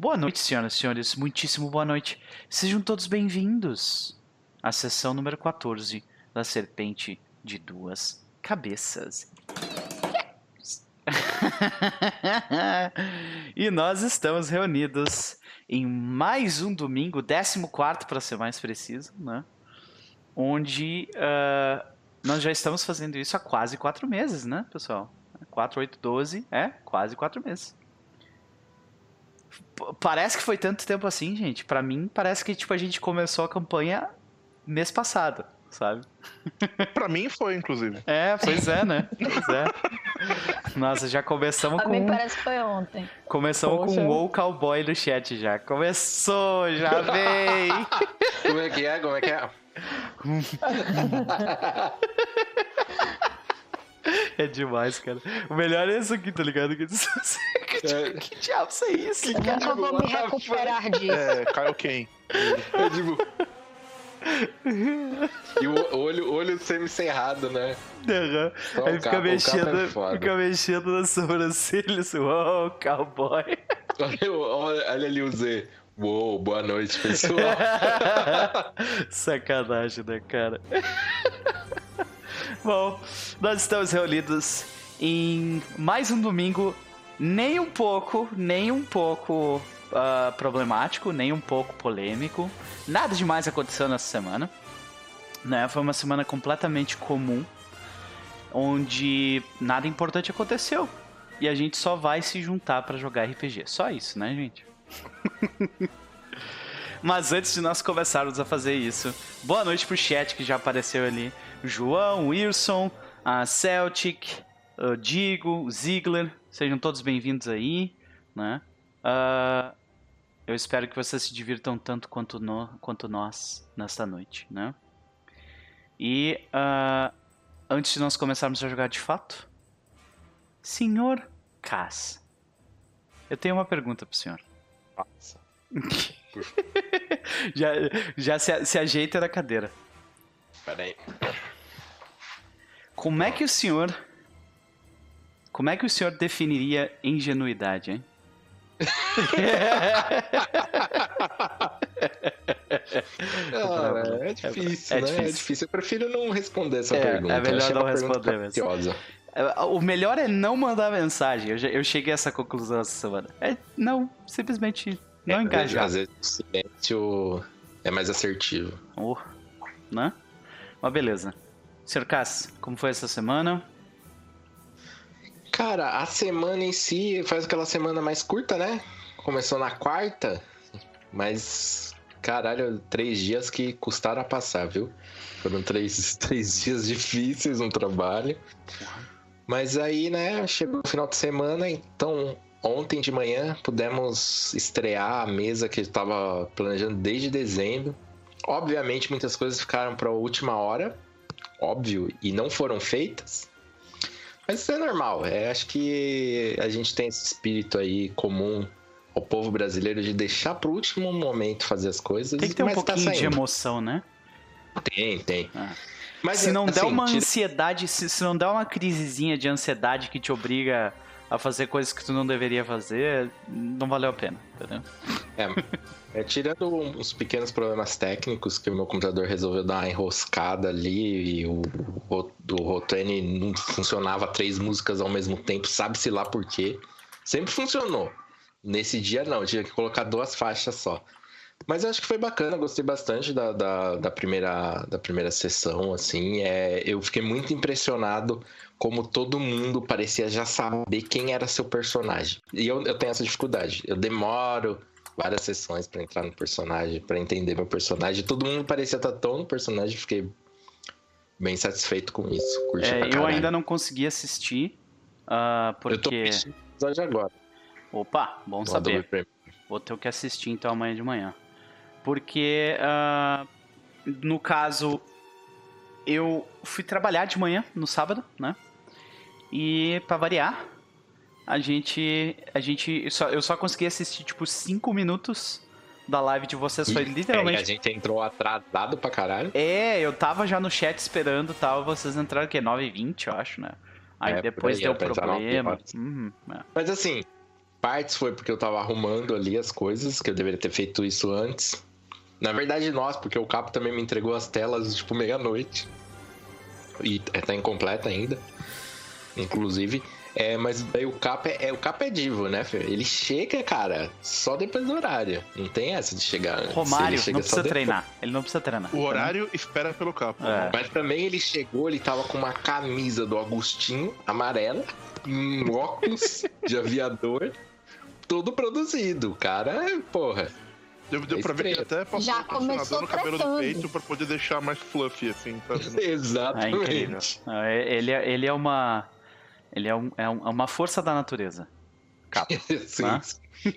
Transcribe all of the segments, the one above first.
Boa noite, senhoras e senhores. Muitíssimo boa noite. Sejam todos bem-vindos à sessão número 14 da Serpente de Duas Cabeças. e nós estamos reunidos em mais um domingo, 14 para ser mais preciso, né? Onde uh, nós já estamos fazendo isso há quase quatro meses, né, pessoal? 4, 8, 12, é, quase quatro meses. Parece que foi tanto tempo assim, gente. Para mim, parece que tipo, a gente começou a campanha mês passado sabe? pra mim foi, inclusive. É, pois é, né? Pois é. Nossa, já começamos a com. mim parece que foi ontem. Começamos Poxa. com o WoW Cowboy no chat já. Começou, já vem! Como é que é? Como é que é? É demais, cara. O melhor é isso aqui, tá ligado? Que, é. que diabo é isso? Eu nunca vou me recuperar disso. É, Kyle Kane. É tipo. e o olho, olho semi-cerrado, né? Uhum. Aí fica, mexendo, é fica mexendo na sobrancelha, assim, oh, cowboy. Olha, olha, olha ali o Z. Uou, boa noite, pessoal. Sacanagem, né, cara? Bom, nós estamos reunidos em mais um domingo, nem um pouco, nem um pouco uh, problemático, nem um pouco polêmico. Nada demais aconteceu nessa semana. Né? Foi uma semana completamente comum, onde nada importante aconteceu. E a gente só vai se juntar para jogar RPG. Só isso, né, gente? Mas antes de nós começarmos a fazer isso, boa noite pro chat que já apareceu ali. João, Wilson, a Celtic, o Digo, o Ziegler, sejam todos bem-vindos aí, né? Uh, eu espero que vocês se divirtam tanto quanto, no, quanto nós nesta noite, né? E uh, antes de nós começarmos a jogar de fato, senhor Cass, eu tenho uma pergunta pro senhor. Nossa. já já se, se ajeita na cadeira. Peraí. Como é que o senhor. Como é que o senhor definiria ingenuidade, hein? é difícil, é, é, né? Difícil. É difícil. Eu prefiro não responder essa é, pergunta. É melhor não responder mesmo. É, o melhor é não mandar mensagem. Eu, eu cheguei a essa conclusão essa semana. É não, simplesmente não é, engajar. Às vezes o silêncio é mais assertivo. Oh, né? Mas beleza. Sr. Cass, como foi essa semana? Cara, a semana em si faz aquela semana mais curta, né? Começou na quarta, mas caralho, três dias que custaram a passar, viu? Foram três, três dias difíceis no trabalho. Mas aí, né, chegou o final de semana, então ontem de manhã pudemos estrear a mesa que eu estava planejando desde dezembro. Obviamente, muitas coisas ficaram para a última hora, óbvio, e não foram feitas. Mas isso é normal. É, acho que a gente tem esse espírito aí comum ao povo brasileiro de deixar pro último momento fazer as coisas. Tem que ter um tá pouquinho tá de emoção, né? Tem, tem. Ah. Mas, se não assim, der uma tira... ansiedade, se, se não der uma crisezinha de ansiedade que te obriga a fazer coisas que tu não deveria fazer, não valeu a pena, entendeu? É, é tirando uns pequenos problemas técnicos que o meu computador resolveu dar uma enroscada ali e o, o, o Rotene não funcionava três músicas ao mesmo tempo, sabe-se lá por quê. Sempre funcionou. Nesse dia não, tinha que colocar duas faixas só. Mas eu acho que foi bacana, gostei bastante da, da, da, primeira, da primeira sessão, assim. É, eu fiquei muito impressionado como todo mundo parecia já saber quem era seu personagem. E eu, eu tenho essa dificuldade. Eu demoro várias sessões para entrar no personagem, para entender meu personagem. Todo mundo parecia estar tão no personagem, fiquei bem satisfeito com isso. Curti é, eu ainda não consegui assistir, uh, porque... Eu tô episódio agora. Opa, bom saber. Vou ter que assistir então amanhã de manhã. Porque, uh, no caso, eu fui trabalhar de manhã, no sábado, né? E, para variar, a gente. A gente. Eu só, eu só consegui assistir, tipo, 5 minutos da live de vocês. Foi literalmente. É, a gente entrou atrasado pra caralho. É, eu tava já no chat esperando tal. Vocês entraram o quê? 9h20, eu acho, né? Aí é, depois aí, deu problema. Uhum, é. Mas assim, Partes foi porque eu tava arrumando ali as coisas, que eu deveria ter feito isso antes. Na verdade, nós, porque o Capo também me entregou as telas, tipo, meia-noite. E é, tá incompleta ainda. Inclusive. É, mas daí o Capo é, é, o Capo é divo, né, Fer? Ele chega, cara, só depois do horário. Não tem essa de chegar antes. Romário ele chega não precisa treinar. Ele não precisa treinar. O horário espera pelo capo. É. Mas também ele chegou, ele tava com uma camisa do Agostinho amarela, um óculos de aviador, todo produzido. O Cara, porra. Deu, deu pra ver que ele até passou Já um condicionador começou no cabelo do peito pra poder deixar mais fluffy, assim? É incrível. Exatamente. Não, é- Ele, é- ele é uma. Ele é, um- é um- é uma força da natureza. Capo. Sim. Né?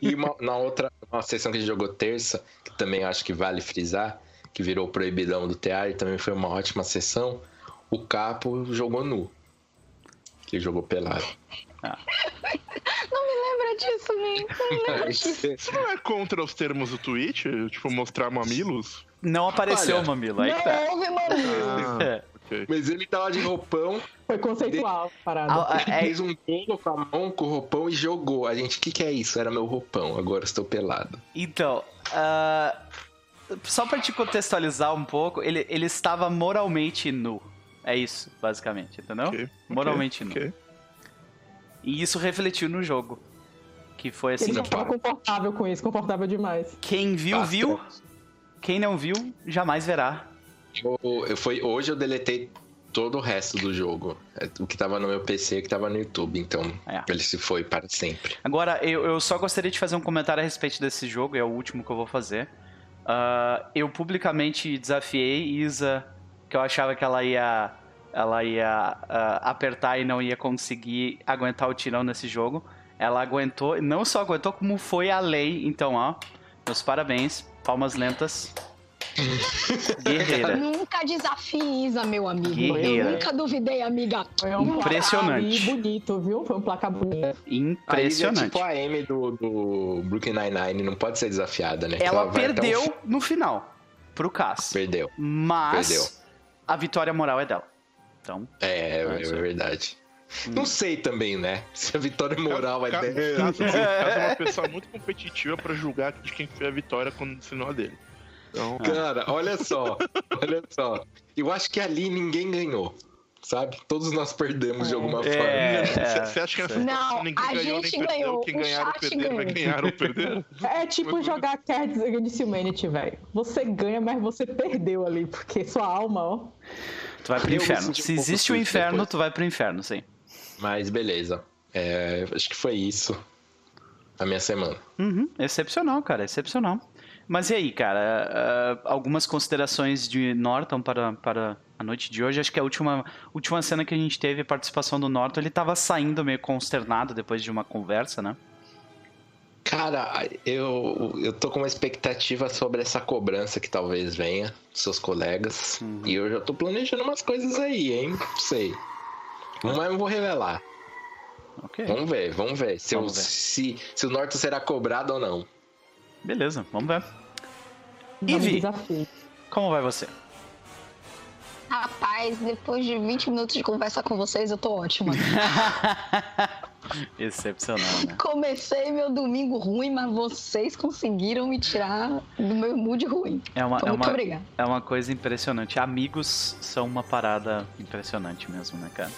E uma, na outra, uma sessão que a gente jogou terça, que também acho que vale frisar, que virou proibidão do teatro, e também foi uma ótima sessão. O Capo jogou nu. Que ele jogou pelado. Não me lembra disso, nem. Não me lembra disso. Você não é contra os termos do Twitch? Tipo, mostrar mamilos? Não apareceu Olha, o mamilo. Aí que tá. Não houve mamilo. É. ok. Mas ele tava de roupão, Foi conceitual a parada. Ah, é- fez um bolo com a mão, com o roupão e jogou. A gente, o que, que é isso? Era meu roupão, agora estou pelado. Então, ah, só pra te contextualizar um pouco, ele, ele estava moralmente nu. É isso, basicamente, entendeu? Ok, Moralmente nu. ok. E isso refletiu no jogo. Que foi assim: Ele já Sim, tava para. confortável com isso, confortável demais. quem viu, Bastante. viu. Quem não viu, jamais verá. Eu, eu- foi, hoje eu deletei todo o resto do jogo. É, O que tava no meu PC e o que tava no YouTube. Então, É. ele se foi para sempre. Agora, eu, eu só gostaria de fazer um comentário a respeito desse jogo, é o último que eu vou fazer. Ah, eu publicamente desafiei Isa, que eu achava que ela ia, ela ia ah, apertar e não ia conseguir aguentar o tirão nesse jogo. Ela aguentou, e não só aguentou, como foi a lei. Então, ó, meus parabéns, palmas lentas. Guerreira. Nunca desafie Isa, meu amigo. Guerreira. Eu nunca duvidei, amiga. Foi um Impressionante. placar bonito, viu? Foi um placar bonito. A Isa é Impressionante. tipo a Amy do, do Brooklyn Nine-Nine, não pode ser desafiada, né? Ela o perdeu fim. no final, pro Cass. Perdeu. Mas Perdeu. a vitória moral é dela. Então, É, é é. verdade. Não sei também, né? Se a vitória moral é dela. caso, caso é uma pessoa muito competitiva pra julgar de quem foi a vitória quando se não a dele. Então, Cara, olha só. Olha só. Eu acho que ali ninguém ganhou. Sabe? Todos nós perdemos de alguma É. forma. você acha que Não, ninguém a ganhou gente ganhou, Quem o ganhar ou chat perder vai ganhou. ganhar ou perder? É tipo jogar Cards Against Humanity, velho. Você ganha, mas você perdeu ali, porque sua alma, ó. tu vai pro Eu inferno. um Se pouco existe o inferno, depois. tu vai pro inferno, sim. Mas beleza. É, acho que foi isso. A minha semana. Uhum, excepcional, cara, excepcional. Mas e aí, cara? ah, algumas considerações de Norton para, para a noite de hoje? Acho que a última, última cena que a gente teve, a participação do Norton, ele tava saindo meio consternado depois de uma conversa, né? Cara, eu, eu tô com uma expectativa sobre essa cobrança que talvez venha dos seus colegas. Uhum. E eu já tô planejando umas coisas aí, hein? Não sei. Mas não vou revelar. Ok. Vamos ver, vamos ver. Se, Vamos eu- ver. se, se o Norton será cobrado ou não. Beleza, vamos ver. Desafie. Como vai você? Rapaz, depois de 20 minutos de conversa com vocês, eu tô ótima. Excepcional, né? Comecei meu domingo ruim, mas vocês conseguiram me tirar do meu mood ruim. É uma, Então, é muito uma, obrigada. é uma coisa impressionante. Amigos são uma parada impressionante mesmo, né, cara?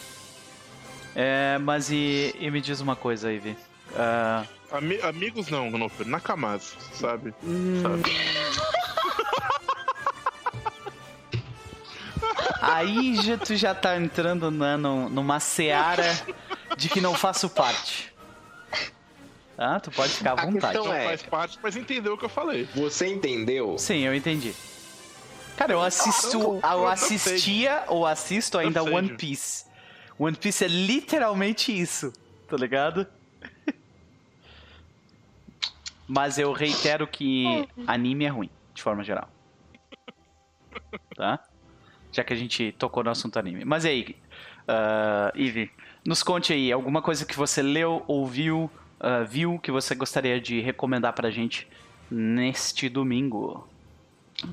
É, mas e, e me diz uma coisa, Ivy. Ah, Ami- amigos não, Noper, Nakamas, sabe? hum, Sabe? aí já, tu já tá entrando né, num- numa seara de que não faço parte. Tá? Tu pode ficar à A vontade. questão Não é- faz parte, mas entendeu o que eu falei. Você entendeu? Sim, eu entendi. Cara, eu assisto. eu- eu Eu não assistia ou assisto ainda One. Piece. One Piece é literalmente isso, tá ligado? Mas eu reitero que anime é ruim, de forma geral. Tá? Já que a gente tocou no assunto anime. Mas e aí, ah, Ivy, nos conte aí alguma coisa que você leu, ouviu, ah, viu, que você gostaria de recomendar pra gente neste domingo.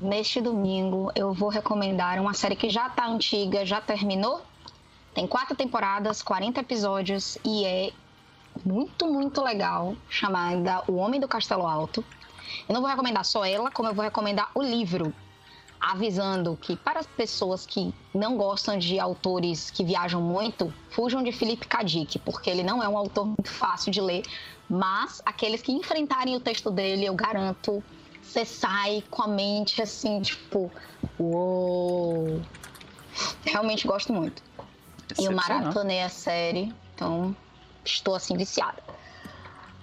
Neste domingo, eu vou recomendar uma série que já tá antiga, já terminou. Tem quatro temporadas, 40 episódios e é muito, muito legal chamada O Homem do Castelo Alto. Eu não vou recomendar só ela, como eu vou recomendar o livro, avisando que para as pessoas que não gostam de autores que viajam muito, fujam de Felipe Kadik, porque ele não é um autor muito fácil de ler, mas aqueles que enfrentarem o texto dele, eu garanto, você sai com a mente assim, tipo, uou. Realmente gosto muito. E eu maratonei a série, então estou assim viciada.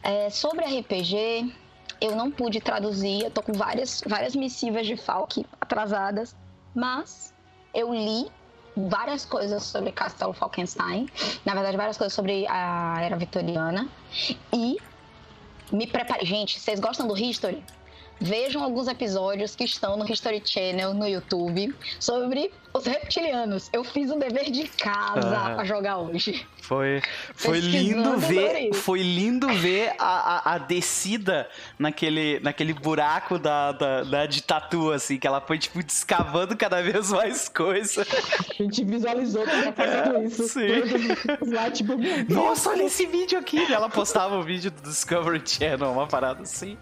É, sobre RPG, eu não pude traduzir, eu tô com várias, várias missivas de Falk atrasadas, mas eu li várias coisas sobre Castelo Falkenstein, na verdade várias coisas sobre a era vitoriana e me preparei. Gente, vocês gostam do History? Vejam alguns episódios que estão no History Channel no YouTube sobre os reptilianos. Eu fiz o dever de casa Ah. pra jogar hoje. Foi, foi lindo ver, foi lindo ver a, a, a descida naquele, naquele buraco da, da, da de tatu, assim, que ela foi, tipo, descavando cada vez mais coisa. A gente visualizou que ela fazendo isso. Sim. Lá, tipo. Nossa, olha esse vídeo aqui! Ela postava o vídeo do Discovery Channel, uma parada assim.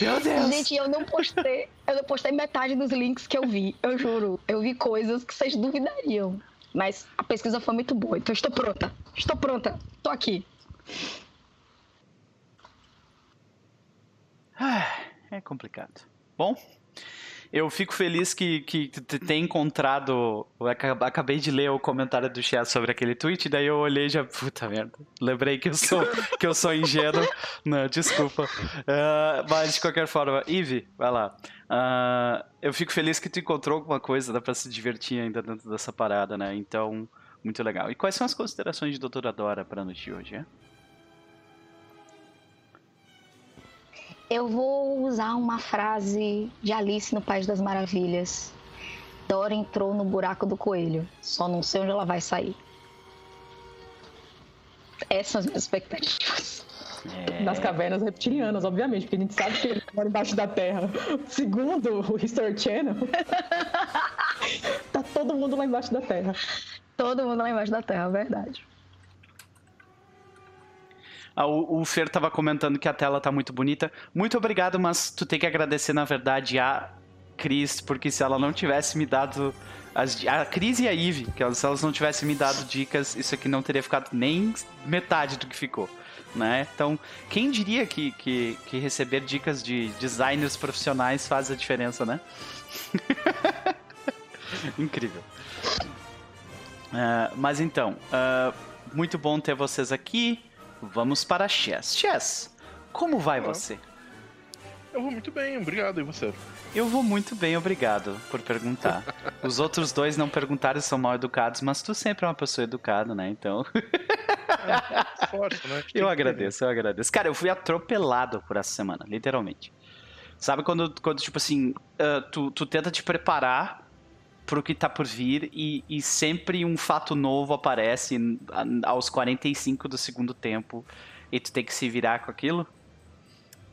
Meu Deus! Gente, eu não postei, eu não postei metade dos links que eu vi, eu juro. Eu vi coisas que vocês duvidariam. Mas a pesquisa foi muito boa, então estou pronta. Estou pronta. Tô aqui. Ah, É complicado. Bom, eu fico feliz que, que t- tenha encontrado. acabei de ler o comentário do chat sobre aquele tweet, daí eu olhei e já. Puta merda. Lembrei que eu sou, que eu sou ingênuo. Não, desculpa. Ah, mas de qualquer forma, Ive, vai lá. Ah, eu fico feliz que tu encontrou alguma coisa, dá pra se divertir ainda dentro dessa parada, né? Então, muito legal. E quais são as considerações de Doutora Dora pra noite de hoje, é? Eu vou usar uma frase de Alice no País das Maravilhas. Dora entrou no buraco do coelho. Só não sei onde ela vai sair. Essas são as minhas expectativas. É. Das cavernas reptilianas, obviamente, porque a gente sabe que ele mora embaixo da terra. Segundo o History Channel, tá todo mundo lá embaixo da terra. Todo mundo lá embaixo da terra, é verdade. Ah, o, Fer tava comentando que a tela tá muito bonita. Muito obrigado, mas tu tem que agradecer, na verdade, a Cris, porque se ela não tivesse me dado. As, a Cris e a Eve, que elas, se elas não tivessem me dado dicas, isso aqui não teria ficado nem metade do que ficou. Né? Então, quem diria que, que, que receber dicas de designers profissionais faz a diferença, né? Incrível. Ah, mas então, ah, muito bom ter vocês aqui. Vamos para Chess. Chess, como vai você? Eu vou muito bem, obrigado. E você? Eu vou muito bem, obrigado por perguntar. Os outros dois não perguntaram e são mal educados, mas tu sempre é uma pessoa educada, né? Então, Forte, né? eu agradeço, eu agradeço. Cara, eu fui atropelado por essa semana, literalmente. Sabe quando, quando tipo assim, ah, tu, tu tenta te preparar pro que tá por vir e, e sempre um fato novo aparece aos 45 do segundo tempo e tu tem que se virar com aquilo?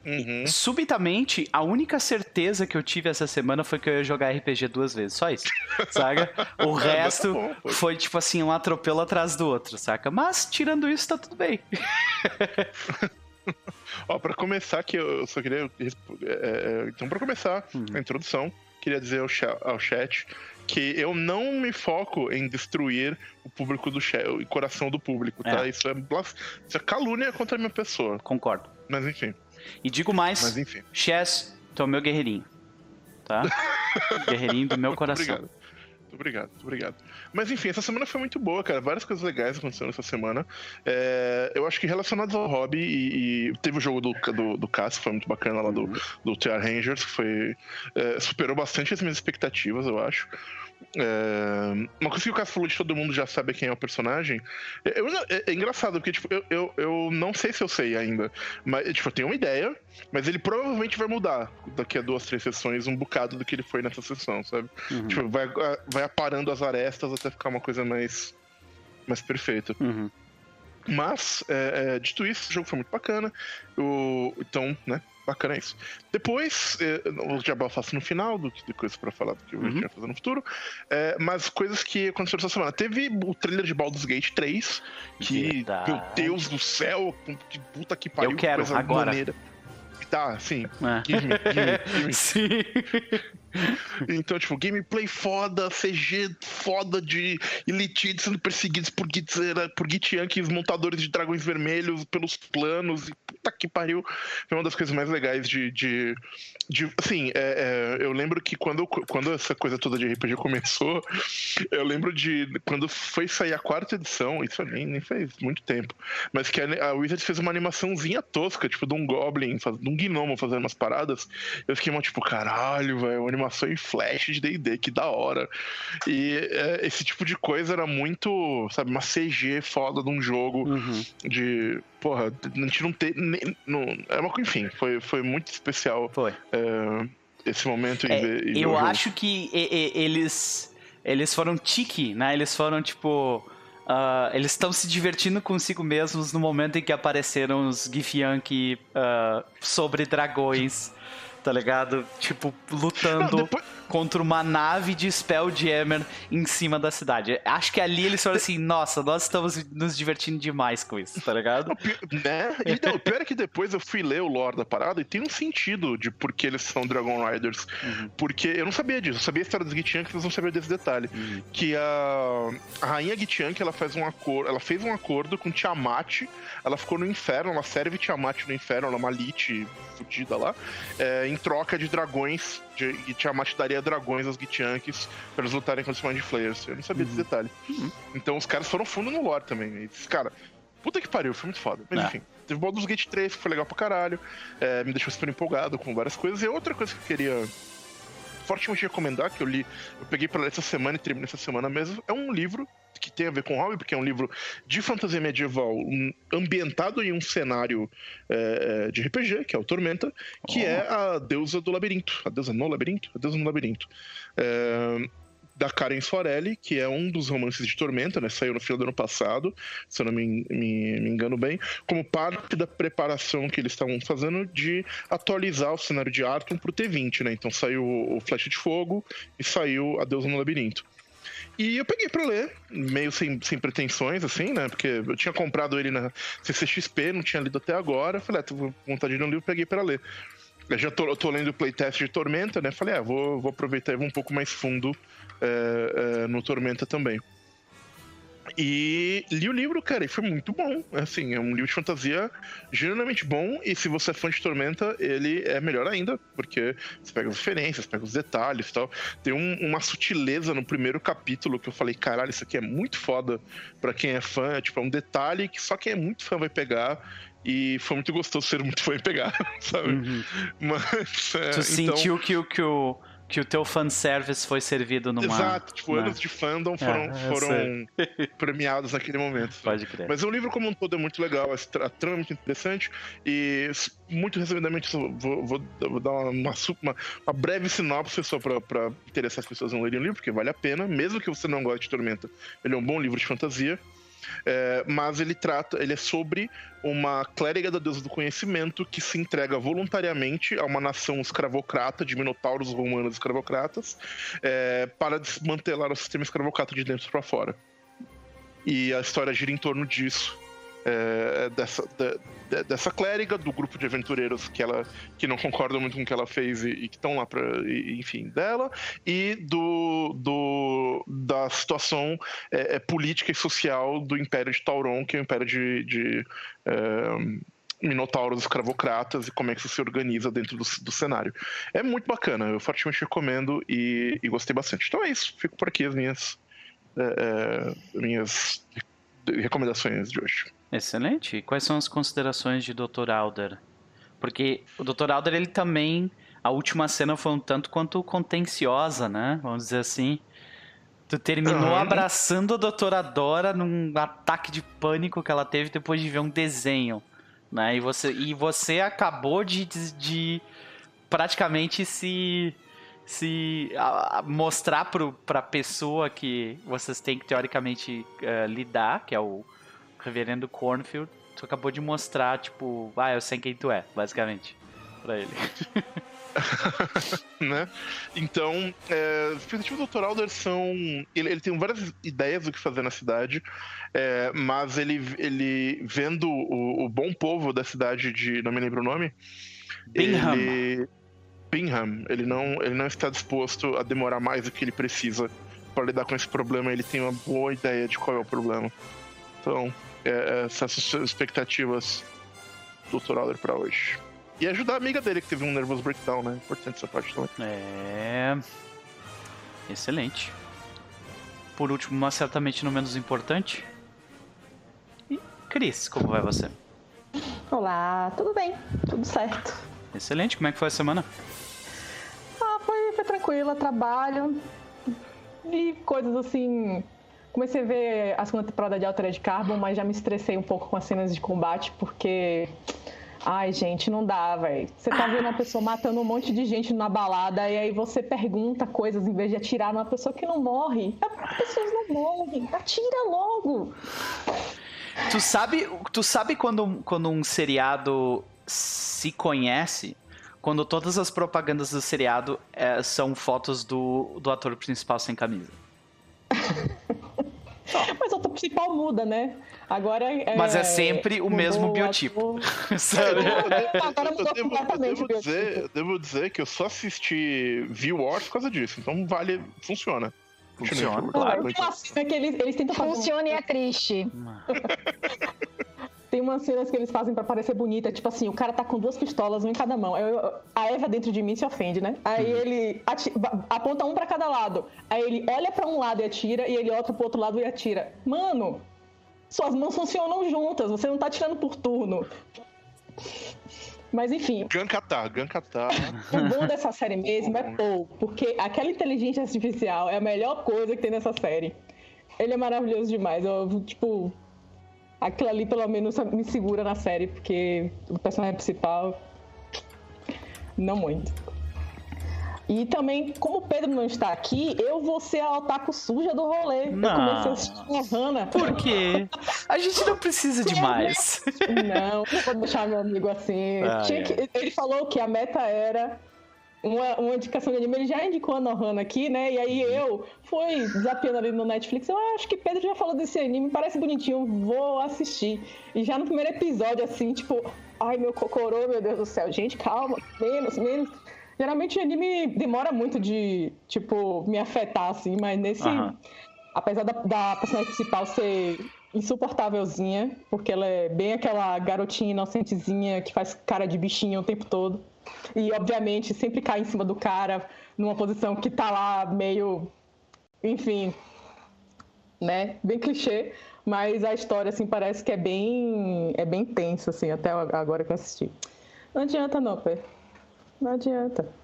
Uhum. Subitamente, a única certeza que eu tive essa semana foi que eu ia jogar RPG duas vezes, só isso, saca? O resto bom, pô. foi tipo assim, um atropelo atrás do outro, saca? Mas, tirando isso, tá tudo bem. Ó, pra começar, que eu só queria. é, é, então, pra começar Uhum. a introdução, queria dizer ao chat que eu não me foco em destruir o público do chat, o coração do público, tá? É. Isso, é, isso é calúnia contra a minha pessoa. Concordo. Mas enfim, E digo mais, mas enfim. Chess, tu é o meu guerreirinho, tá? guerreirinho do meu coração. Obrigado. Muito obrigado, muito obrigado. Mas enfim, essa semana foi muito boa, cara. Várias coisas legais aconteceram essa semana. É, eu acho que relacionados ao hobby, e, e teve o jogo do, do, do foi muito bacana lá do, do TR Rangers, que foi. é, superou bastante as minhas expectativas, eu acho. É, uma coisa que o Cass falou de todo mundo já sabe quem é o personagem. É, eu é- é engraçado, porque tipo, eu, eu, eu não sei se eu sei ainda. Mas, tipo, eu tenho uma ideia, mas ele provavelmente vai mudar daqui a duas, três sessões um bocado do que ele foi nessa sessão, sabe? Uhum. Tipo, vai, vai aparando as arestas até ficar uma coisa mais, mais perfeita. Uhum. Mas, é, é, dito isso, o jogo foi muito bacana. O, então, né? Bacana isso. Depois, eh, o Jabá eu faço no final, do que de coisas pra falar do que eu Uhum. ia fazer no futuro. É, mas coisas que aconteceram essa semana. Teve o trailer de Baldur's Gate 3, que, Verdade. meu Deus do céu, que puta que pariu. Eu quero, coisa agora. maneira. Tá, sim. É. Give me, give me, give me. Sim. Então, tipo, gameplay foda, CG foda de Elite sendo perseguidos por, Git, por Gitianques, montadores de dragões vermelhos pelos planos. E puta que pariu. Foi uma das coisas mais legais de. de, de- assim, é, é, eu lembro que quando, quando essa coisa toda de RPG começou, eu lembro de. Quando foi sair a quarta edição, isso nem, nem faz muito tempo. Mas que a, a Wizards fez uma animaçãozinha tosca, tipo, de um Goblin, de um gnomo fazendo umas paradas. Eu fiquei tipo, caralho, velho, animação em flash de D&D, que da hora. E é, esse tipo de coisa era muito, sabe, uma CG foda de um jogo Uhum. de... Porra, a gente não tem... nem- Não, é uma, enfim, foi, foi muito especial Foi. é, esse momento. É, e eu acho que e- e- eles eles foram tiki, né? Eles foram tipo ah, eles estão se divertindo consigo mesmos no momento em que apareceram os Githyanki ah, sobre dragões, tá ligado? Tipo lutando Não, depois- contra uma nave de Spelljammer em cima da cidade. Acho que ali eles foram assim, nossa, nós estamos nos divertindo demais com isso, tá ligado? Né? E não, o pior é que depois eu fui ler o lore da parada e tem um sentido de por que eles são Dragon Riders. Uhum. Porque eu não sabia disso, eu sabia a história dos Gitianques, mas não sabia desse detalhe. Uhum. Que a, a rainha Gitiank, ela faz um acordo, ela fez um acordo com Tiamat, ela ficou no inferno, ela serve Tiamat no inferno, ela é uma lich fudida lá, é, em troca de dragões, de, e Tiamat daria dragões aos Gitianques pra eles lutarem contra os Mind Flayers. Eu não sabia desse detalhe. Então os caras foram fundo no lore também. E, cara, puta que pariu, foi muito foda. Mas É. enfim, teve Baldur's Gate 3, que foi legal pra caralho, é, me deixou super empolgado com várias coisas. E outra coisa que eu queria fortemente recomendar, que eu li, eu peguei pra ler essa semana e terminei essa semana mesmo, é um livro que tem a ver com hobby, porque é um livro de fantasia medieval ambientado em um cenário é, é, de RPG, que é o Tormenta, que Oh. é a deusa do labirinto. A deusa no labirinto? A deusa no labirinto. É, da Karen Sorelli, que é um dos romances de Tormenta, né? Saiu no final do ano passado, se eu não me, me- me engano bem, como parte da preparação que eles estavam fazendo de atualizar o cenário de Arton pro T20, né? Então saiu o Flecha de Fogo e saiu A Deusa no Labirinto. E eu peguei pra ler, meio sem, sem pretensões, assim, né? Porque eu tinha comprado ele na CCXP, não tinha lido até agora. Falei, ah, tô com vontade de um livro, peguei pra ler. Eu já tô, eu tô lendo o playtest de Tormenta, né? Falei, ah, vou, vou aproveitar e vou um pouco mais fundo é, é, no Tormenta também. E li o livro, cara, e foi muito bom. Assim, é um livro de fantasia genuinamente bom. E se você é fã de Tormenta, ele é melhor ainda, porque você pega as referências, pega os detalhes e tal. Tem um- uma sutileza no primeiro capítulo que eu falei, caralho, isso aqui é muito foda pra quem é fã. É, tipo, é um detalhe que só quem é muito fã vai pegar. E foi muito gostoso ser muito fã e pegar, sabe? Uhum. Mas. é, Tu então- sentiu que, o- que, o, que o teu fanservice foi servido numa. Exato, tipo, né? anos de fandom foram, É, foram premiados naquele momento. Pode crer. Mas o livro como um todo é muito legal, a tra- a trama é muito interessante e muito resumidamente vou, vou- vou dar uma, uma uma- breve sinopse só pra, pra interessar as pessoas a lerem o livro, porque vale a pena, mesmo que você não goste de Tormenta. Ele é um bom livro de fantasia. É, mas ele trata, ele é sobre uma clériga da deusa do conhecimento que se entrega voluntariamente a uma nação escravocrata de minotauros romanos escravocratas é, para desmantelar o sistema escravocrata de dentro para fora. E a história gira em torno disso. É, dessa, da- dessa clériga, do grupo de aventureiros que ela que não concordam muito com o que ela fez e, e que estão lá para enfim, dela, e do, do da situação é, política e social do Império de Tauron, que é o Império de, de minotauros escravocratas e como é que isso se organiza dentro do, do cenário. É muito bacana, eu fortemente recomendo e, e gostei bastante. Então é isso, fico por aqui as minhas, é, é, minhas recomendações de hoje. Excelente. E quais são as considerações de Dr. Alder? Porque o Dr. Alder, ele também. A última cena foi um tanto quanto contenciosa, né? Vamos dizer assim. Tu terminou Aham. abraçando a doutora Dora num ataque de pânico que ela teve depois de ver um desenho. Né? E, você, e você acabou de, de, de praticamente se. se a- a- mostrar pro, pra pessoa que vocês têm que teoricamente eh, lidar, que é o reverendo Cornfield. Tu acabou de mostrar, tipo, ah, eu sei quem tu é, basicamente. pra ele. né? Então, é, os objetivos do Dr. Alder são. Ele, ele, tem várias ideias do que fazer na cidade, é, mas ele, ele vendo o, o, bom povo da cidade de. Não me lembro o nome. Bingham. Ele, Bingham. Ele não, ele não está disposto a demorar mais do que ele precisa para lidar com esse problema. Ele tem uma boa ideia de qual é o problema. Então, é, essas expectativas do Dr. Alder para hoje. E ajudar a amiga dele que teve um nervoso breakdown, né? Importante essa parte também. É. Excelente. Por último, mas certamente não menos importante. E Cris, como vai você? Olá, tudo bem, tudo certo. Excelente, como é que foi a semana? Ah, foi, foi tranquila, trabalho e coisas assim. Comecei a ver a segunda temporada de Altered Carbon, mas já me estressei um pouco com as cenas de combate, porque Ai, gente, não dá, velho. Você tá vendo uma pessoa matando um monte de gente na balada e aí você pergunta coisas em vez de atirar numa pessoa que não morre. As pessoas não morrem. Atira logo. Tu sabe, tu sabe quando, quando um seriado se conhece? Quando todas as propagandas do seriado é, são fotos do, do ator principal sem camisa. Ator principal muda, né? Agora é. Mas é sempre o mesmo biotipo. Sério. Agora mudou devo, completamente. Eu devo, dizer, devo dizer que eu só assisti View Wars por causa disso. Então vale. Funciona. Funciona, claro. Tem uma cena que eles, eles tentam fazer. Funciona e é triste. Tem umas cenas que eles fazem para parecer bonita, tipo assim, o cara tá com duas pistolas, uma em cada mão. Eu, a Eva dentro de mim se ofende, né? Aí uhum. ele aponta um para cada lado. Aí ele olha para um lado e atira, e ele olha pro outro lado e atira. Mano, suas mãos funcionam juntas, você não tá tirando por turno. Mas enfim. Gankata, Gankata. O bom dessa série mesmo é Paul, porque aquela inteligência artificial é a melhor coisa que tem nessa série. Ele é maravilhoso demais. Eu, tipo, aquilo ali pelo menos me segura na série, porque o personagem principal. Não muito. E também, como o Pedro não está aqui, eu vou ser a otaku suja do rolê. Não. Eu comecei a Hannah. Por quê? A gente não precisa de mais. Não, não vou deixar meu amigo assim. Ah, é. que, ele falou que a meta era uma, uma indicação de anime. Ele já indicou a Nohana aqui, né? E aí eu fui desafiando ali no Netflix. Eu ah, acho que Pedro já falou desse anime, parece bonitinho, vou assistir. E já no primeiro episódio, assim, tipo, ai meu cocorô, meu Deus do céu. Gente, calma, menos, menos. Geralmente anime demora muito de, tipo, me afetar, assim, mas nesse. Uhum. Apesar da, da personagem principal ser insuportávelzinha, porque ela é bem aquela garotinha inocentezinha que faz cara de bichinho o tempo todo. E, obviamente, sempre cai em cima do cara numa posição que tá lá meio. Enfim. Né? Bem clichê. Mas a história, assim, parece que é bem. É bem tensa, assim, até agora que eu assisti. Não adianta, não. Não adianta.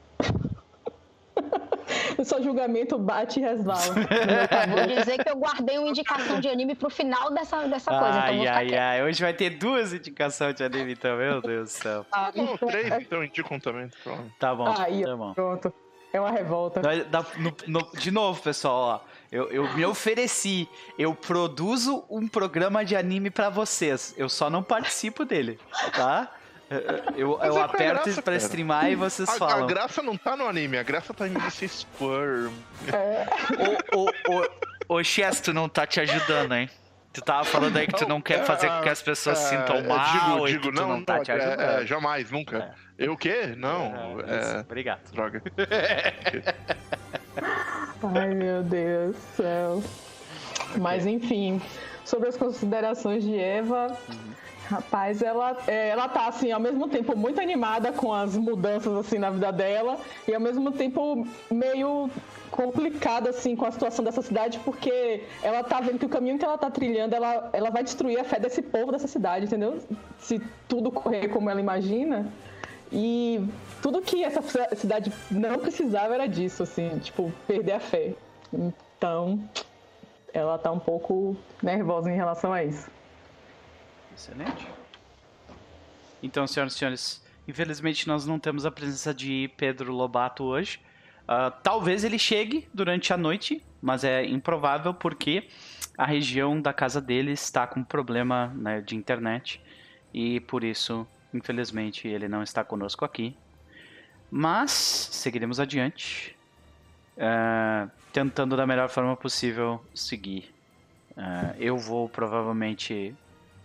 O seu julgamento bate e resvala. Vou dizer que eu guardei uma indicação de anime pro final dessa, dessa coisa. Ai, então ai, ai. Hoje vai ter duas indicações de anime então, meu Deus do céu. Ah, três, então indicam também. Pronto. Tá bom, Aí, tá bom. Pronto. É uma revolta. No, no, de novo, pessoal, ó. Eu, eu, me ofereci. Eu produzo um programa de anime para vocês. Eu só não participo dele, tá? Eu, eu é aperto graça, pra streamar e vocês a, falam. A graça não tá no anime, a graça tá em você sperm. É. Ô, ô, ô, Chess, tu não tá te ajudando, hein? Tu tava falando aí que tu não quer fazer com que as pessoas se sintam é, mal digo, digo, não, não tá te é, ajudando. É, jamais, nunca. É. Eu o quê? Não. É, Obrigado. Droga. Ai, meu Deus do céu. Mas enfim, sobre as considerações de Eva. Uhum. Rapaz, ela, é, ela tá assim, ao mesmo tempo muito animada com as mudanças assim na vida dela e ao mesmo tempo meio complicada assim com a situação dessa cidade porque ela tá vendo que o caminho que ela tá trilhando, ela, ela vai destruir a fé desse povo dessa cidade, entendeu? Se tudo correr como ela imagina. E tudo que essa cidade não precisava era disso, assim, tipo, perder a fé. Então, ela tá um pouco nervosa em relação a isso. Excelente. Então, senhoras e senhores, infelizmente nós não temos a presença de Pedro Lobato hoje. Uh, talvez ele chegue durante a noite, mas é improvável porque a região da casa dele está com problema né, de internet e por isso, infelizmente, ele não está conosco aqui Mas seguiremos adiante, uh, tentando da melhor forma possível seguir. Uh, eu vou provavelmente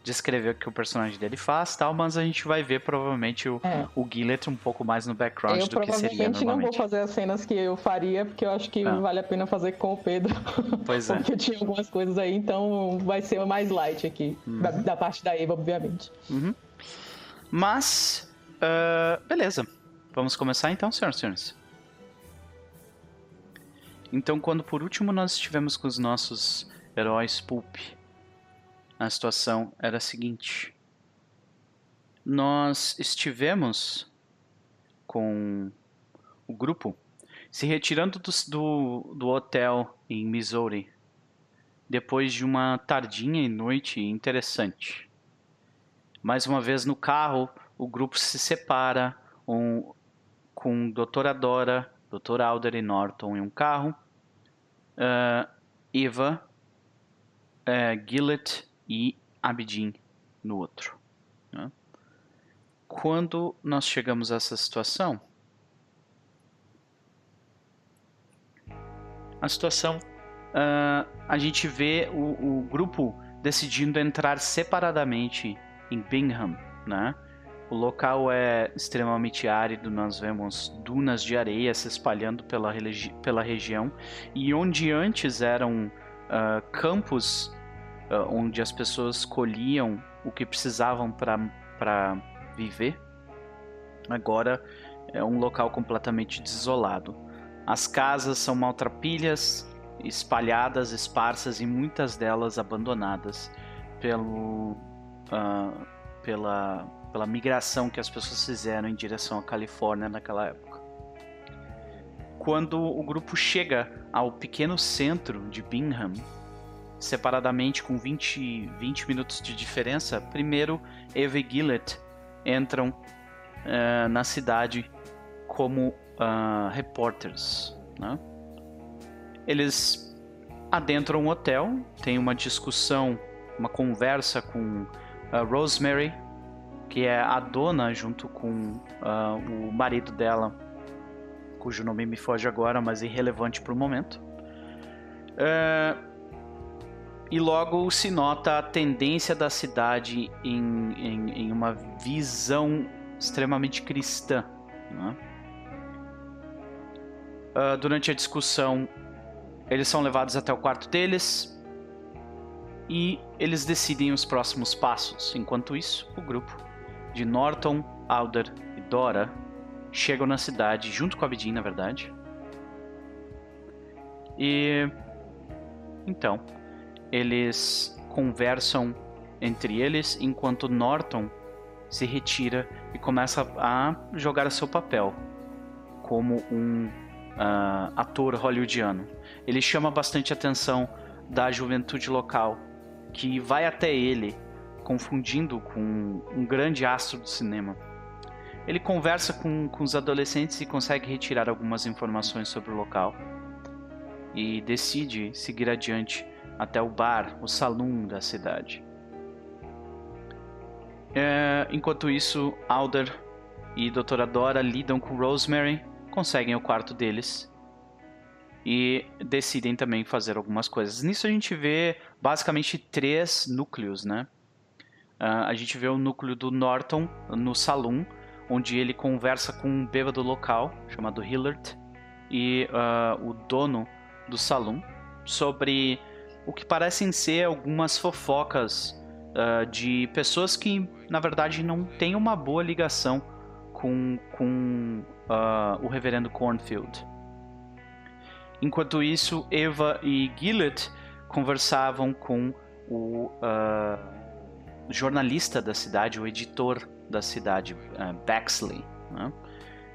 descrever o que o personagem dele faz tal, mas a gente vai ver provavelmente o, é. o Gillet um pouco mais no background eu do que seria normalmente. Eu não vou fazer as cenas que eu faria, porque eu acho que ah. vale a pena fazer com o Pedro. Pois é. porque tinha algumas coisas aí, então vai ser mais light aqui, uhum. da, da, parte da Eva, obviamente. Uhum. Mas, uh, beleza. Vamos começar então, senhoras e senhores. Então, quando por último nós estivemos com os nossos heróis Pulp, a situação era a seguinte: nós estivemos com o grupo se retirando do, do, do hotel em Missouri depois de uma tardinha e noite interessante. Mais uma vez no carro, o grupo se separa um, com Doutora Dora, Dr. Alder e Norton em um carro, uh, Eva, uh, Gillett e Abidin no outro. Né? Quando nós chegamos a essa situação, a situação, uh, a gente vê o, o, grupo decidindo entrar separadamente em Bingham, né? O local é extremamente árido, nós vemos dunas de areia se espalhando pela, pela região, e onde antes eram uh, campos onde as pessoas colhiam o que precisavam para viver, agora é um local completamente desolado. As casas são maltrapilhas, espalhadas, esparsas e muitas delas abandonadas pelo, uh, pela pela migração que as pessoas fizeram em direção à Califórnia naquela época. Quando o grupo chega ao pequeno centro de Bingham, separadamente com 20, 20 minutos de diferença, primeiro Eva e Gillett entram uh, na cidade como uh, repórteres. Né? Eles adentram um hotel, tem uma discussão, uma conversa com uh, Rosemary, que é a dona junto com uh, o marido dela, cujo nome me foge agora, mas irrelevante para o momento. Uh, e logo se nota a tendência da cidade em, em, em uma visão extremamente cristã. Né? Uh, durante a discussão, eles são levados até o quarto deles e eles decidem os próximos passos. Enquanto isso, o grupo de Norton, Alder e Dora chegam na cidade, junto com a Abidin, na verdade. E então, eles conversam entre eles enquanto Norton se retira e começa a jogar seu papel como um uh, ator hollywoodiano. Ele chama bastante atenção da juventude local que vai até ele confundindo com um grande astro do cinema. Ele conversa com, com os adolescentes e consegue retirar algumas informações sobre o local. E decide seguir adiante até o bar, o salão da cidade. É, enquanto isso, Alder e Doutora Dora lidam com Rosemary, conseguem o quarto deles e decidem também fazer algumas coisas. Nisso a gente vê basicamente três núcleos, né? Uh, a gente vê o núcleo do Norton no salão, onde ele conversa com um bêbado local chamado Hillard e uh, o dono do salão sobre o que parecem ser algumas fofocas uh, de pessoas que, na verdade, não têm uma boa ligação com, com o reverendo Cornfield. Enquanto isso, Eva e Gillett conversavam com o uh, jornalista da cidade, o editor da cidade, uh, Baxley, né?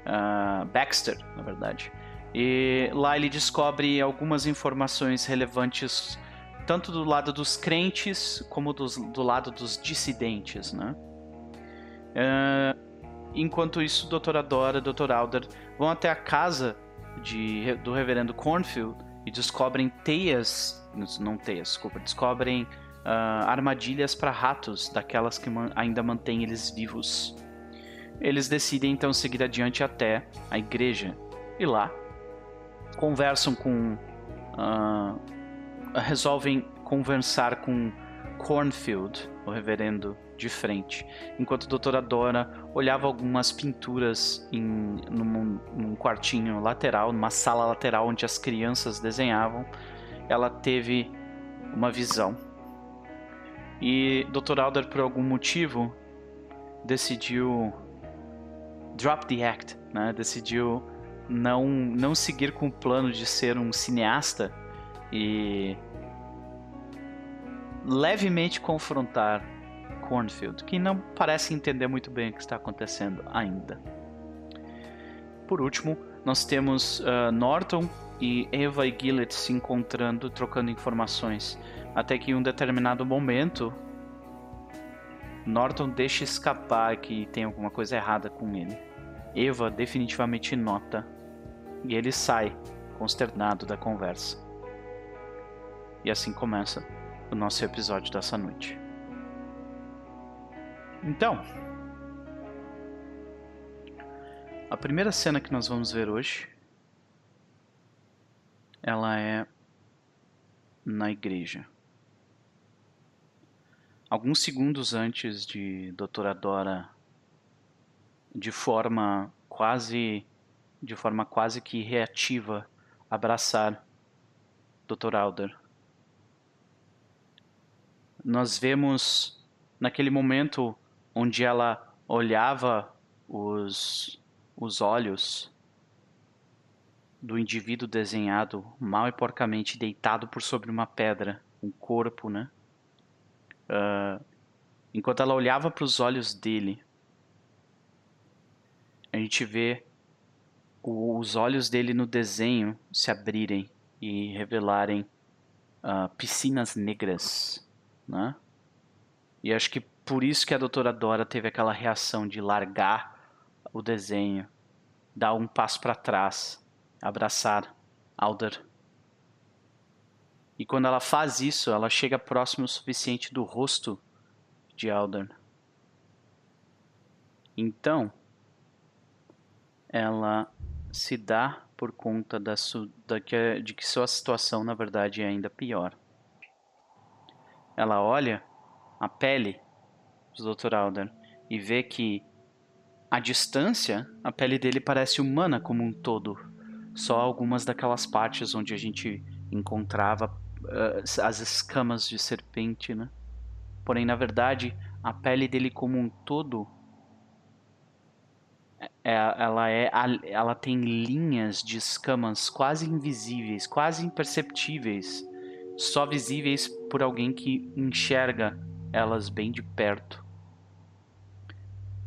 uh, Baxter, na verdade. E lá ele descobre algumas informações relevantes tanto do lado dos crentes como dos, do lado dos dissidentes, né? Uh, enquanto isso, Dra. Dora e Dr. Alder vão até a casa de, do Reverendo Cornfield e descobrem teias, não teias, desculpa, descobrem uh, armadilhas para ratos, daquelas que man ainda mantêm eles vivos. eles decidem então seguir adiante até a igreja. E lá conversam com. Uh, resolvem conversar com Cornfield, o reverendo de frente, enquanto a doutora Dora olhava algumas pinturas em num, num quartinho lateral, numa sala lateral onde as crianças desenhavam, ela teve uma visão. E Dr. Alder, por algum motivo, decidiu drop the act, né? Decidiu não não seguir com o plano de ser um cineasta e levemente confrontar Cornfield, que não parece entender muito bem o que está acontecendo ainda. Por último, nós temos uh, Norton e Eva e Gillett se encontrando, trocando informações, até que em um determinado momento Norton deixa escapar que tem alguma coisa errada com ele. Eva definitivamente nota e ele sai, consternado da conversa. E assim começa o nosso episódio dessa noite. Então, a primeira cena que nós vamos ver hoje, ela é na igreja. Alguns segundos antes de Doutora Dora, de forma quase, de forma quase que reativa, abraçar Dr. Alder. Nós vemos naquele momento onde ela olhava os, os olhos do indivíduo desenhado mal e porcamente deitado por sobre uma pedra, um corpo, né? Uh, enquanto ela olhava para os olhos dele, a gente vê os olhos dele no desenho se abrirem e revelarem uh, piscinas negras, né? E acho que por isso que a doutora Dora teve aquela reação de largar o desenho, dar um passo para trás, abraçar Alder. E quando ela faz isso, ela chega próximo o suficiente do rosto de Alder. Então, ela se dá por conta da, da que, de que sua situação, na verdade, é ainda pior. Ela olha a pele do Dr. Alder e vê que à distância a pele dele parece humana como um todo. Só algumas daquelas partes onde a gente encontrava uh, as escamas de serpente, né? Porém, na verdade, a pele dele como um todo é, ela é ela tem linhas de escamas quase invisíveis, quase imperceptíveis, só visíveis por alguém que enxerga elas bem de perto.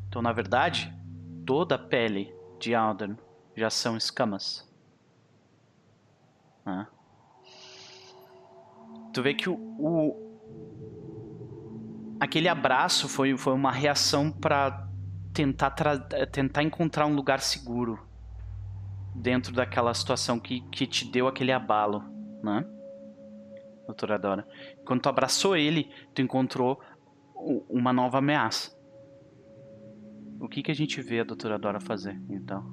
Então, na verdade, toda a pele de Alden já são escamas. Né? Tu vê que o, o, aquele abraço foi, foi uma reação para tentar tentar encontrar um lugar seguro dentro daquela situação que, que te deu aquele abalo, né? Doutora Dora. Quando tu abraçou ele, tu encontrou uma nova ameaça. O que, que a gente vê a doutora Dora fazer, então?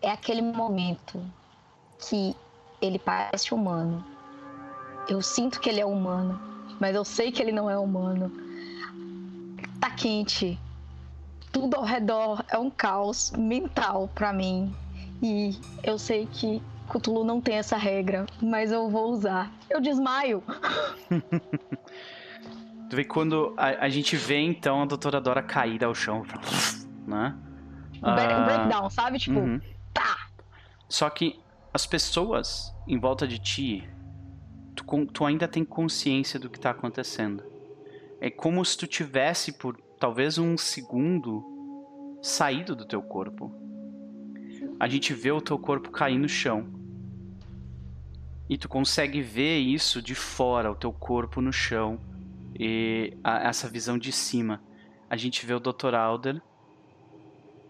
É aquele momento que ele parece humano. Eu sinto que ele é humano, mas eu sei que ele não é humano. Tá quente. Tudo ao redor é um caos mental para mim. E eu sei que Cthulhu não tem essa regra, mas eu vou usar. Eu desmaio. tu vê quando a, a, gente vê então a doutora Dora cair ao chão, né? Um uh... breakdown, sabe? Tipo, uhum. tá. Só que as pessoas em volta de ti, tu, tu ainda tem consciência do que tá acontecendo. É como se tu tivesse por talvez um segundo saído do teu corpo a gente vê o teu corpo cair no chão. E tu consegue ver isso de fora, o teu corpo no chão e a, essa visão de cima. A gente vê o Dr. Alder,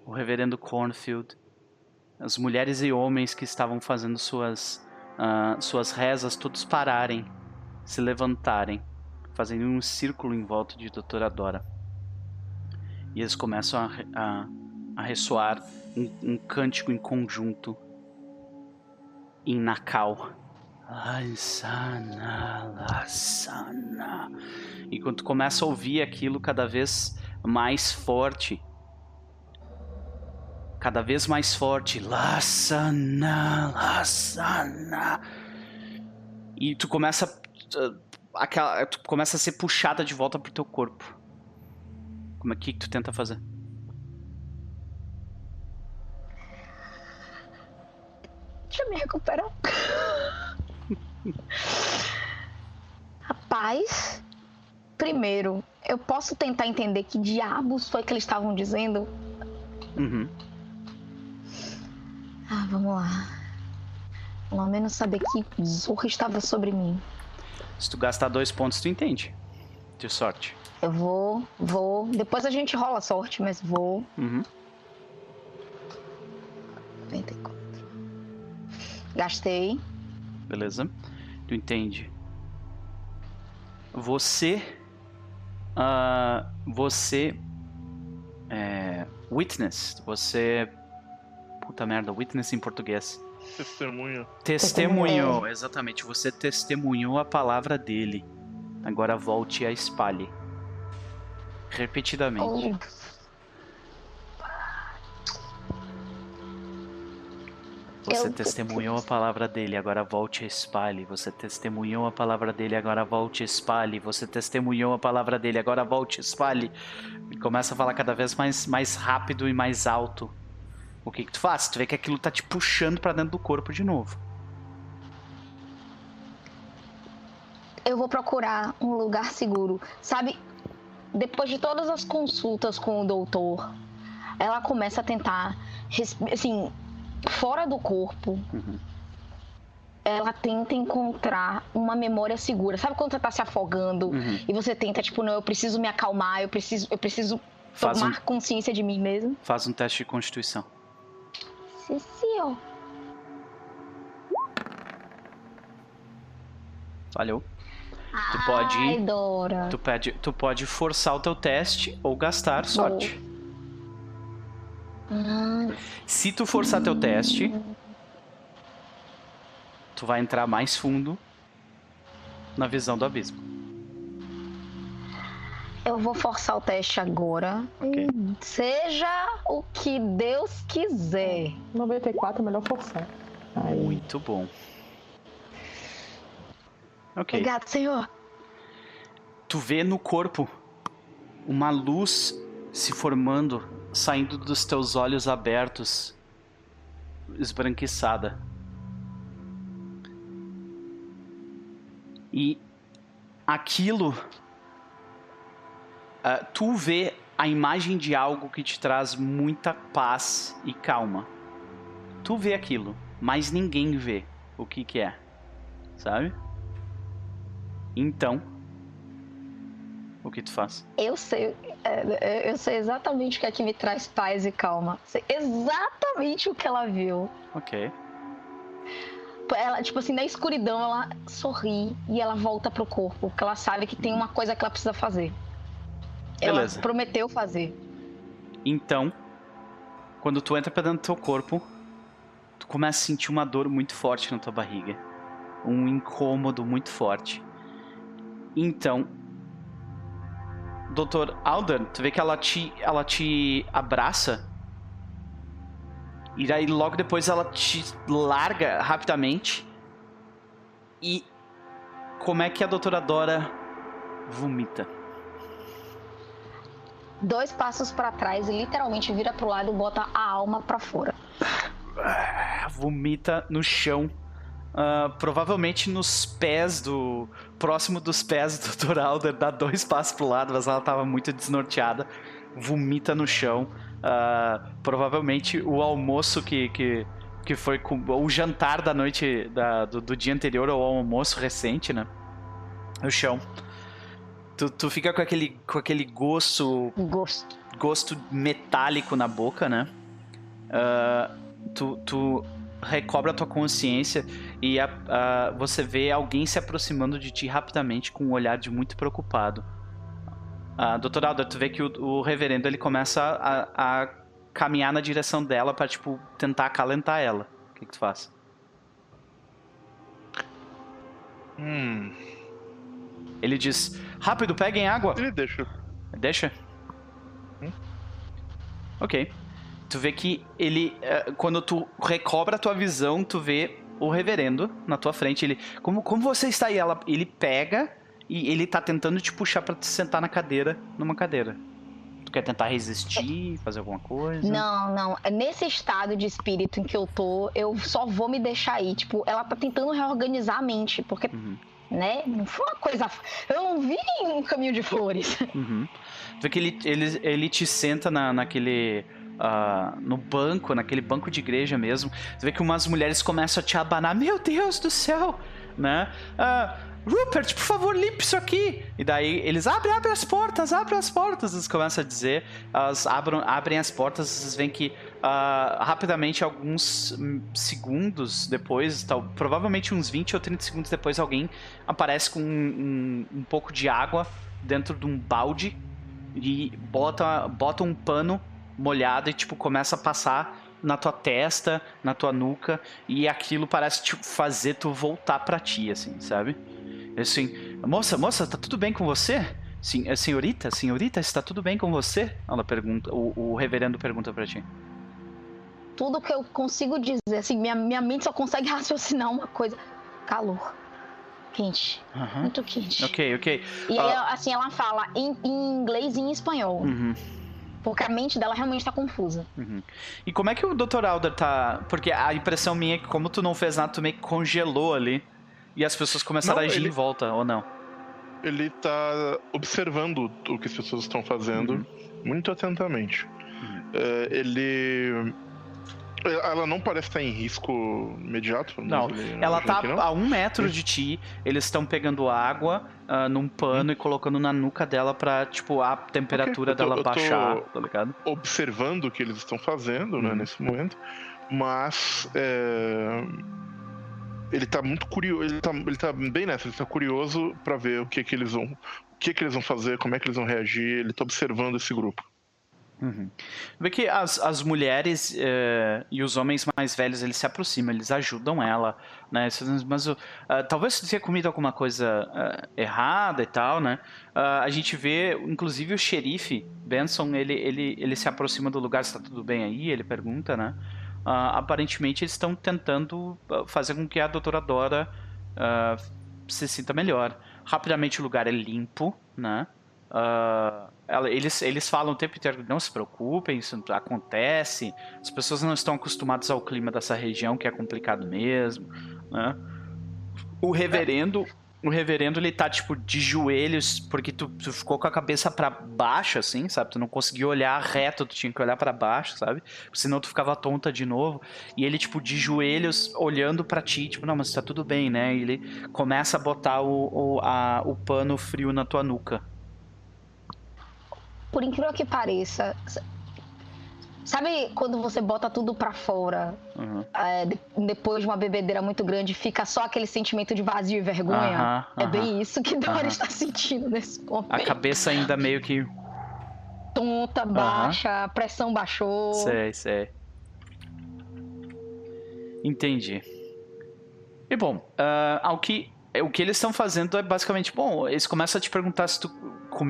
o Reverendo Cornfield, as mulheres e homens que estavam fazendo suas uh, suas rezas todos pararem, se levantarem, fazendo um círculo em volta de Doutora Dora. E eles começam a, a, a ressoar um, um cântico em conjunto em Nakal. E quando começa a ouvir aquilo cada vez mais forte, cada vez mais forte, Lasana, Lasana. E tu começa aquela, tu começa a ser puxada de volta pro teu corpo. Como é que tu tenta fazer? Deixa eu me recuperar. Rapaz, primeiro, eu posso tentar entender que diabos foi que eles estavam dizendo? Uhum. Ah, vamos lá. Pelo menos saber que Zorra estava sobre mim. Se tu gastar dois pontos, tu entende. De sorte. Eu vou, vou. Depois a gente rola sorte, mas vou. Uhum. 94. Gastei. Beleza. Tu entende. Você. Uh, você. É, witness. Você. Puta merda, witness em português. Testemunho. Testemunhou, exatamente. Você testemunhou a palavra dele. Agora volte e a espalhe. Repetidamente. Oh. Você eu... testemunhou a palavra dele, agora volte e espalhe. Você testemunhou a palavra dele, agora volte e espalhe. Você testemunhou a palavra dele, agora volte e espalhe. E começa a falar cada vez mais, mais rápido e mais alto. O que, que tu faz? Tu vê que aquilo tá te puxando para dentro do corpo de novo. Eu vou procurar um lugar seguro. Sabe, depois de todas as consultas com o doutor, ela começa a tentar, assim, fora do corpo, uhum. ela tenta encontrar uma memória segura. Sabe quando você tá se afogando uhum. e você tenta, tipo, não, eu preciso me acalmar, eu preciso, eu preciso Faz tomar um... consciência de mim mesmo? Faz um teste de constituição. Sim, senhor. Falhou. Tu pode, Ai, Dora. Tu, pode, tu pode forçar o teu teste ou gastar sorte. Se tu forçar teu teste, tu vai entrar mais fundo na visão do abismo. Eu vou forçar o teste agora. Okay. Seja o que Deus quiser. 94 é melhor forçar. Aí. Muito bom. Ok. Obrigado, senhor. Tu vê no corpo uma luz se formando saindo dos teus olhos abertos, esbranquiçada. E aquilo. Uh, tu vê a imagem de algo que te traz muita paz e calma. Tu vê aquilo, mas ninguém vê o que, que é, sabe? Então o que tu faz? Eu sei, é, eu sei exatamente o que é que me traz paz e calma. Sei exatamente o que ela viu. Ok. Ela, tipo assim, na escuridão, ela sorri e ela volta pro corpo, porque ela sabe que tem uma coisa que ela precisa fazer. Beleza. Ela prometeu fazer. Então, quando tu entra pra dentro do teu corpo, tu começa a sentir uma dor muito forte na tua barriga. Um incômodo muito forte. Então, Dr. Alden, tu vê que ela te, ela te abraça. E aí logo depois ela te larga rapidamente. E como é que a doutora Dora vomita? Dois passos para trás e literalmente vira pro lado e bota a alma para fora. Vomita no chão Uh, provavelmente nos pés do. próximo dos pés do Dr. Alder, dá dois passos pro lado, mas ela tava muito desnorteada, vomita no chão. Uh, provavelmente o almoço que, que, que foi. Com, o jantar da noite. Da, do, do, dia anterior, ou o almoço recente, né? No chão. Tu, tu fica com aquele, com aquele gosto. Gosto. Gosto metálico na boca, né? Uh, tu, tu recobra a tua consciência e a, a, você vê alguém se aproximando de ti rapidamente com um olhar de muito preocupado. Uh, Doutor Alder, tu vê que o, o reverendo ele começa a, a, caminhar na direção dela para tipo tentar acalentar ela. O que, que tu faz? Hum. Ele diz: Rápido, peguem água. Ele deixa. Deixa? Hum? Ok. Tu vê que ele. Eh, quando tu recobra a tua visão, tu vê o reverendo na tua frente. Ele. Como, como você está aí? Ela, ele pega e ele tá tentando te puxar para te sentar na cadeira, numa cadeira. Tu quer tentar resistir, fazer alguma coisa? Não, não. É nesse estado de espírito em que eu tô, eu só vou me deixar aí. Tipo, ela tá tentando reorganizar a mente, porque. Uhum. Né? Não foi uma coisa. Eu não vi um caminho de flores. Uhum. Vê que ele, ele, ele te senta na, naquele. Uh, no banco, naquele banco de igreja mesmo. Você vê que umas mulheres começam a te abanar. Meu Deus do céu! Né? Uh, Rupert, por favor, limpe isso aqui. E daí eles abrem, abrem as portas, abrem as portas. Eles começam a dizer, elas abram, abrem as portas. Vocês veem que uh, rapidamente, alguns segundos depois, tal, provavelmente uns 20 ou 30 segundos depois, alguém aparece com um, um, um pouco de água dentro de um balde e bota, bota um pano molhado e tipo começa a passar na tua testa, na tua nuca e aquilo parece tipo, fazer tu voltar para ti, assim, sabe? Assim, moça, moça, tá tudo bem com você? Sim, é, senhorita, senhorita, está tudo bem com você? Ela pergunta, o, o reverendo pergunta para ti. Tudo que eu consigo dizer, assim, minha, minha mente só consegue raciocinar uma coisa. Calor. Quente. Uhum. Muito quente. Ok, ok. E uh... ela, assim, ela fala em, em, inglês e em espanhol. Uhum. Porque a mente dela realmente tá confusa. Uhum. E como é que o Dr. Alder tá. Porque a impressão minha é que, como tu não fez nada, tu meio que congelou ali. E as pessoas começaram não, a agir ele... em volta, ou não? Ele tá observando o que as pessoas estão fazendo uhum. muito atentamente. Uhum. É, ele. Ela não parece estar em risco imediato. Não, ela tá a um metro de ti. Eles estão pegando água uh, num pano hum. e colocando na nuca dela pra, tipo, a temperatura okay. tô, dela baixar, tá ligado? Observando o que eles estão fazendo, né, uhum. nesse momento. Mas. É ele tá muito curioso, ele tá, ele tá bem nessa, ele tá curioso para ver o que que eles vão, o que que eles vão fazer, como é que eles vão reagir, ele tá observando esse grupo. Uhum. Vê que as, as mulheres uh, e os homens mais velhos eles se aproximam, eles ajudam ela, né? Mas uh, talvez tenha comido alguma coisa uh, errada e tal, né? a gente vê, inclusive o xerife Benson, ele, ele, ele se aproxima do lugar, está tudo bem aí? Ele pergunta, né? uh, aparentemente eles estão tentando ah, fazer com que a doutora Dora se sinta melhor. Rapidamente o lugar é limpo, né? Uh, eles, eles falam o tempo inteiro, não se preocupem, isso acontece. As pessoas não estão acostumadas ao clima dessa região, que é complicado mesmo, né? O reverendo o reverendo ele tá tipo de joelhos porque tu, tu ficou com a cabeça para baixo assim, sabe? Tu não conseguiu olhar reto, tu tinha que olhar para baixo, sabe? Senão tu ficava tonta de novo. E ele tipo de joelhos olhando para ti, tipo, não, mas tá tudo bem, né? E ele começa a botar o, o, a, o pano frio na tua nuca. Por incrível que pareça, Sabe quando você bota tudo para fora, uhum. é, depois de uma bebedeira muito grande, fica só aquele sentimento de vazio e vergonha? Uhum, uhum. É bem isso que Dora está sentindo nesse momento. A cabeça ainda meio que. Tonta, baixa, a pressão baixou. Sei, sei. Entendi. E bom, uh, ao que o que eles estão fazendo é basicamente, bom, eles começam a te perguntar se tu,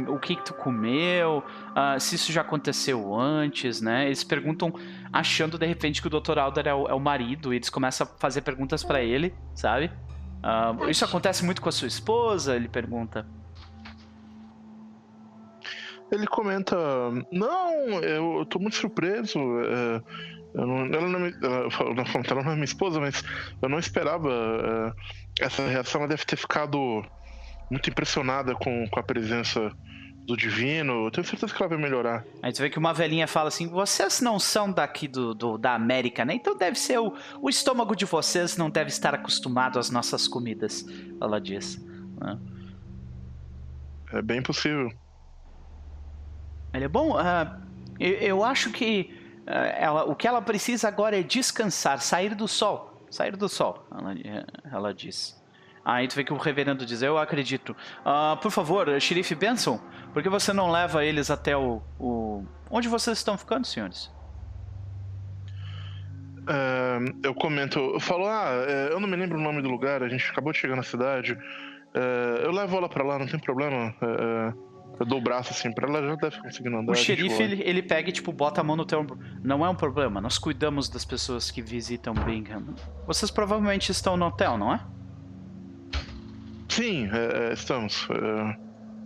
o que, que tu comeu, uh, se isso já aconteceu antes, né? Eles perguntam achando de repente que o Dr. Alder é o, é o marido, e eles começam a fazer perguntas para ele, sabe? Uh, isso acontece muito com a sua esposa? Ele pergunta. Ele comenta: Não, eu, eu tô muito surpreso. É, não, ela, não, ela, ela não é minha esposa, mas eu não esperava. É, essa reação ela deve ter ficado muito impressionada com, com a presença do divino. Eu tenho certeza que ela vai melhorar. Aí você vê que uma velhinha fala assim: vocês não são daqui do, do da América, né? Então deve ser o, o estômago de vocês não deve estar acostumado às nossas comidas. Ela diz. Né? É bem possível. Ele é bom. Uh, eu, eu, acho que é, ela, o que ela precisa agora é descansar, sair do sol. Sair do sol, ela, ela diz. Aí tu vê que o reverendo diz, eu acredito. Uh, por favor, xerife Benson, por que você não leva eles até o, o... Onde vocês estão ficando, senhores? Eu comento, eu falo, ah, é, eu não me lembro o nome do lugar, a gente acabou de chegar na cidade. Uh, eu levo ela pra lá, não tem problema. Uh, eu dou o braço assim pra ela, já deve conseguir andar. O xerife, ele, ele pega e, tipo, bota a mão no teu ombro. Não é um problema, nós cuidamos das pessoas que visitam Bingham. Vocês provavelmente estão no hotel, não é? Sim, é, é estamos. É...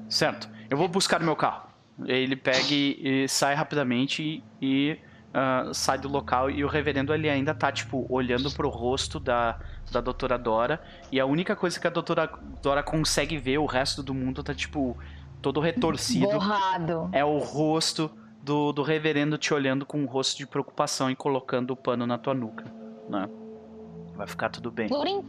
Certo. Eu vou buscar meu carro. Ele pega e, e sai rapidamente e uh, sai do local e o reverendo ele ainda tá, tipo, olhando pro rosto da, da doutora Dora e a única coisa que a doutora Dora consegue ver, o resto do mundo tá, tipo, todo retorcido. Borrado. É o rosto do, do reverendo te olhando com um rosto de preocupação e colocando o pano na tua nuca, né? Vai ficar tudo bem. Por, in...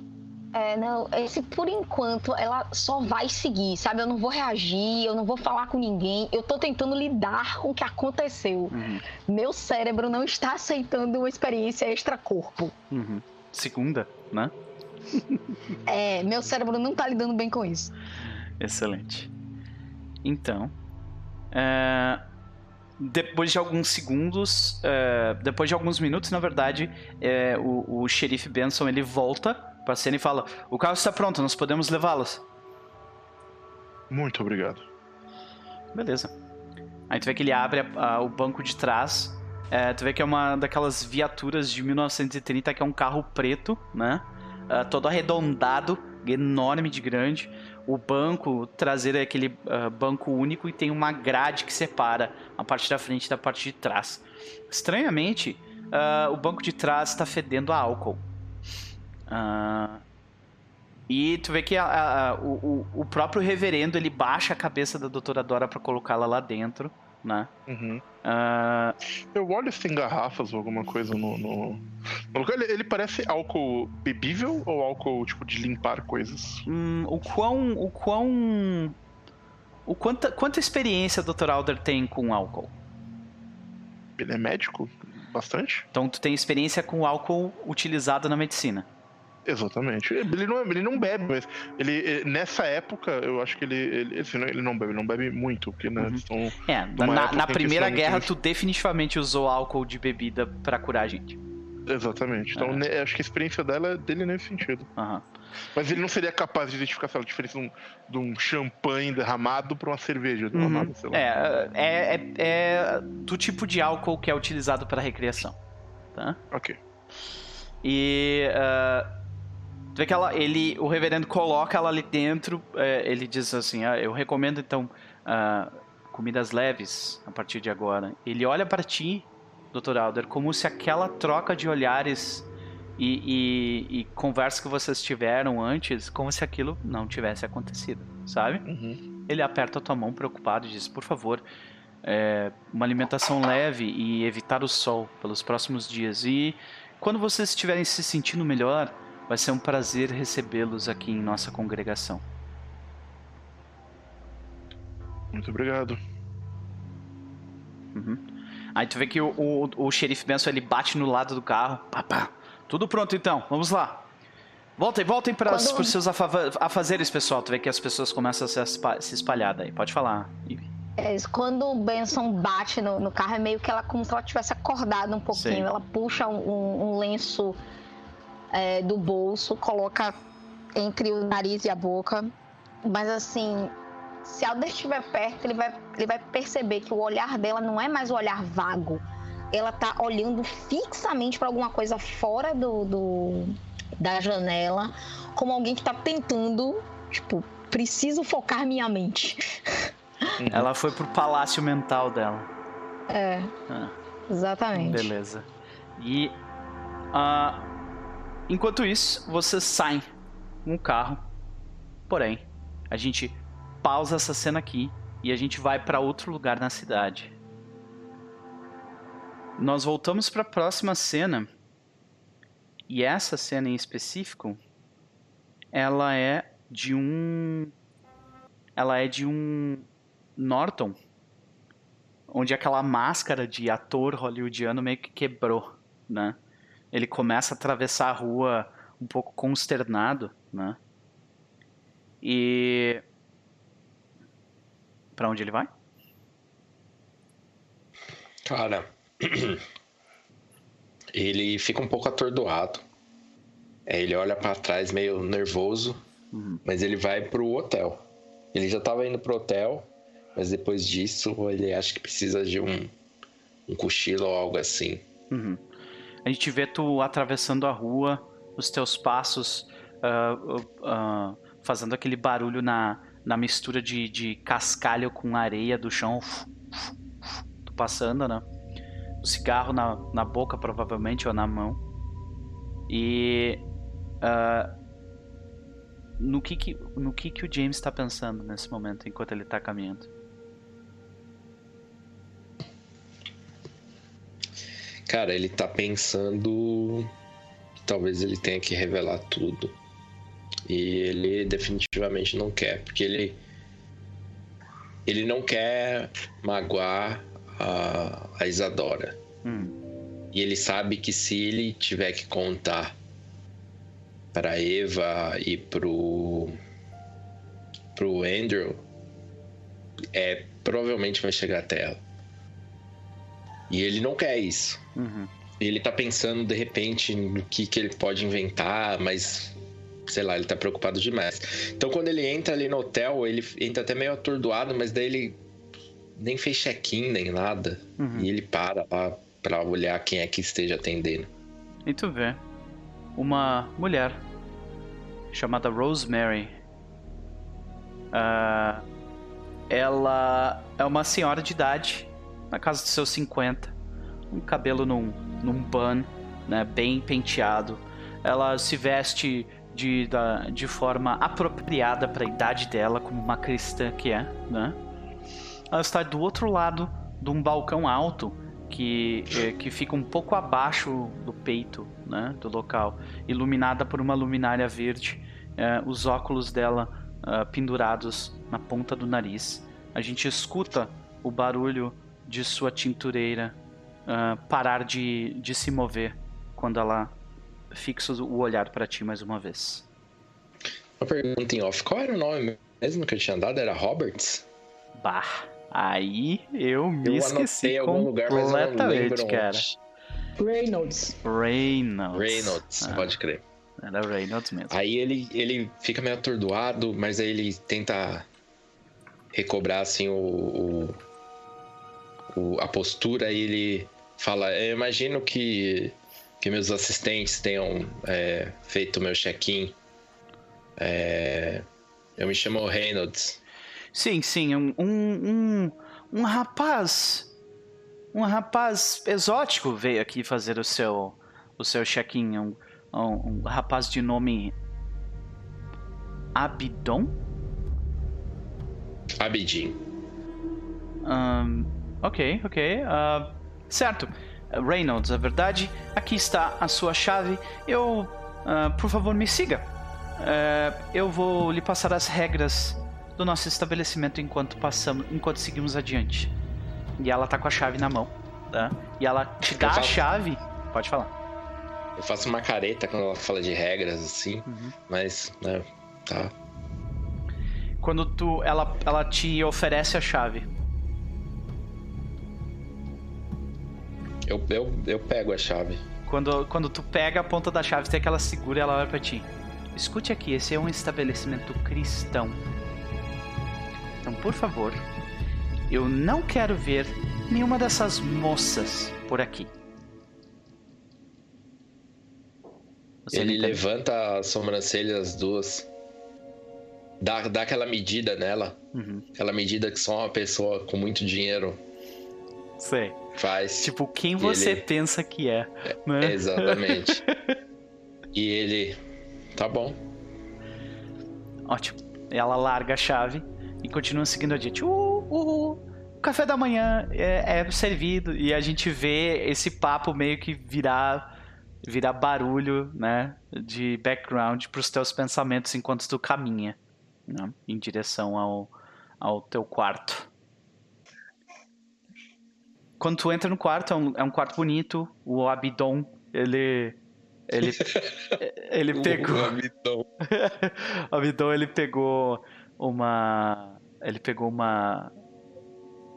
é, não, esse por enquanto ela só vai seguir, sabe? Eu não vou reagir, eu não vou falar com ninguém. Eu tô tentando lidar com o que aconteceu. Uhum. Meu cérebro não está aceitando uma experiência extra-corpo. Uhum. Segunda, né? é, meu cérebro não tá lidando bem com isso. Excelente. Então, é, depois de alguns segundos, é, depois de alguns minutos, na verdade, é, o, o xerife Benson ele volta para a cena e fala: "O carro está pronto, nós podemos levá-los." Muito obrigado. Beleza. Aí tu vê que ele abre a, a, o banco de trás. É, tu vê que é uma daquelas viaturas de 1930 que é um carro preto, né? É, todo arredondado, enorme de grande. O banco traseiro é aquele uh, banco único e tem uma grade que separa a parte da frente da parte de trás. Estranhamente, uh, o banco de trás está fedendo a álcool. Uh, e tu vê que a, a, o, o próprio reverendo ele baixa a cabeça da doutora Dora para colocá-la lá dentro né? Uhum. Uh... Eu olho se tem garrafas ou alguma coisa no, no... no lugar. Ele, ele, parece álcool bebível ou álcool tipo de limpar coisas? Hum, o quão. O quão. O quanta, quanta experiência o Dr. Alder tem com álcool? Ele é médico? Bastante. Então tu tem experiência com álcool utilizado na medicina. Exatamente. Ele não, ele não bebe, mas ele, nessa época, eu acho que ele, ele, assim, ele não bebe, ele não bebe muito, porque né, uhum. estão É, na, na primeira guerra muito... tu definitivamente usou álcool de bebida para curar a gente. Exatamente. Então, é. acho que a experiência dela é dele nesse sentido. Uhum. Mas ele não seria capaz de identificar a diferença de um, de um champanhe derramado para uma cerveja derramada, uhum. sei lá. É, é, é, é, do tipo de álcool que é utilizado para recreação. Tá? Ok. E uh, Tu vê que ela, ele, o reverendo coloca ela ali dentro, é, ele diz assim, ah, eu recomendo então uh, comidas leves a partir de agora. Ele olha para ti, Dr. Alder, como se aquela troca de olhares e, e, e conversa que vocês tiveram antes, como se aquilo não tivesse acontecido, sabe? Uhum. Ele aperta a tua mão preocupado e diz, por favor, é, uma alimentação leve e evitar o sol pelos próximos dias. E quando vocês estiverem se sentindo melhor, Vai ser um prazer recebê-los aqui em nossa congregação. Muito obrigado. Uhum. Aí tu vê que o, o, o xerife Benson ele bate no lado do carro. Pá, pá. Tudo pronto então, vamos lá. Voltem, voltem para Quando... os seus afazeres, pessoal. Tu vê que as pessoas começam a se espalhar daí. Pode falar, Ivy. É, quando o Benson bate no, no, carro, é meio que ela como se ela tivesse acordado um pouquinho. Sim. Ela puxa um, um lenço é, do bolso, coloca entre o nariz e a boca. Mas assim, se Alder estiver perto, ele vai, ele vai perceber que o olhar dela não é mais o olhar vago. Ela tá olhando fixamente para alguma coisa fora do, do, da janela, como alguém que tá tentando, tipo, preciso focar minha mente. Ela foi pro palácio mental dela. É. Ah. Exatamente. Beleza. E uh, Enquanto isso, vocês saem com o carro. Porém, a gente pausa essa cena aqui e a gente vai para outro lugar na cidade. Nós voltamos para a próxima cena. E essa cena em específico, ela é de um ela é de um Norton onde aquela máscara de ator hollywoodiano meio que quebrou, né? Ele começa a atravessar a rua um pouco consternado, né? E para onde ele vai? Cara, ele fica um pouco atordoado. É, ele olha para trás meio nervoso, uhum. mas ele vai pro hotel. Ele já tava indo pro hotel, mas depois disso ele acha que precisa de um, um cochilo ou algo assim. Uhum. A gente vê tu atravessando a rua, os teus passos uh, uh, fazendo aquele barulho na, na mistura de, de cascalho com areia do chão. Tu passando, né? O cigarro na, na boca, provavelmente, ou na mão. E. No que, que, no que, que o James está pensando nesse momento, enquanto ele está caminhando? Cara, ele tá pensando que talvez ele tenha que revelar tudo. E ele definitivamente não quer, porque ele ele não quer magoar a, a Isadora. Hum. E ele sabe que se ele tiver que contar para Eva e pro pro Andrew, é provavelmente vai chegar até ela. E ele não quer isso. Uhum. Ele tá pensando de repente no que, que ele pode inventar, mas sei lá, ele tá preocupado demais. Então quando ele entra ali no hotel, ele entra até meio atordoado, mas daí ele nem fez check-in nem nada. Uhum. E ele para lá pra olhar quem é que esteja atendendo. E tu vê uma mulher chamada Rosemary. Uh, ela é uma senhora de idade na casa dos seus 50, um cabelo num, num bun, né, bem penteado. Ela se veste de, da, de forma apropriada para a idade dela, como uma cristã que é, né? Ela está do outro lado de um balcão alto que, é, que fica um pouco abaixo do peito né, do local, iluminada por uma luminária verde, é, os óculos dela uh, pendurados na ponta do nariz. A gente escuta o barulho de sua tintureira uh, parar de, de se mover quando ela fixa o olhar para ti mais uma vez. Uma pergunta em off: qual era o nome mesmo que eu tinha dado? Era Roberts? Bah, aí eu me eu esqueci completamente, cara. Reynolds. Reynolds. Reynolds, ah, pode crer. Era Reynolds mesmo. Aí ele, ele fica meio atordoado, mas aí ele tenta recobrar assim o, o o, a postura ele fala: Eu imagino que, que meus assistentes tenham é, feito o meu check-in. É, eu me chamo Reynolds. Sim, sim, um, um, um, rapaz. Um rapaz exótico veio aqui fazer o seu, o seu check-in. Um, um, um rapaz de nome. Abidon? Abidin. Um, Ok, ok. Uh, certo. Reynolds, a verdade, aqui está a sua chave. Eu. Uh, por favor, me siga. Uh, eu vou lhe passar as regras do nosso estabelecimento enquanto passamos, enquanto seguimos adiante. E ela tá com a chave na mão, tá? E ela te dá faço... a chave. Pode falar. Eu faço uma careta quando ela fala de regras, assim, uhum. mas, né, tá. Quando tu, ela, ela te oferece a chave, Eu, eu, eu pego a chave. Quando, quando tu pega a ponta da chave, tem aquela segura e ela olha pra ti. Escute aqui, esse é um estabelecimento cristão. Então, por favor, eu não quero ver nenhuma dessas moças por aqui. Você Ele levanta as sobrancelhas duas. Dá, dá aquela medida nela. Uhum. Aquela medida que só uma pessoa com muito dinheiro. Sei. Faz. Tipo, quem você ele... pensa que é. Né? Exatamente. e ele. Tá bom. Ótimo. Ela larga a chave e continua seguindo adiante. Uh, uh, uh. Café da manhã é, é, servido e a gente vê esse papo meio que virar virar barulho, né, de background para os teus pensamentos enquanto tu caminha, né, em direção ao, ao teu quarto. Quando tu entra no quarto, é um, é um quarto bonito. O Abidon, ele. Ele. ele pegou. O Abidon. o Abidon, ele pegou uma. Ele pegou uma.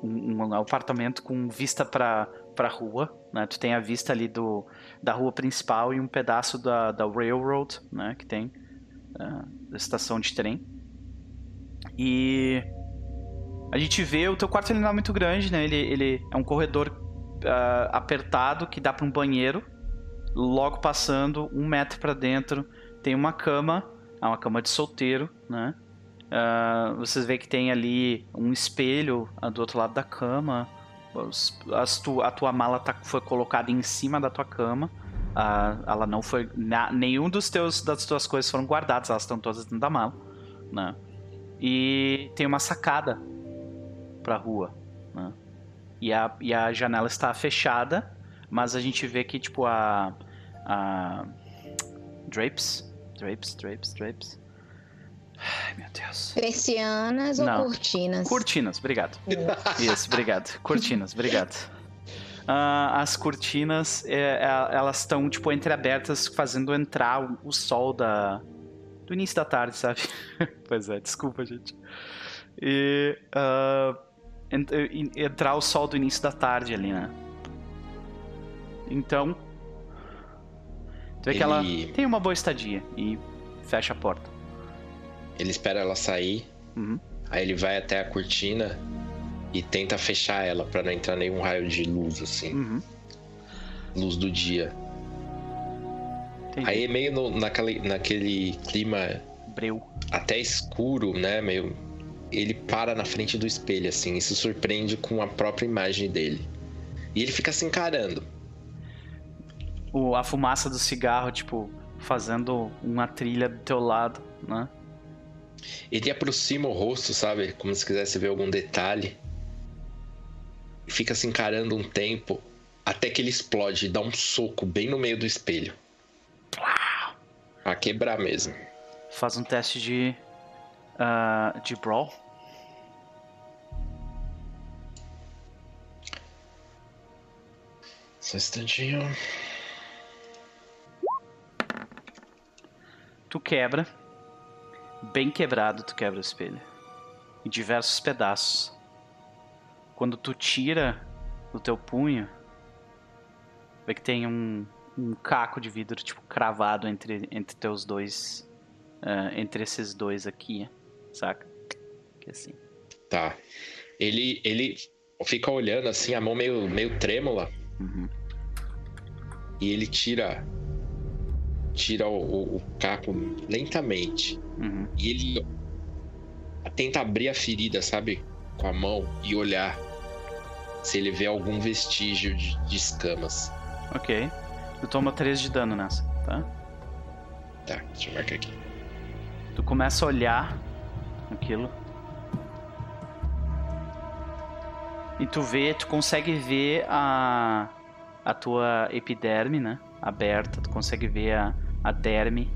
Um, um apartamento com vista pra, pra rua, né? Tu tem a vista ali do, da rua principal e um pedaço da, da railroad, né? Que tem. Uh, da estação de trem. E a gente vê o teu quarto ele não é muito grande, né? Ele, ele é um corredor uh, apertado que dá para um banheiro. Logo passando um metro para dentro tem uma cama, é uma cama de solteiro, né? Uh, vocês vê que tem ali um espelho uh, do outro lado da cama. Tu, a tua mala tá, foi colocada em cima da tua cama. Uh, ela não foi. Na, nenhum dos teus das tuas coisas foram guardadas, elas estão todas dentro da mala, né? E tem uma sacada pra rua, né? E a, e a janela está fechada, mas a gente vê que, tipo, a. a drapes? Drapes, drapes, drapes. Ai, meu Deus. Persianas Não. ou cortinas? Cortinas, obrigado. Isso, obrigado. Cortinas, obrigado. Ah, as cortinas, é, é, elas estão, tipo, entreabertas, fazendo entrar o, o sol da, do início da tarde, sabe? pois é, desculpa, gente. E e- entrar o sol do início da tarde ali, né? Então, tu vê que ela Ele- tem uma boa estadia e fecha a porta. Ele espera ela sair, Uhum. aí ele vai até a cortina e tenta fechar ela pra não entrar nenhum raio de luz, assim, Uhum. luz do dia. Entendi. Aí meio no- naquele, naquele clima Breu. até escuro, né, meio ele para na frente do espelho assim e se surpreende com a própria imagem dele. E ele fica se encarando. o, a fumaça do cigarro, tipo, fazendo uma trilha do teu lado, né? Ele aproxima o rosto, sabe? Como se quisesse ver algum detalhe. Fica se encarando um tempo até que ele explode e dá um soco bem no meio do espelho. Pra quebrar mesmo. Faz um teste de. ah, de Brawl. Só um instantinho. Tu quebra. Bem quebrado, tu quebra o espelho. Em diversos pedaços. Quando tu tira do teu punho, vê que tem um, um caco de vidro, tipo, cravado entre, entre teus dois. ah, entre esses dois aqui, saca? Que assim. Tá. Ele, ele fica olhando assim, a mão meio, meio trêmula. Uhum. E ele tira. Tira o, o- o caco lentamente. Uhum. E ele tenta abrir a ferida, sabe? Com a mão e olhar se ele vê algum vestígio de, de escamas. Ok. Tu toma 3 de dano nessa, tá? Tá, deixa eu marcar aqui. Tu começa a olhar aquilo. E tu vê, tu consegue ver a, a tua epiderme, né? Aberta, tu consegue ver a, a derme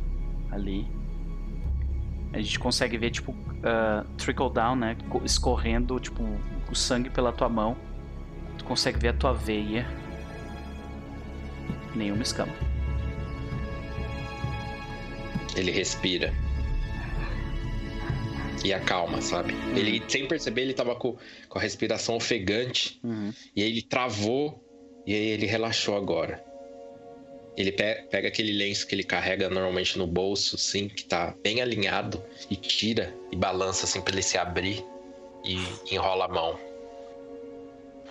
ali. A gente consegue ver, tipo, ah, trickle down, né? co- Escorrendo, tipo, o sangue pela tua mão. Tu consegue ver a tua veia. Nenhuma escama. Ele respira. E acalma, sabe? Ele, sem perceber, ele tava com, com a respiração ofegante. Uhum. E aí ele travou. E aí ele relaxou agora. Ele pe- pega aquele lenço que ele carrega normalmente no bolso, assim, que tá bem alinhado, e tira e balança assim pra ele se abrir e enrola a mão.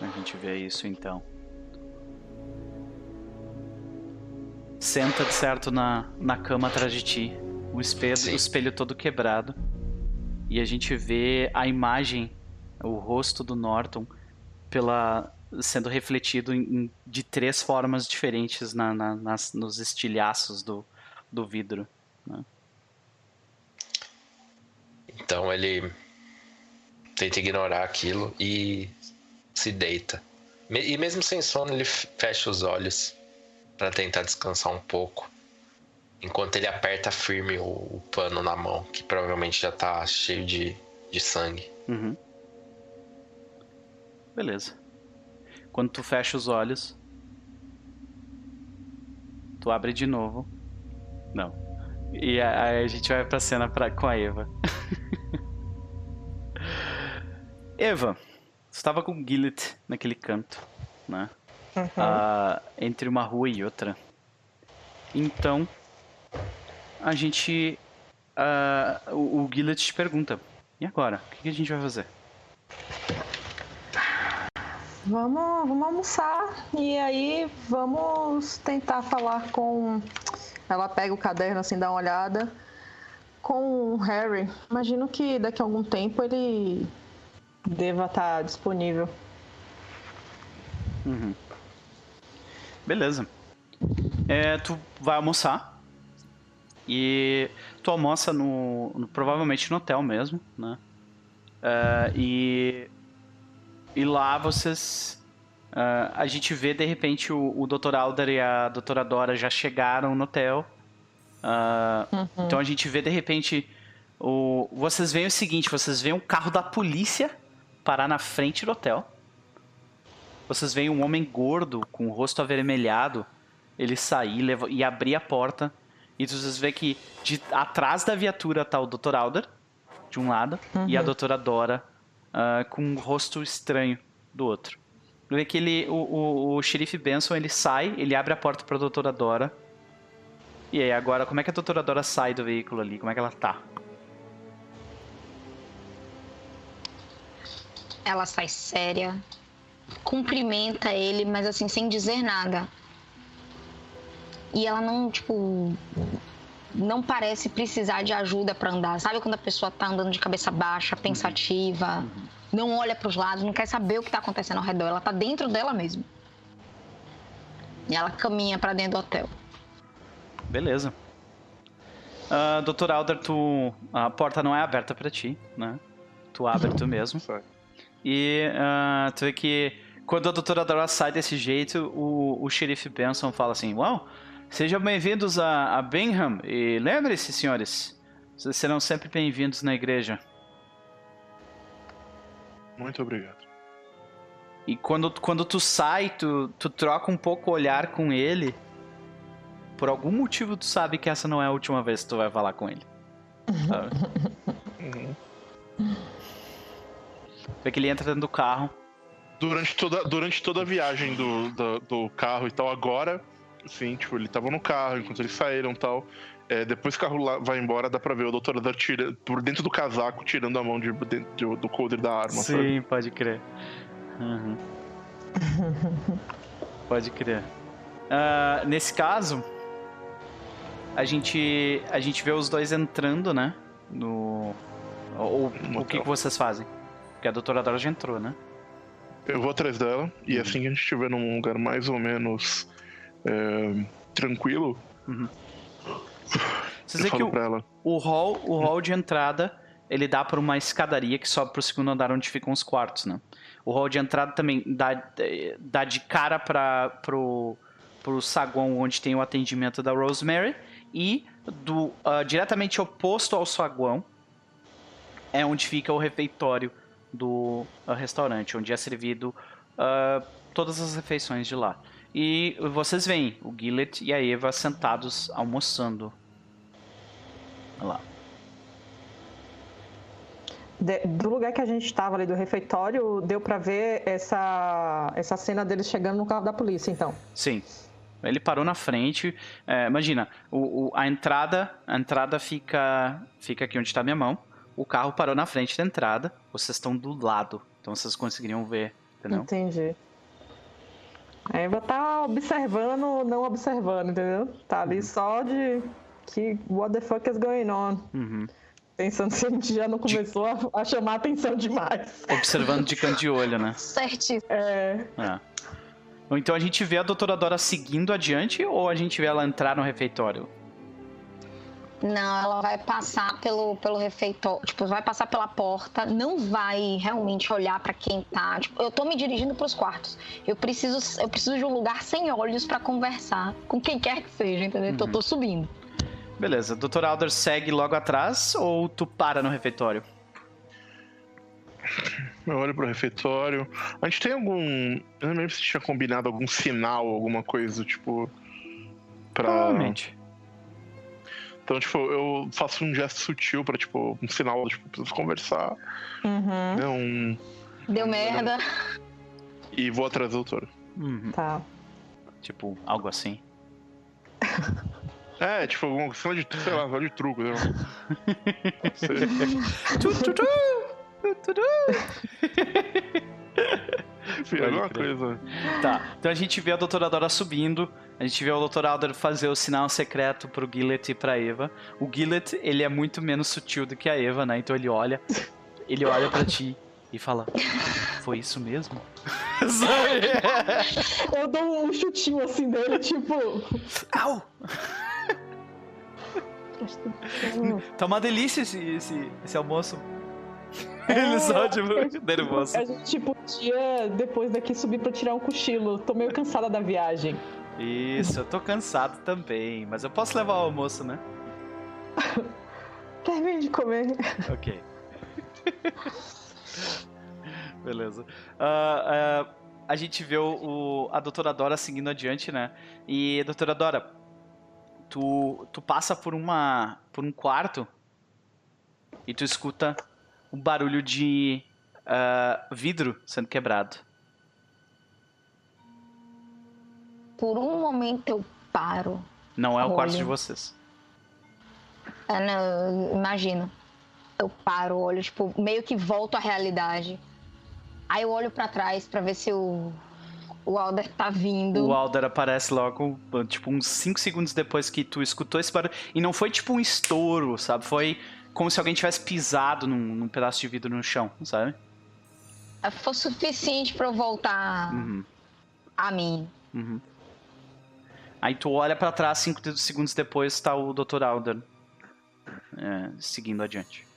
A gente vê isso então. Senta de certo na, na cama atrás de ti. O espelho, Sim. o espelho todo quebrado. E a gente vê a imagem, o rosto do Norton, pela sendo refletido em, de três formas diferentes na, na- nas, nos estilhaços do, do vidro. Então ele tenta ignorar aquilo e se deita. E mesmo sem sono, ele fecha os olhos para tentar descansar um pouco. Enquanto ele aperta firme o, o pano na mão, que provavelmente já tá cheio de, de sangue. Uhum. Beleza. Quando tu fecha os olhos, tu abre de novo. Não. E aí a gente vai pra cena pra, com a Eva. Eva, você estava com o Gillet naquele canto, né? Uhum. Uh, entre uma rua e outra. Então, a gente. Uh, o, o Gillet te pergunta: e agora? O que, que a gente vai fazer? Vamos, vamos almoçar e aí vamos tentar falar com. Ela pega o caderno assim, dá uma olhada. Com o Harry. Imagino que daqui a algum tempo ele deva estar disponível. Uhum. Beleza. É, tu vai almoçar. E tu almoça no, no provavelmente no hotel mesmo, né? Uh, e e lá vocês uh, a gente vê de repente o, o Dr. Alder e a Doutora Dora já chegaram no hotel. Uh, uhum. Então a gente vê de repente o vocês veem o seguinte, vocês veem um carro da polícia parar na frente do hotel. Vocês veem um homem gordo com o rosto avermelhado, ele sair e abrir a porta e vocês vê que de, atrás da viatura tá o Dr. Alder, de um lado, uhum. e a uhum. Doutora Dora uh, com um rosto estranho do outro. Vê que ele, o, o, o xerife Benson ele sai, ele abre a porta para a Doutora Dora. E aí, agora, como é que a Doutora Dora sai do veículo ali? Como é que ela tá? Ela sai séria, cumprimenta ele, mas assim, sem dizer nada. E ela não, tipo, não parece precisar de ajuda para andar. Sabe quando a pessoa tá andando de cabeça baixa, pensativa, não olha para os lados, não quer saber o que tá acontecendo ao redor, ela tá dentro dela mesmo. E ela caminha para dentro do hotel. Beleza. Uh, Dr. Alder, tu, a porta não é aberta para ti, né? Tu abre tu mesmo. E uh, tu vê que quando a doutora Dora sai desse jeito, o, o xerife Benson fala assim: Uau, Sejam bem-vindos a, a Benham e lembre-se, senhores, vocês serão sempre bem-vindos na igreja. Muito obrigado. E quando, quando tu sai, tu, tu troca um pouco o olhar com ele. Por algum motivo tu sabe que essa não é a última vez que tu vai falar com ele. Uhum. Vê que ele entra dentro do carro. Durante toda, durante toda a viagem do, do, do carro e tal, agora Sim, tipo, ele tava no carro enquanto eles saíram e tal. É, depois que o carro lá vai embora, dá pra ver o Dr. Adar tira, por dentro do casaco, tirando a mão de, de, de do coder da arma. Sim, sabe? pode crer. Uhum. pode crer. Uh, nesse caso, a gente, a gente vê os dois entrando, né? No. Ou, o que, que vocês fazem? Porque a doutora Dora já entrou, né? Eu vou atrás dela, e uhum. assim que a gente estiver num lugar mais ou menos é, tranquilo. Uhum. Você que o, o, hall, o hall de entrada ele dá para uma escadaria que sobe para o segundo andar onde ficam os quartos, né? O hall de entrada também dá, dá de cara para pro, pro saguão onde tem o atendimento da Rosemary e do uh, diretamente oposto ao saguão é onde fica o refeitório do uh, restaurante, onde é servido uh, todas as refeições de lá. E vocês veem o Gillet e a Eva sentados almoçando. Olha lá. De, do lugar que a gente estava ali do refeitório, deu para ver essa, essa cena deles chegando no carro da polícia, então. Sim. Ele parou na frente. É, imagina, o, o, a entrada, a entrada fica, fica aqui onde está minha mão. O carro parou na frente da entrada. Vocês estão do lado, então vocês conseguiriam ver, entendeu? Entendi. A Eva tá observando, não observando, entendeu? Tá ali uhum. só de que what the fuck is going on. Uhum. Pensando se a gente já não começou de... a, a, chamar atenção demais. Observando de canto de olho, né? Certíssimo. É. é. Então a gente vê a doutora Dora seguindo adiante ou a gente vê ela entrar no refeitório? Não, ela vai passar pelo, pelo refeitório, tipo, vai passar pela porta, não vai realmente olhar para quem tá. Tipo, eu tô me dirigindo para os quartos. Eu preciso, eu preciso de um lugar sem olhos para conversar com quem quer que seja, entendeu? Uhum. Então eu tô subindo. Beleza, Dr. Alder segue logo atrás ou tu para no refeitório? Eu olho pro refeitório. A gente tem algum. Eu não lembro se tinha combinado algum sinal, alguma coisa, tipo. Pra. Provavelmente. Então, tipo, eu faço um gesto sutil pra, tipo, um sinal, tipo, preciso conversar. Uhum. Né? Um... Deu merda. E vou atrás do doutor. Uhum. Tá. Tipo, algo assim. É, tipo, alguma cena de, sei lá, só de truco, né? Tu, tu, tu, Pode alguma crer. coisa. Tá, então a gente vê a doutora Dora subindo, a gente vê o Dr. Alder fazer o sinal secreto pro Gillet e pra Eva. O Gillet, ele é muito menos sutil do que a Eva, né? Então ele olha, ele olha pra ti e fala, foi isso mesmo? Sabe? Eu dou um chutinho assim dele, tipo. Au! Tá uma delícia esse, esse, esse almoço. Ele só, tipo, nervoso. A gente podia, depois daqui, subir pra tirar um cochilo. Tô meio cansada da viagem. Isso, eu tô cansado também, mas eu posso levar o almoço, né? Termine de comer. Ok. Beleza. Ah, ah, a gente vê o, o- a doutora Dora seguindo adiante, né? E, doutora Dora, tu, tu passa por uma por um quarto e tu escuta um barulho de ah, vidro sendo quebrado. Por um momento eu paro. Não é o quarto Olha. de vocês. É, não, eu imagino. Eu paro, olho, tipo, meio que volto à realidade. Aí eu olho pra trás pra ver se o, o Alder tá vindo. O Alder aparece logo, tipo, uns 5 segundos depois que tu escutou esse barulho. E não foi tipo um estouro, sabe? Foi como se alguém tivesse pisado num, num pedaço de vidro no chão, sabe? Foi suficiente pra eu voltar Uhum, a mim. uhum. Aí tu olha pra trás, 5 segundos depois tá o Dr. Alder é, seguindo adiante.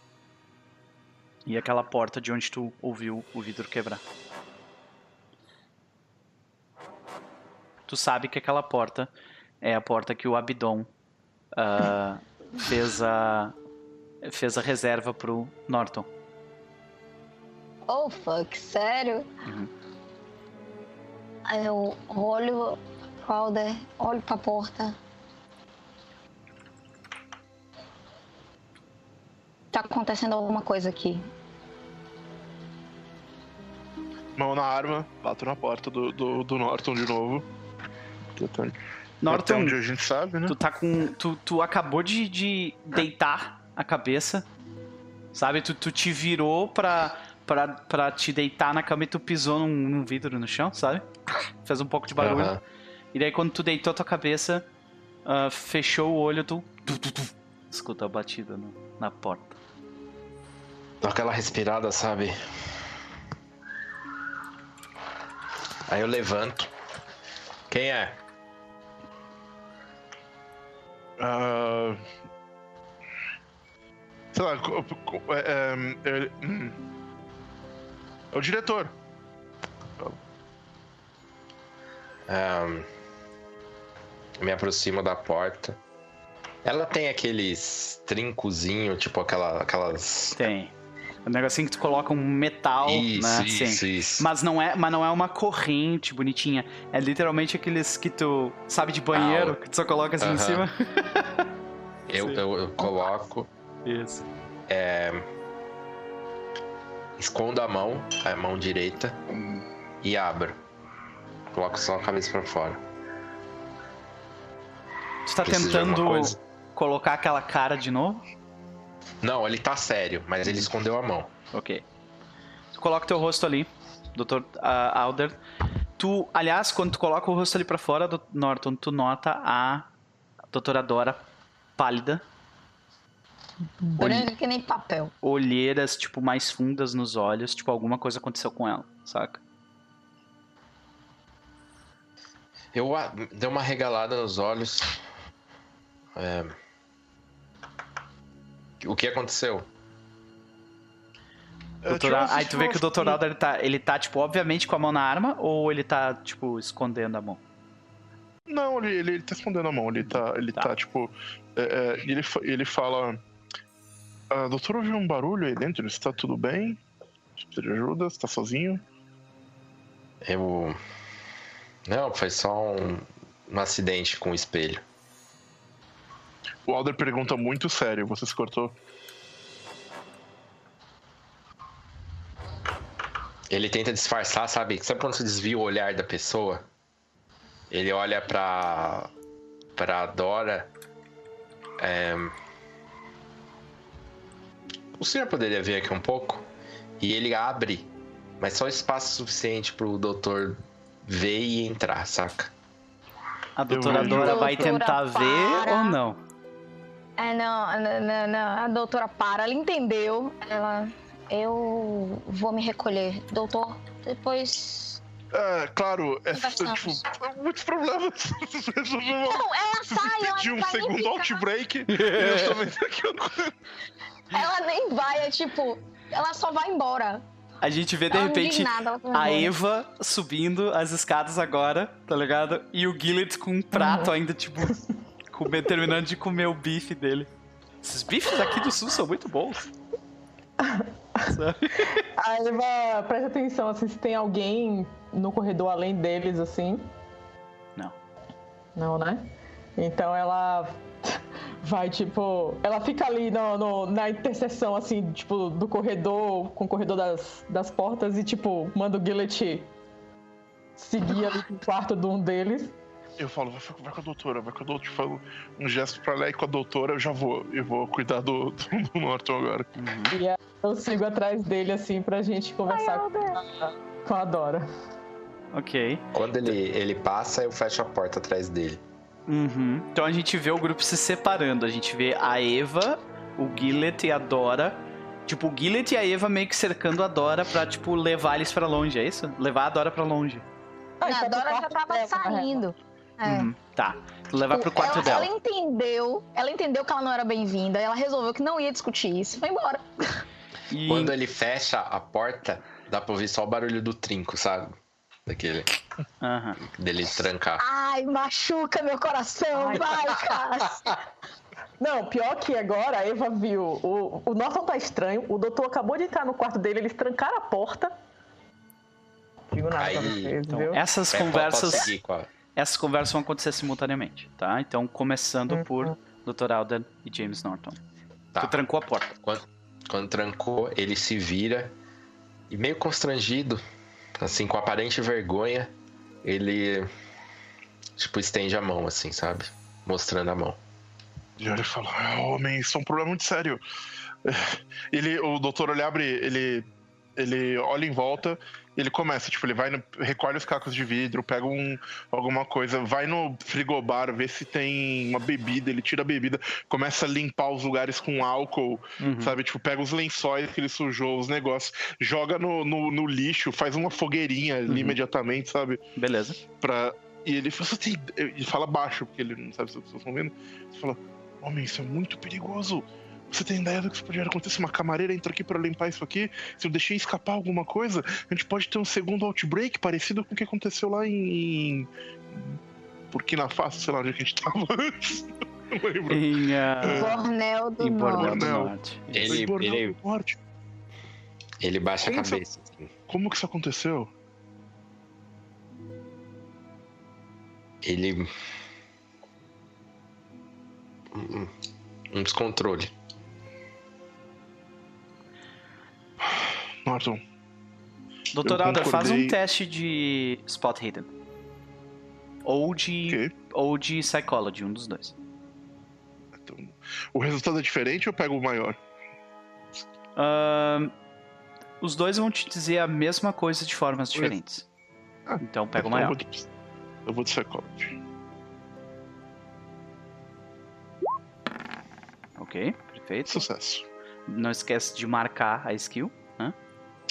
E aquela porta de onde tu ouviu o vidro quebrar. Tu sabe que aquela porta é a porta que o Abidon ah, fez a fez a reserva pro Norton. Oh, fuck, sério? Uhum. Eu olho pro Alder, olho pra porta. Tá acontecendo alguma coisa aqui. Mão na arma, bato na porta do, do, do Norton de novo. Norton, onde a gente sabe, né? tu tá com tu, tu acabou de, de deitar a cabeça, sabe? Tu, tu te virou pra, pra, pra te deitar na cama e tu pisou num, num vidro no chão, sabe? Fez um pouco de barulho. Aham. E daí quando tu deitou a tua cabeça, ah, fechou o olho, tu, tu, tu, tu escuta a batida no- na porta. Dá aquela respirada, sabe? Aí eu levanto. Quem é? Ah, sei lá, co- co- é, é, é, hum. É o diretor. Eu me aproximo da porta. Ela tem aqueles trincozinho, tipo aquela, aquelas. Tem. Um negocinho que tu coloca um metal, isso, né? isso, Sim. isso. Mas não, é, mas não é uma corrente bonitinha. É literalmente aqueles que tu. Sabe de banheiro? Ah, que tu só coloca assim em aham. cima. Eu, eu, eu coloco, Isso. escondo a mão, a mão direita, e abro. Coloco só a cabeça pra fora. Tu tá alguma tentando colocar aquela cara de novo? Não, ele tá sério, mas ele escondeu a mão. Ok. Tu coloca teu rosto ali, Dr. Alder. Tu, aliás, quando tu coloca o rosto ali pra fora, do Norton, tu nota a doutora Dora pálida, Branca que nem papel. olheiras, tipo, mais fundas nos olhos, tipo, alguma coisa aconteceu com ela, saca? Eu a- dei uma regalada nos olhos. É, O que aconteceu? Doutora- tinha Aí tu vê que o. Alder ele tá, ele tá, tipo, obviamente com a mão na arma, ou ele tá, tipo, escondendo a mão? Não, ele, ele, ele tá escondendo a mão, ele tá, ele Tá. tá, tipo. é, é, ele, ele fala. Ah, doutor, ouviu um barulho aí dentro? Está tudo bem? Precisa de ajuda? Você tá sozinho? Eu. Não, foi só um, um acidente com o espelho. O Alder pergunta muito sério. Você se cortou? Ele tenta disfarçar, sabe? Sabe quando você desvia o olhar da pessoa? Ele olha pra. pra Dora. É... O senhor poderia vir aqui um pouco? E ele abre, mas só espaço suficiente pro doutor ver e entrar, saca? A doutora Dora vai tentar ver ou não? É, não, não, não, não, a doutora para, ela entendeu. Ela. Eu vou me recolher. Doutor, depois. É, claro, é, tipo, muitos problemas. Não, ela sai, ela De um segundo outbreak. e eu vendo aqui Ela nem vai, é tipo. Ela só vai embora. A gente vê de Ela repente nada, vai a. Eva subindo as escadas agora, tá ligado? E o Gillet com um prato ainda, tipo, com- terminando de comer o bife dele. Esses bifes aqui do sul são muito bons. Sabe? A Eva presta atenção assim, se tem alguém no corredor além deles, assim. Não. Não, né? Então ela vai, tipo. Ela fica ali no, no- na interseção, assim, tipo, do corredor, com o corredor das, das portas e, tipo, manda o Gillet seguir ali pro quarto de um deles. Eu falo, vai, vai com a doutora, vai com a doutora. Eu falo um gesto pra lá e com a doutora eu já vou. Eu vou cuidar do, do, do Norton agora. E aí eu sigo atrás dele, assim, pra gente conversar com a, com a Dora. Ok. Quando ele, ele passa, eu fecho a porta atrás dele. Uhum. Então a gente vê o grupo se separando. A gente vê a Eva, o Gillet e a Dora. Tipo, o Gillet e a Eva meio que cercando a Dora pra, tipo, levar eles pra longe, é isso? Levar a Dora pra longe. Ah, a pro Dora já tava dela, né? saindo. É. Uhum. Tá. Levar pro quarto ela, dela. ela entendeu, ela entendeu que ela não era bem-vinda, ela resolveu que não ia discutir isso, foi embora. E... Quando ele fecha a porta, dá pra ouvir só o barulho do trinco, sabe? Daquele. Aham. dele trancar. Ai, machuca meu coração, Ai. vai, cara. Não, pior que agora a Eva viu. O, o Norton tá estranho. O doutor acabou de entrar no quarto dele, eles trancaram a porta. Digo nada pra Aí, vocês, Então, viu? essas É, conversas. seguir Essas conversas vão acontecer simultaneamente, tá? Então, começando Uhum. por Dr. Alden e James Norton. Tá. Tu trancou a porta. Quando, quando trancou, ele se vira e meio constrangido, assim, com aparente vergonha, ele tipo estende a mão assim, sabe? Mostrando a mão. E olha e fala, "Ah, homem, isso é um problema muito sério. Ele, o doutor ele abre, ele, ele olha em volta, ele começa, tipo, ele vai no, recolhe os cacos de vidro, pega um, alguma coisa, vai no frigobar, vê se tem uma bebida, ele tira a bebida, começa a limpar os lugares com álcool, Uhum. sabe? Tipo, pega os lençóis que ele sujou, os negócios, joga no, no, no lixo, faz uma fogueirinha ali Uhum. imediatamente, sabe? Beleza. Pra... E ele fala, tem... ele fala baixo, porque ele não sabe se as pessoas estão vendo. Ele fala, homem, isso é muito perigoso. Você tem ideia do que isso pode acontecer? Uma camareira entra aqui pra limpar isso aqui. Se eu deixei escapar alguma coisa, a gente pode ter um segundo outbreak parecido com o que aconteceu lá em. Burkina Faso, sei lá onde é a gente tava antes. Não lembro. Em, ah, Bornel do em do Borneo. Norte. Ele- Foi em Borneo ele- do Norte. Ele baixa a Como você- cabeça. assim. Como que isso aconteceu? Ele um descontrole. Norton. Eu Alder, faz um teste de Spot Hidden. Ou de, ok. ou de Psychology, um dos dois. Então, o resultado é diferente ou eu pego o maior? Ahn, os dois vão te dizer a mesma coisa de formas diferentes. Ah, Então pega o Então, maior. Eu vou de, eu vou de Psychology. Ok, perfeito. Sucesso. Não esquece de marcar a skill.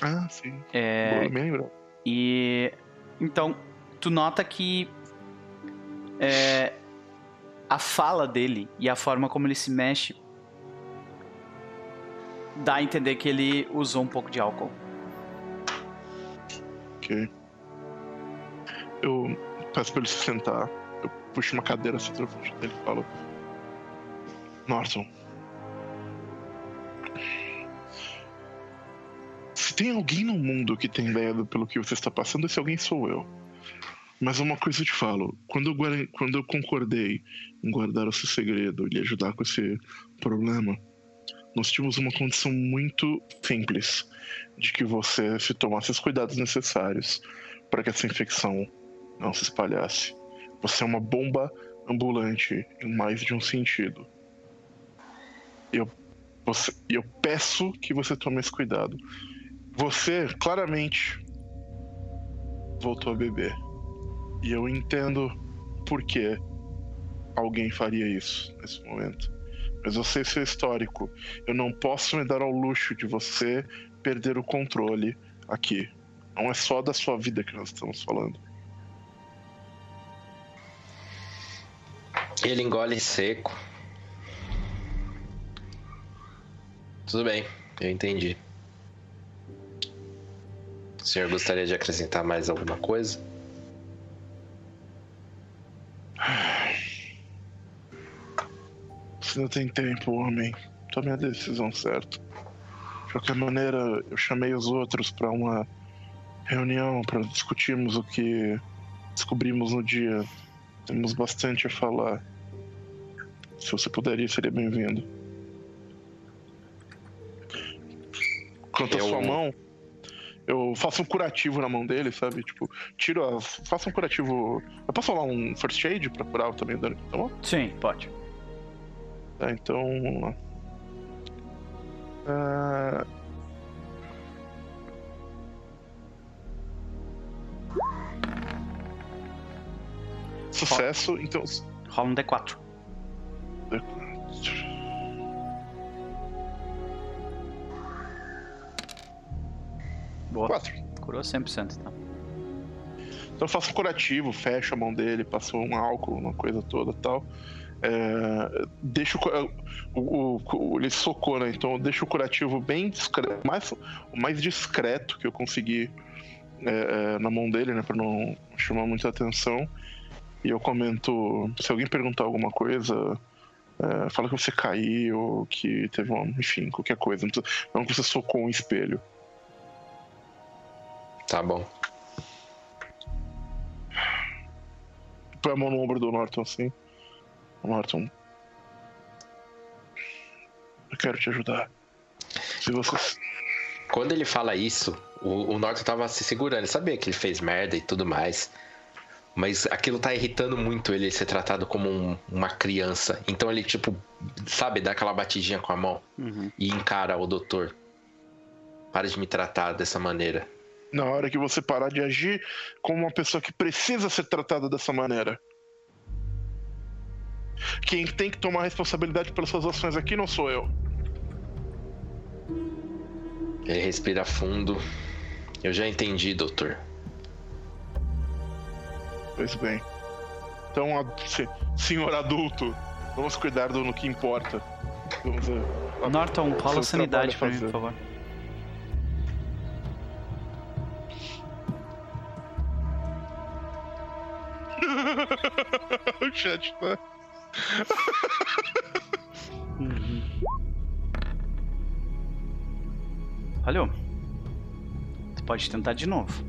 Ah, sim. É, Boa, me lembrar. E então tu nota que é, a fala dele e a forma como ele se mexe dá a entender que ele usou um pouco de álcool. Ok. Eu peço pra ele se sentar. Eu puxo uma cadeira assim frente dele e falo. Norton. Tem alguém no mundo que tem ideia do, pelo que você está passando, esse alguém sou eu. Mas uma coisa eu te falo: quando eu, quando eu concordei em guardar o seu segredo e lhe ajudar com esse problema, nós tínhamos uma condição muito simples de que você se tomasse os cuidados necessários para que essa infecção não se espalhasse. Você é uma bomba ambulante em mais de um sentido. Eu, você, eu peço que você tome esse cuidado. Você claramente voltou a beber. E eu entendo por que alguém faria isso nesse momento. Mas eu sei seu histórico. Eu não posso me dar ao luxo de você perder o controle aqui. Não é só da sua vida que nós estamos falando. Ele engole seco. Tudo bem, eu entendi. O senhor gostaria de acrescentar mais alguma coisa? Você não tem tempo, homem. Tome a decisão certa. De qualquer maneira, eu chamei os outros para uma reunião para discutirmos o que descobrimos no dia. Temos bastante a falar. Se você puder seria bem-vindo. Quanto à sua mão, eu faço um curativo na mão dele, sabe? Tipo, tiro a. Faço um curativo. Eu posso falar um first aid pra curar também o dano, tá bom? Sim, pode. Tá, então. Uh... Sucesso, então. Rola um D4. D4. Boa. 4. Curou 100%, tá? Então eu faço um curativo, fecho a mão dele, passo um álcool, uma coisa toda tal. É, deixo o, o, o, ele socou, né? Então eu deixo o curativo bem discreto, mais, o mais discreto que eu consegui é, é, na mão dele, né? Pra não chamar muita atenção. E eu comento: se alguém perguntar alguma coisa, é, fala que você caiu, que teve uma. Enfim, qualquer coisa. Não que você socou um espelho. Tá bom. Põe a mão no ombro do Norton assim. Norton. Eu quero te ajudar. Se você. Quando ele fala isso, o, o Norton tava se segurando. Ele sabia que ele fez merda e tudo mais. Mas aquilo tá irritando muito ele ser tratado como um, uma criança. Então ele, tipo, sabe, dá aquela batidinha com a mão uhum. e encara o doutor. Para de me tratar dessa maneira. Na hora que você parar de agir como uma pessoa que precisa ser tratada dessa maneira. Quem tem que tomar responsabilidade pelas suas ações aqui não sou eu. Ele respira fundo. Eu já entendi, doutor. Pois bem. Então, senhor adulto, vamos cuidar do no que importa. Vamos a, Norton, rola sanidade pra mim, por favor. O chat tá. Falhou. Tu pode tentar de novo.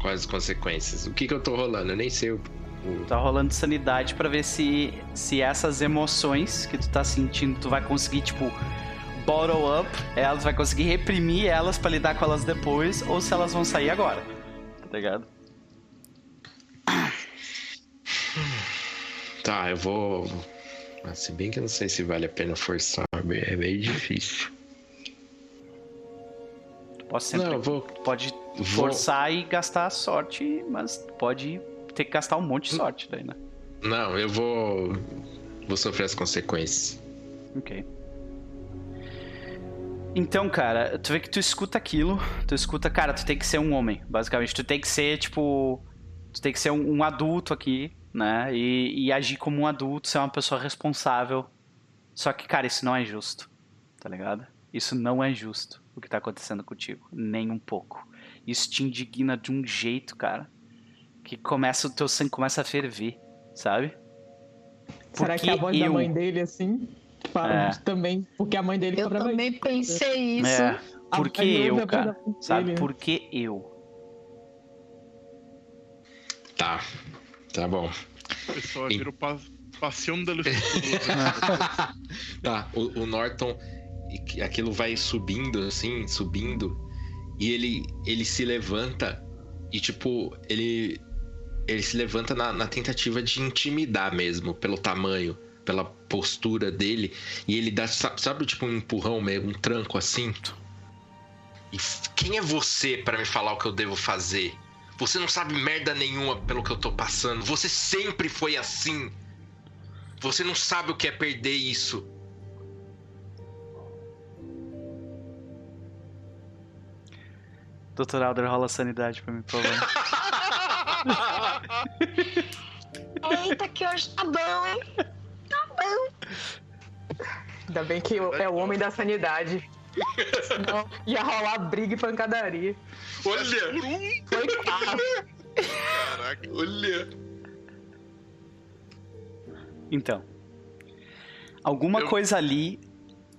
Quais as consequências? O que que eu tô rolando? Eu nem sei o. o... Tá rolando sanidade para ver se, se essas emoções que tu tá sentindo, tu vai conseguir, tipo, bottle up, elas vai conseguir reprimir elas para lidar com elas depois, ou se elas vão sair agora. Tá ligado? Tá, eu vou. Se bem que eu não sei se vale a pena forçar, é meio difícil. Posso sempre. Não, vou, pode forçar vou... e gastar sorte, mas pode ter que gastar um monte de sorte daí, né? Não, eu vou. Vou sofrer as consequências. Ok. Então, cara, tu vê que tu escuta aquilo, tu escuta, cara, tu tem que ser um homem, basicamente. Tu tem que ser, tipo. Tu tem que ser um, um adulto aqui, né? E, e, agir como um adulto, ser uma pessoa responsável. Só que, cara, isso não é justo, tá ligado? Isso não é justo o que tá acontecendo contigo, nem um pouco. Isso te indigna de um jeito, cara, que começa o teu sangue começa a ferver, sabe? Porque Será que é a voz eu... da mãe dele assim? Fala é. também, porque a mãe dele Eu também pensei isso. É. Por que eu, cara? Sabe? Por que eu? Tá. Tá bom. Pessoal, vira o pa Passeio da Tá, o, o Norton, aquilo vai subindo assim, subindo, e ele, ele se levanta e, tipo, ele, ele se levanta na, na tentativa de intimidar mesmo, pelo tamanho, pela postura dele, e ele dá, sabe, sabe tipo, um empurrão meio, um tranco assim? E quem é você para me falar o que eu devo fazer? Você não sabe merda nenhuma pelo que eu tô passando. Você sempre foi assim. Você não sabe o que é perder isso. Doutor Alder, rola sanidade pra mim, por favor. Eita, que hoje tá bom, hein? Tá bom. Ainda bem que é o homem da sanidade. Senão ia rolar briga e pancadaria. Olha! Foi quase. Caraca, olha! Então. Alguma Eu... coisa ali.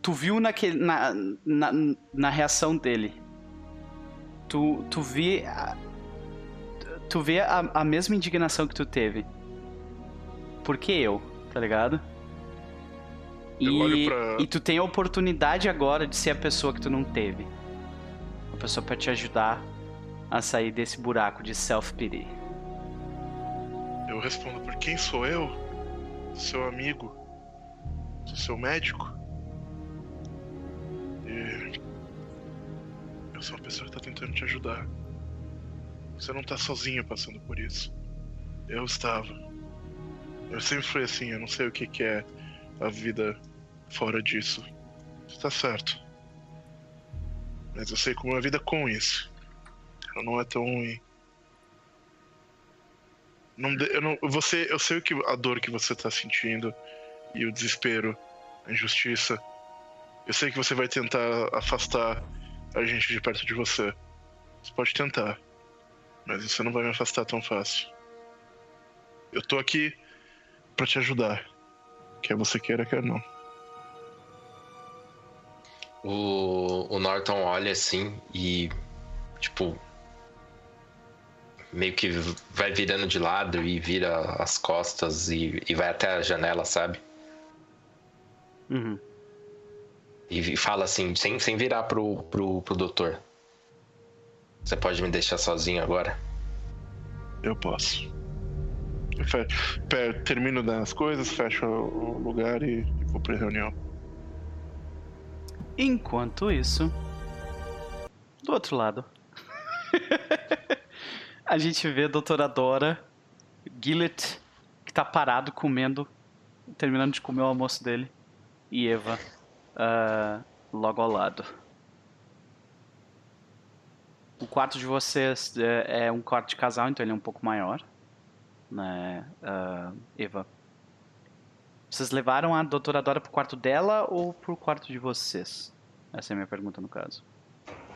Tu viu naquele, na, na, na reação dele. Tu, tu vê. Tu vê a, a mesma indignação que tu teve. Por que eu? Tá ligado? E, pra... e tu tem a oportunidade agora de ser a pessoa que tu não teve. Uma pessoa para te ajudar a sair desse buraco de self-pity. Eu respondo por quem sou eu? Seu amigo? Seu médico? E... Eu sou uma pessoa que tá tentando te ajudar. Você não tá sozinho passando por isso. Eu estava. Eu sempre fui assim, eu não sei o que, que é a vida fora disso. Você tá certo. Mas eu sei como é a vida com isso. Ela não é tão ruim. Não, eu, não, você, eu sei o que, a dor que você tá sentindo e o desespero, a injustiça. Eu sei que você vai tentar afastar a gente de perto de você. Você pode tentar, mas você não vai me afastar tão fácil. Eu tô aqui para te ajudar. Quer você queira, quer não. O, o Norton olha assim e, tipo, meio que vai virando de lado e vira as costas e, e vai até a janela, sabe? Uhum. E fala assim, sem, sem virar pro, pro, pro doutor. Você pode me deixar sozinho agora? Eu posso. Termino das coisas, fecho o lugar e, vou pra reunião. Enquanto isso, do outro lado, a gente vê a doutora Dora, Gillet, que tá parado comendo, terminando de comer o almoço dele, e Eva uh, logo ao lado. O quarto de vocês é, é, um quarto de casal, então ele é um pouco maior né, uh, Eva? Vocês levaram a doutora Dora pro quarto dela ou pro quarto de vocês? Essa é a minha pergunta no caso.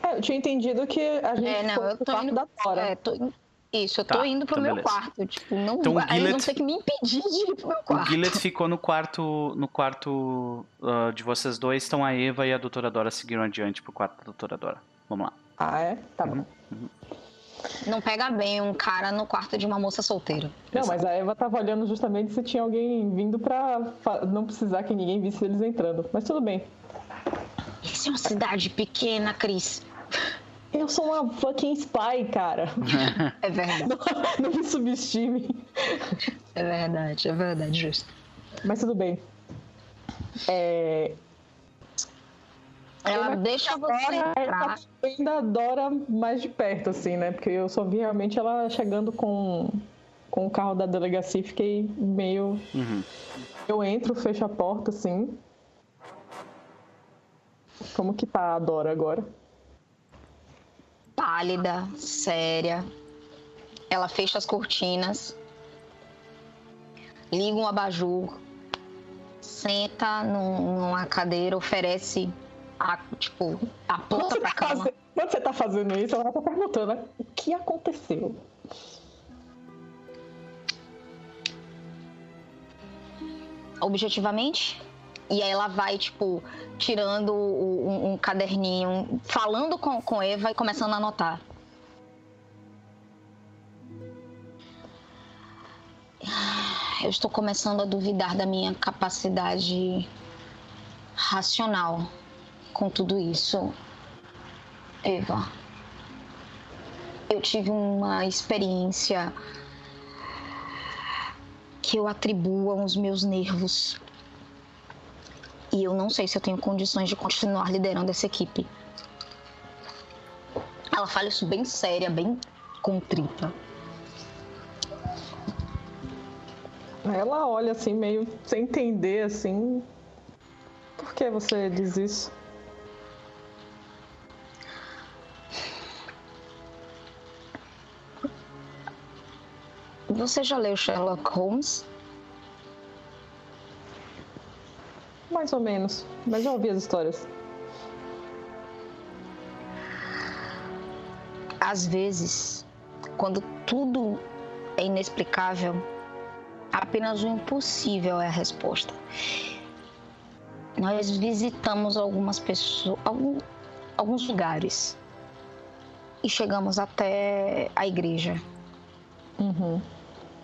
É, eu tinha entendido que a gente é, não, eu tô indo, da Dora. É, tô, isso, eu tô tá, indo pro então meu beleza. quarto. Tipo, não, então, vai, Gillet, não tem que me impedir de ir pro meu quarto. O Gillet ficou no quarto, no quarto uh, de vocês dois, então a Eva e a doutora Dora seguiram adiante pro quarto da doutora Dora. Vamos lá. Ah, é? Tá bom. Uhum. Não pega bem um cara no quarto de uma moça solteira. Não, mas a Eva tava olhando justamente se tinha alguém vindo pra não precisar que ninguém visse eles entrando. Mas tudo bem. Isso é uma cidade pequena, Cris. Eu sou uma fucking spy, cara. É verdade. Não, não me subestime. É verdade, é verdade, justo. Mas tudo bem. É, ela deixa você entrar. Eu ainda adora mais de perto, assim, né? Porque eu só vi realmente ela chegando com, com o carro da delegacia e fiquei meio. Uhum. Eu entro, fecho a porta, assim. Como que tá a Dora agora? Pálida, séria. Ela fecha as cortinas, liga um abajur, senta num, numa cadeira, oferece a, tipo, aponta pra tá cama. Quando você tá fazendo isso, ela tá perguntando né? o que aconteceu. Objetivamente, E aí ela vai, tipo, tirando um, um caderninho, falando com, com Eva e começando a anotar. Eu estou começando a duvidar da minha capacidade racional com tudo isso. Eva, eu tive uma experiência que eu atribuo aos meus nervos. E eu não sei se eu tenho condições de continuar liderando essa equipe. Ela fala isso bem séria, bem contrita. Ela olha assim, meio sem entender, assim. Por que você diz isso? Você já leu Sherlock Holmes? Mais ou menos, mas já ouvi as histórias. Às vezes, quando tudo é inexplicável, apenas o impossível é a resposta. Nós visitamos algumas pessoas, algum, alguns lugares e chegamos até a igreja. Uhum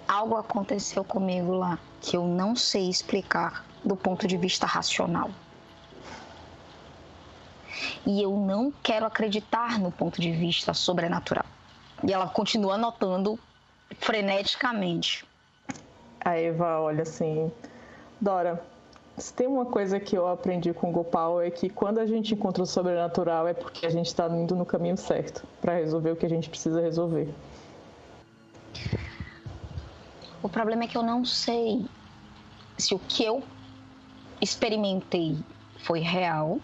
algo aconteceu comigo lá que eu não sei explicar do ponto de vista racional. E eu não quero acreditar no ponto de vista sobrenatural. E ela continua anotando freneticamente. A Eva olha assim: Dora, se tem uma coisa que eu aprendi com o Gopal é que quando a gente encontra o sobrenatural é porque a gente está indo no caminho certo para resolver o que a gente precisa resolver. O problema é que eu não sei se o que eu experimentei foi real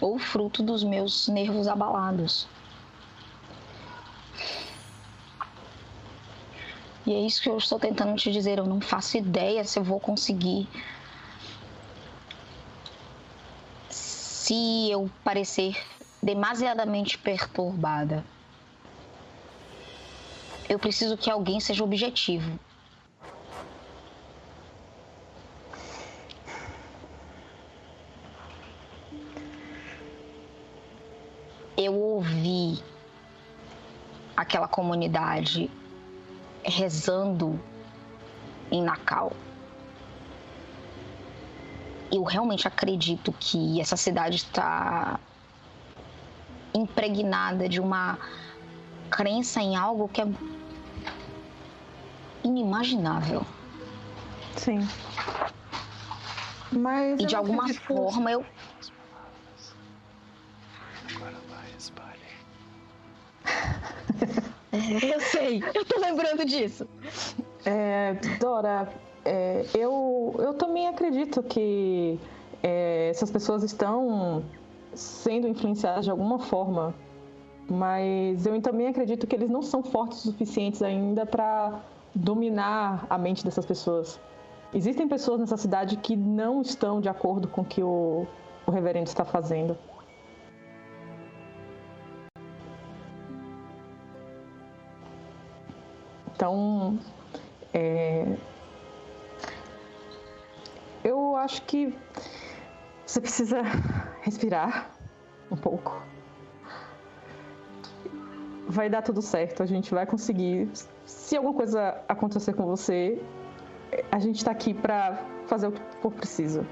ou fruto dos meus nervos abalados. E é isso que eu estou tentando te dizer. Eu não faço ideia se eu vou conseguir. Se eu parecer demasiadamente perturbada eu preciso que alguém seja objetivo. Eu ouvi aquela comunidade rezando em Nacal. Eu realmente acredito que essa cidade está impregnada de uma crença em algo que é inimaginável. Sim. Mas e de alguma acredito. forma eu. Agora vai, espalhe. eu sei, eu tô lembrando disso. É, Dora, é, eu, eu também acredito que é, essas pessoas estão sendo influenciadas de alguma forma, mas eu também acredito que eles não são fortes o suficientes ainda para dominar a mente dessas pessoas. Existem pessoas nessa cidade que não estão de acordo com o que o, o reverendo está fazendo. Então, é... eu acho que você precisa respirar um pouco. Vai dar tudo certo, a gente vai conseguir se alguma coisa acontecer com você, a gente está aqui para fazer o que for preciso.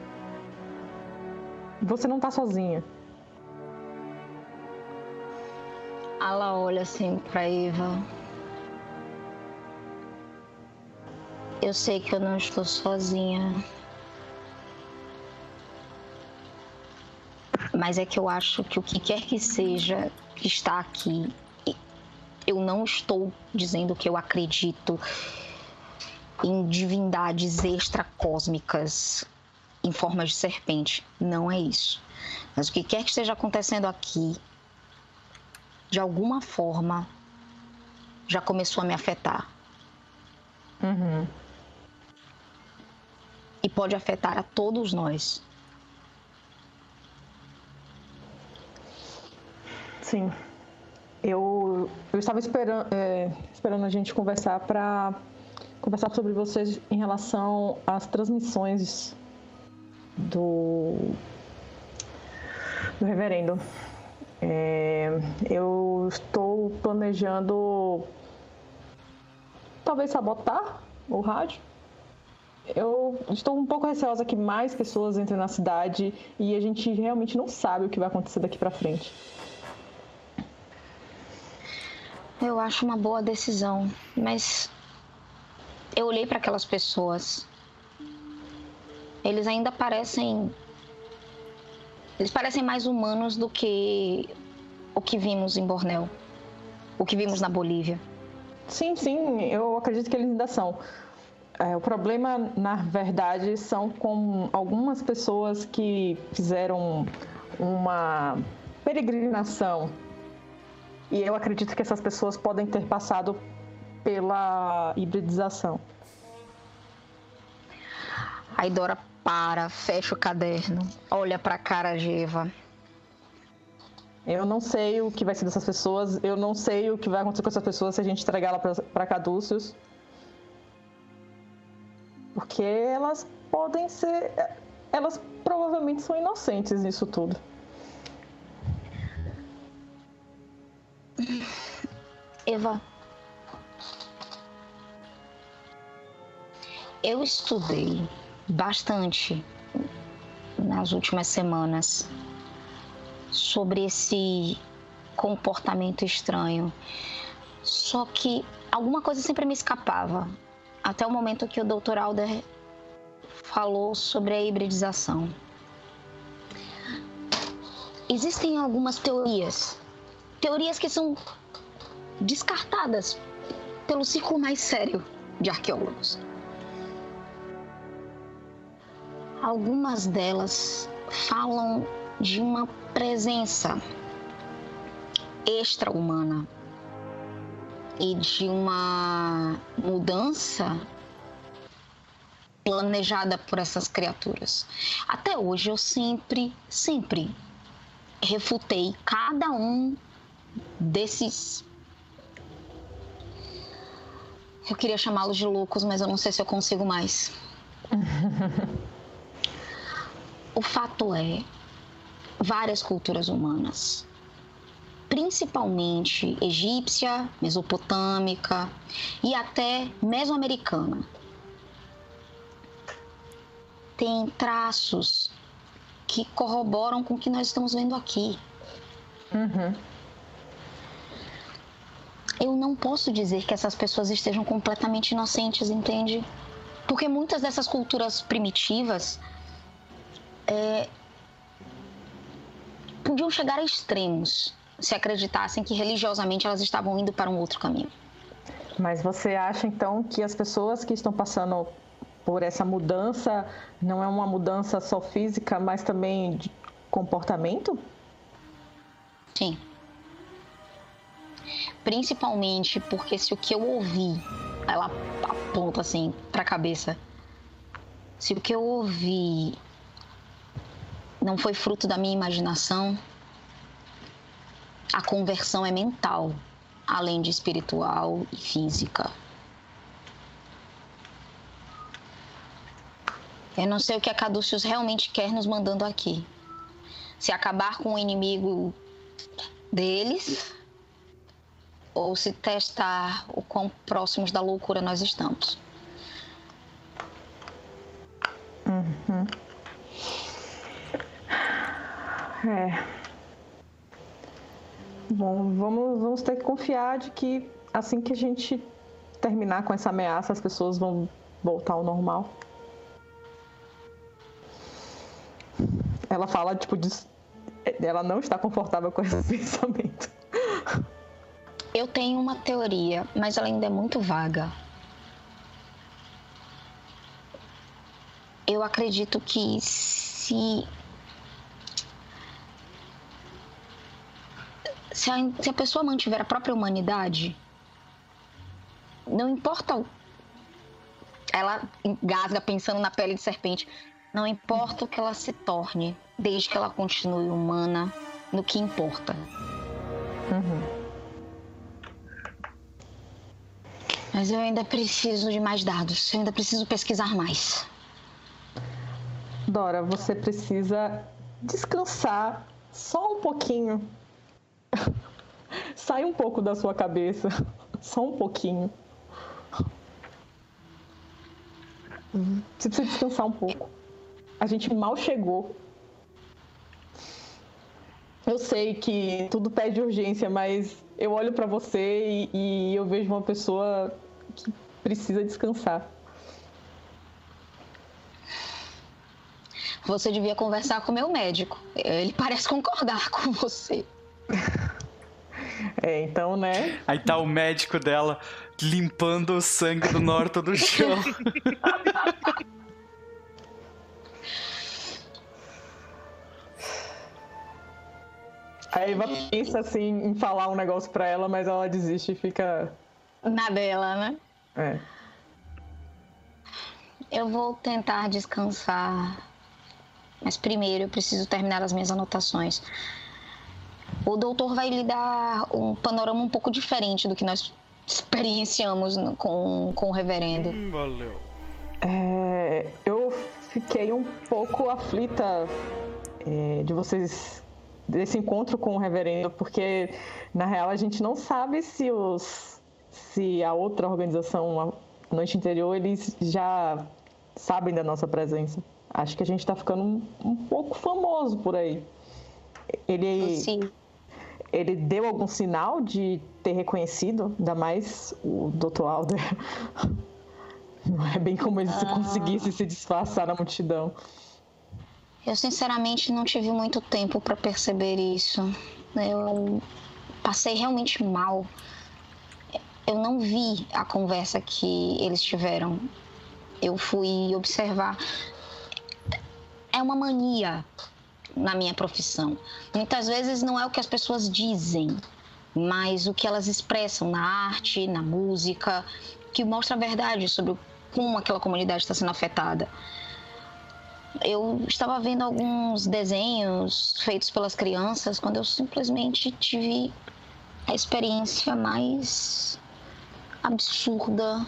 Você não está sozinha. Ela olha assim para Eva. Eu sei que eu não estou sozinha. Mas é que eu acho que o que quer que seja que está aqui eu não estou dizendo que eu acredito em divindades extracósmicas em formas de serpente. Não é isso. Mas o que quer que esteja acontecendo aqui, de alguma forma, já começou a me afetar. Uhum. E pode afetar a todos nós. Sim eu, eu estava esperando, é, esperando a gente conversar para conversar sobre vocês em relação às transmissões do, do reverendo. É, eu estou planejando talvez sabotar o rádio. Eu estou um pouco receosa que mais pessoas entrem na cidade e a gente realmente não sabe o que vai acontecer daqui para frente. Eu acho uma boa decisão, mas eu olhei para aquelas pessoas. Eles ainda parecem eles parecem mais humanos do que o que vimos em Bornéu, o que vimos na Bolívia. Sim, sim, eu acredito que eles ainda são. É, o problema, na verdade, são com algumas pessoas que fizeram uma peregrinação. E eu acredito que essas pessoas podem ter passado pela hibridização. Aí Dora para, fecha o caderno, olha para a cara de Eva. Eu não sei o que vai ser dessas pessoas, eu não sei o que vai acontecer com essas pessoas se a gente entregar ela para Cadúcios. Porque elas podem ser. Elas provavelmente são inocentes nisso tudo. Eva. Eu estudei bastante nas últimas semanas sobre esse comportamento estranho. Só que alguma coisa sempre me escapava, até o momento que o Dr. Alder falou sobre a hibridização. Existem algumas teorias, teorias que são descartadas pelo círculo mais sério de arqueólogos. Algumas delas falam de uma presença extra-humana e de uma mudança planejada por essas criaturas. Até hoje eu sempre, sempre refutei cada um desses. Eu queria chamá-los de loucos, mas eu não sei se eu consigo mais. o fato é, várias culturas humanas, principalmente egípcia, mesopotâmica e até mesoamericana, tem traços que corroboram com o que nós estamos vendo aqui. Uhum. Eu não posso dizer que essas pessoas estejam completamente inocentes, entende? Porque muitas dessas culturas primitivas é, podiam chegar a extremos se acreditassem que religiosamente elas estavam indo para um outro caminho. Mas você acha então que as pessoas que estão passando por essa mudança não é uma mudança só física, mas também de comportamento? Sim. Principalmente porque se o que eu ouvi, ela aponta assim para a cabeça, se o que eu ouvi não foi fruto da minha imaginação. A conversão é mental, além de espiritual e física. Eu não sei o que a Caduceus realmente quer nos mandando aqui. Se acabar com o inimigo deles ou se testar o quão próximos da loucura nós estamos. Uhum. É. Bom, vamos, vamos ter que confiar de que assim que a gente terminar com essa ameaça, as pessoas vão voltar ao normal. Ela fala, tipo, de... ela não está confortável com esse pensamento. Eu tenho uma teoria, mas ela ainda é muito vaga. Eu acredito que se se a, se a pessoa mantiver a própria humanidade, não importa. Ela engasga pensando na pele de serpente. Não importa o que ela se torne, desde que ela continue humana, no que importa. Uhum. Mas eu ainda preciso de mais dados. Eu ainda preciso pesquisar mais. Dora, você precisa descansar só um pouquinho. Sai um pouco da sua cabeça. Só um pouquinho. Você precisa descansar um pouco. A gente mal chegou. Eu sei que tudo pede urgência, mas eu olho para você e, e eu vejo uma pessoa que precisa descansar. Você devia conversar com o meu médico. Ele parece concordar com você. É, então, né? Aí tá o médico dela limpando o sangue do norte do chão. A Eva pensa assim em falar um negócio pra ela, mas ela desiste e fica. Na dela, né? É. Eu vou tentar descansar. Mas primeiro eu preciso terminar as minhas anotações. O doutor vai lhe dar um panorama um pouco diferente do que nós experienciamos com, com o reverendo. Hum, valeu. É, eu fiquei um pouco aflita é, de vocês desse encontro com o reverendo, porque na real a gente não sabe se os se a outra organização a noite anterior eles já sabem da nossa presença. Acho que a gente está ficando um, um, pouco famoso por aí. Ele Sim. ele deu algum sinal de ter reconhecido, ainda mais o Dr. Alder. Não é bem como ele se Ah. conseguisse se disfarçar na multidão. Eu sinceramente não tive muito tempo para perceber isso. Eu passei realmente mal. Eu não vi a conversa que eles tiveram. Eu fui observar. É uma mania na minha profissão. Muitas vezes não é o que as pessoas dizem, mas o que elas expressam na arte, na música, que mostra a verdade sobre como aquela comunidade está sendo afetada eu estava vendo alguns desenhos feitos pelas crianças quando eu simplesmente tive a experiência mais absurda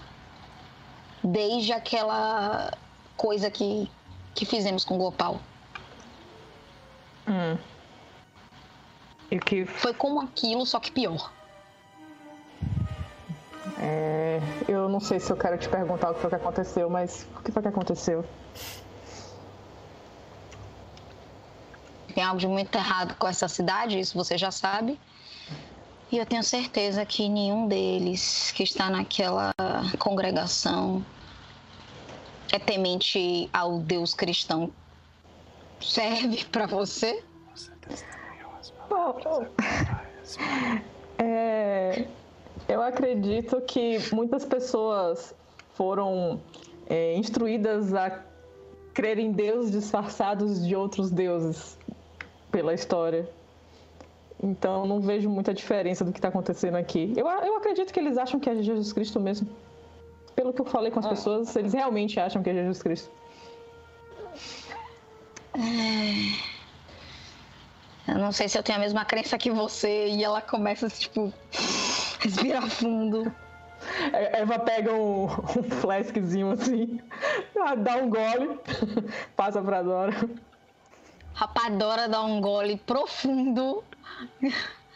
desde aquela coisa que, que fizemos com o Gopal. Hum. E que Foi como aquilo, só que pior. É, eu não sei se eu quero te perguntar o que foi que aconteceu, mas o que foi que aconteceu? Tem algo de muito errado com essa cidade, isso você já sabe. E eu tenho certeza que nenhum deles que está naquela congregação é temente ao Deus cristão. Serve para você? É, eu acredito que muitas pessoas foram é, instruídas a crer em Deus disfarçados de outros deuses pela história. Então não vejo muita diferença do que está acontecendo aqui. Eu, eu acredito que eles acham que é Jesus Cristo mesmo. Pelo que eu falei com as pessoas, eles realmente acham que é Jesus Cristo. Eu não sei se eu tenho a mesma crença que você e ela começa, tipo, respirar fundo. A Eva pega um, um flaskzinho assim, dá um gole, passa pra Dora. Rapadora dá um gole profundo.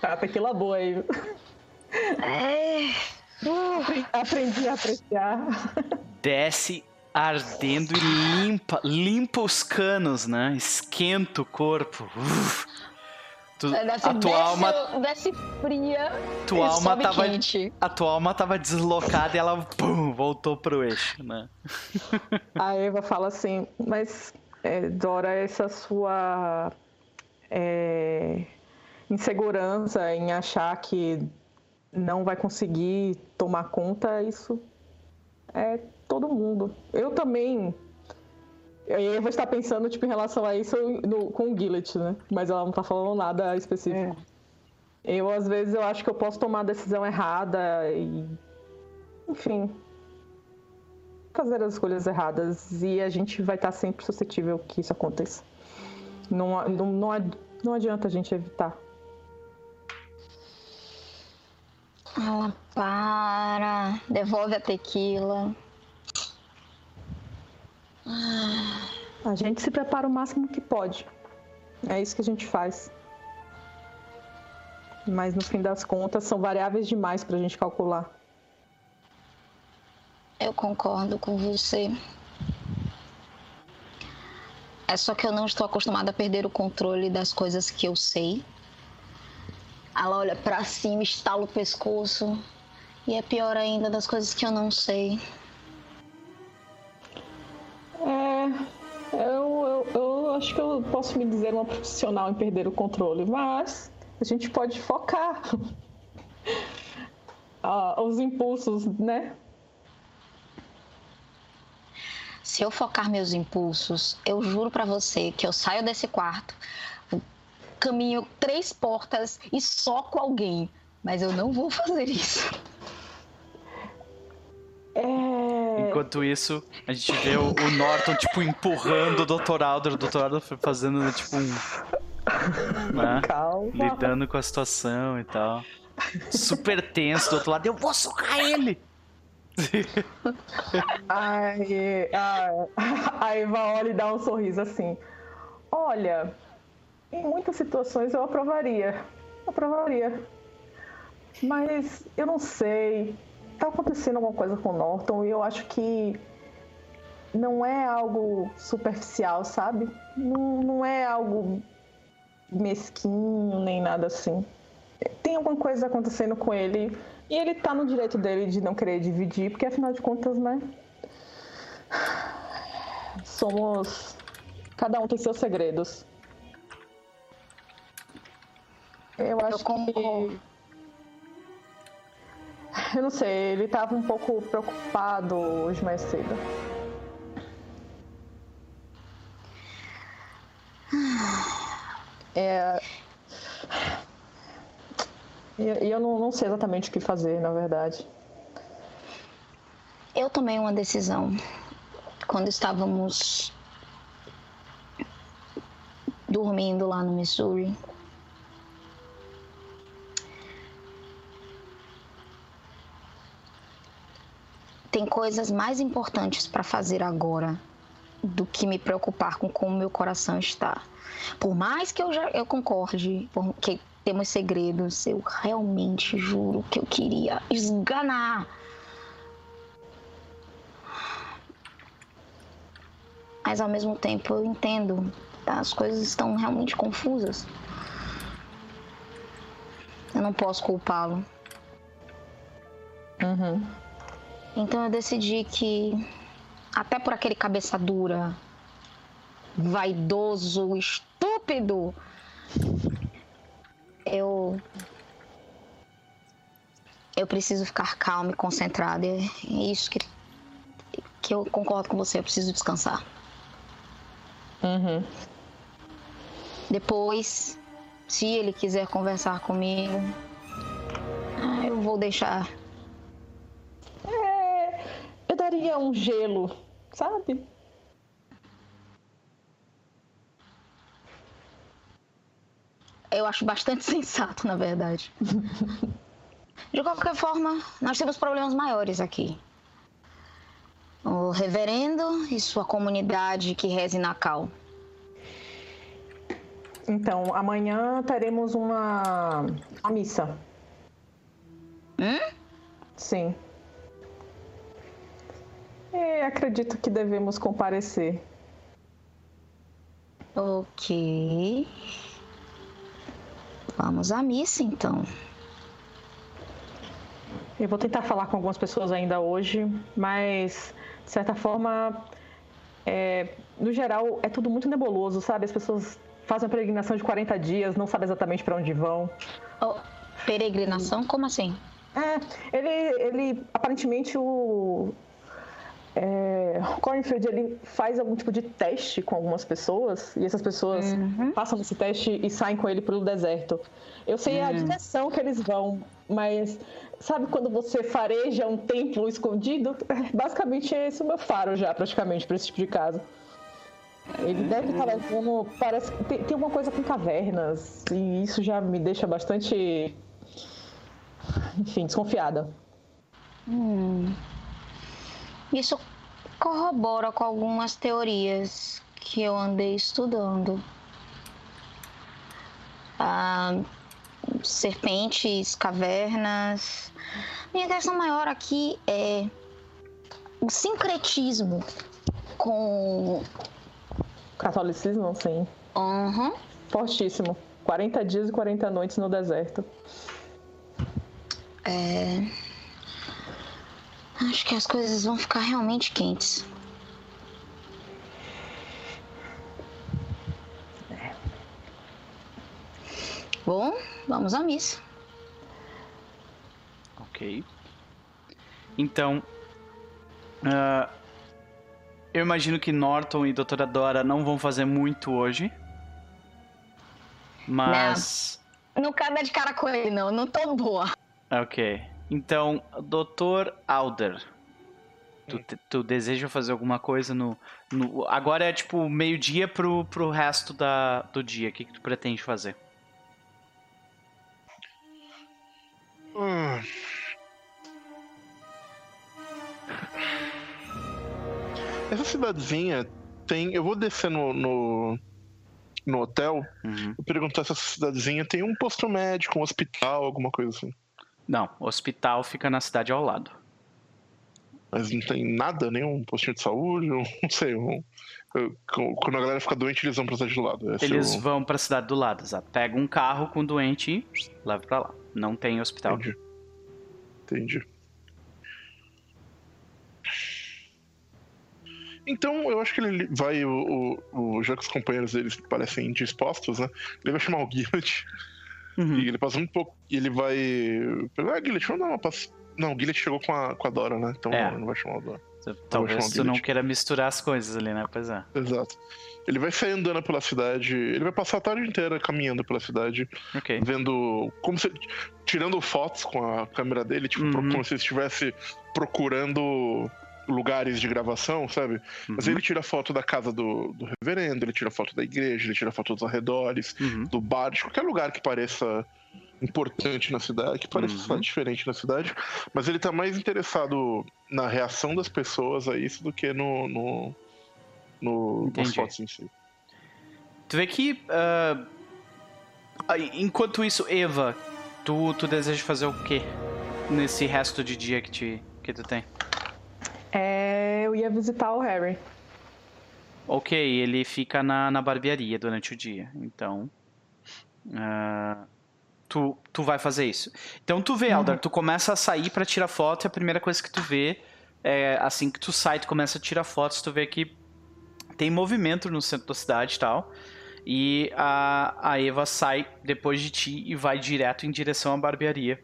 Tá, tequila boa aí. É. Aprendi a apreciar. Desce ardendo e limpa, limpa os canos, né? Esquenta o corpo. Uf. Tu- Desce, a tua alma, desce, desce fria. tua e alma sobe tava, quente. a tua alma tava deslocada e ela pum, voltou pro eixo, né? A Eva fala assim, mas é, Dora, essa sua é, insegurança em achar que não vai conseguir tomar conta, isso é todo mundo. Eu também. A Eva está pensando tipo, em relação a isso no- com o Gillet, né? Mas ela não tá falando nada específico. Eu, às vezes, eu acho que eu posso tomar a decisão errada e. Enfim. Fazer as escolhas erradas. E a gente vai estar sempre suscetível que isso aconteça. Não, não, não adianta a gente evitar. Ela para, devolve a tequila. A gente se prepara o máximo que pode. É isso que a gente faz. Mas no fim das contas são variáveis demais para a gente calcular. Eu concordo com você. É só que eu não estou acostumada a perder o controle das coisas que eu sei. Ela olha para cima, estala o pescoço. E é pior ainda das coisas que eu não sei. É. Eu, eu, eu acho que eu posso me dizer uma profissional em perder o controle, mas a gente pode focar ah, os impulsos, né? Se eu focar meus impulsos, eu juro para você que eu saio desse quarto, caminho três portas e soco alguém. Mas eu não vou fazer isso. É... Enquanto isso, a gente vê o, o Norton, tipo, empurrando o Dr. Alder. O Dr. Alder fazendo, tipo, um... Né? Calma. Lidando com a situação e tal. Super tenso do outro lado. Eu vou socar ele! Ai, a, a Eva olha e dá um sorriso assim. Olha, em muitas situações eu aprovaria. Aprovaria. Mas eu não sei. Tá acontecendo alguma coisa com o Norton e eu acho que não é algo superficial, sabe? Não, não é algo mesquinho nem nada assim. Tem alguma coisa acontecendo com ele e ele tá no direito dele de não querer dividir, porque afinal de contas, né? Somos. Cada um tem seus segredos. Eu acho Eu concordo. que. Eu não sei, ele tava um pouco preocupado hoje mais cedo. É. E e eu não, não sei exatamente o que fazer, na verdade. Eu tomei uma decisão quando estávamos dormindo lá no Missouri. Tem coisas mais importantes para fazer agora do que me preocupar com como meu coração está. Por mais que eu já eu concorde que temos segredos, eu realmente juro que eu queria esganar. Mas ao mesmo tempo eu entendo, as coisas estão realmente confusas. Eu não posso culpá-lo. Uhum. Então eu decidi que, até por aquele cabeça dura, vaidoso, estúpido, eu. Eu preciso ficar calma e concentrada. É isso que, que eu concordo com você. Eu preciso descansar. Uhum. Depois, se ele quiser conversar comigo, eu vou deixar. É, daria um gelo, sabe? Eu acho bastante sensato, na verdade. De qualquer forma, nós temos problemas maiores aqui. O reverendo e sua comunidade que reze na cal. Então, amanhã teremos uma, uma missa. Hum? Sim. E acredito que devemos comparecer. Ok. Vamos à missa, então. Eu vou tentar falar com algumas pessoas ainda hoje, mas de certa forma, é, no geral, é tudo muito nebuloso, sabe? As pessoas fazem uma peregrinação de 40 dias, não sabem exatamente para onde vão. Oh, peregrinação? Como assim? É, ele, ele aparentemente o é, o Cornfield ele faz algum tipo de teste com algumas pessoas e essas pessoas passam esse teste e saem com ele pelo deserto. Eu sei a direção que eles vão, mas sabe quando você fareja um templo escondido? Basicamente é esse o meu faro já, praticamente, para esse tipo de caso. Ele deve estar levando. Parece que tem, tem uma coisa com cavernas, e isso já me deixa bastante. Enfim, desconfiada. Isso corrobora com algumas teorias que eu andei estudando. Ah, serpentes, cavernas. Minha questão maior aqui é o sincretismo com. Catolicismo, sim. Uhum. Fortíssimo. 40 dias e 40 noites no deserto. É. Acho que as coisas vão ficar realmente quentes. Bom, vamos à missa. Ok. Então. Uh, eu imagino que Norton e Doutora Dora não vão fazer muito hoje. Mas. Não, não dar de cara com ele, não. Não tô boa. Ok. Então, Doutor Alder. Tu, tu, deseja fazer alguma coisa no. no agora é tipo meio-dia pro, pro resto da, do dia. O que, que tu pretende fazer? Hum. Essa cidadezinha tem. Eu vou descer no, no, no hotel uhum. e perguntar se essa cidadezinha tem um posto médico, um hospital, alguma coisa assim. Não, o hospital fica na cidade ao lado. Mas não tem nada, nenhum postinho de saúde, não sei. Um, quando a galera fica doente, eles vão pra cidade do lado. Esse eles é o... vão pra cidade do lado, exato. Pega um carro com doente e leva pra lá. Não tem hospital. Entendi. Entendi. Então, eu acho que ele vai, o, o, o já que os companheiros deles parecem dispostos, né? Ele vai chamar o Gillet. Uhum. E ele passa muito pouco. E ele vai. Ah, Gillet, vamos dar uma pass... Não, o Gillet chegou com a, com a Dora, né? Então é. não vai chamar o Dora. Talvez tu não queira misturar as coisas ali, né? Pois é. Exato. Ele vai sair andando pela cidade. Ele vai passar a tarde inteira caminhando pela cidade. Okay. Vendo. Como se. Tirando fotos com a câmera dele, tipo, uhum. como se estivesse procurando lugares de gravação, sabe? Uhum. Mas ele tira foto da casa do, do, reverendo, ele tira foto da igreja, ele tira foto dos arredores, uhum. do bar, de qualquer lugar que pareça importante na cidade, que pareça uhum. diferente na cidade, mas ele tá mais interessado na reação das pessoas a isso do que no, no, no nas fotos em si. Tu vê que uh, enquanto isso, Eva, tu, tu deseja fazer o quê nesse resto de dia que, te, que tu tem? É, eu ia visitar o Harry. Ok, ele fica na, na barbearia durante o dia, então. Uh, tu, tu vai fazer isso. Então tu vê, uhum. Aldar, tu começa a sair para tirar foto e a primeira coisa que tu vê é assim que tu sai, tu começa a tirar fotos, tu vê que tem movimento no centro da cidade e tal. E a, a Eva sai depois de ti e vai direto em direção à barbearia,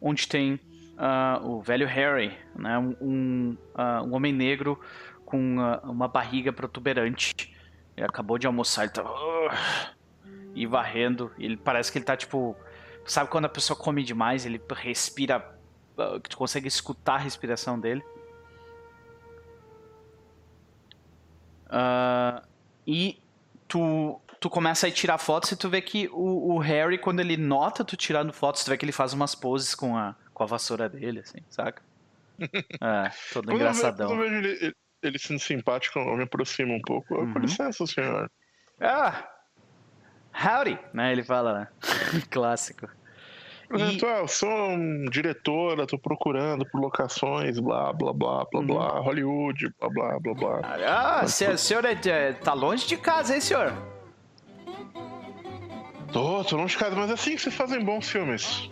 onde tem uh, o velho Harry, né? um, uh, um homem negro com uh, uma barriga protuberante. Ele acabou de almoçar, ele tá. e varrendo. Ele parece que ele tá tipo. Sabe quando a pessoa come demais, ele respira. que tu consegue escutar a respiração dele. e tu tu começa a tirar fotos e tu vê que o, o, Harry, quando ele nota tu tirando fotos, tu vê que ele faz umas poses com a, com a vassoura dele, assim, saca? É, todo engraçadão. Quando eu vejo ele, ele, sendo simpático, eu me aproximo um pouco. Uhum. Com licença, senhor. Ah! Howdy! Né, ele fala, né? Clássico. E... Ah, eu sou um diretora, tô procurando por locações, blá, blá, blá, blá, uhum. blá, Hollywood, blá, blá, blá, blá. Ah, o senhor é, é, tá longe de casa, hein, senhor? Tô, tô longe de casa, mas é assim que vocês fazem bons filmes.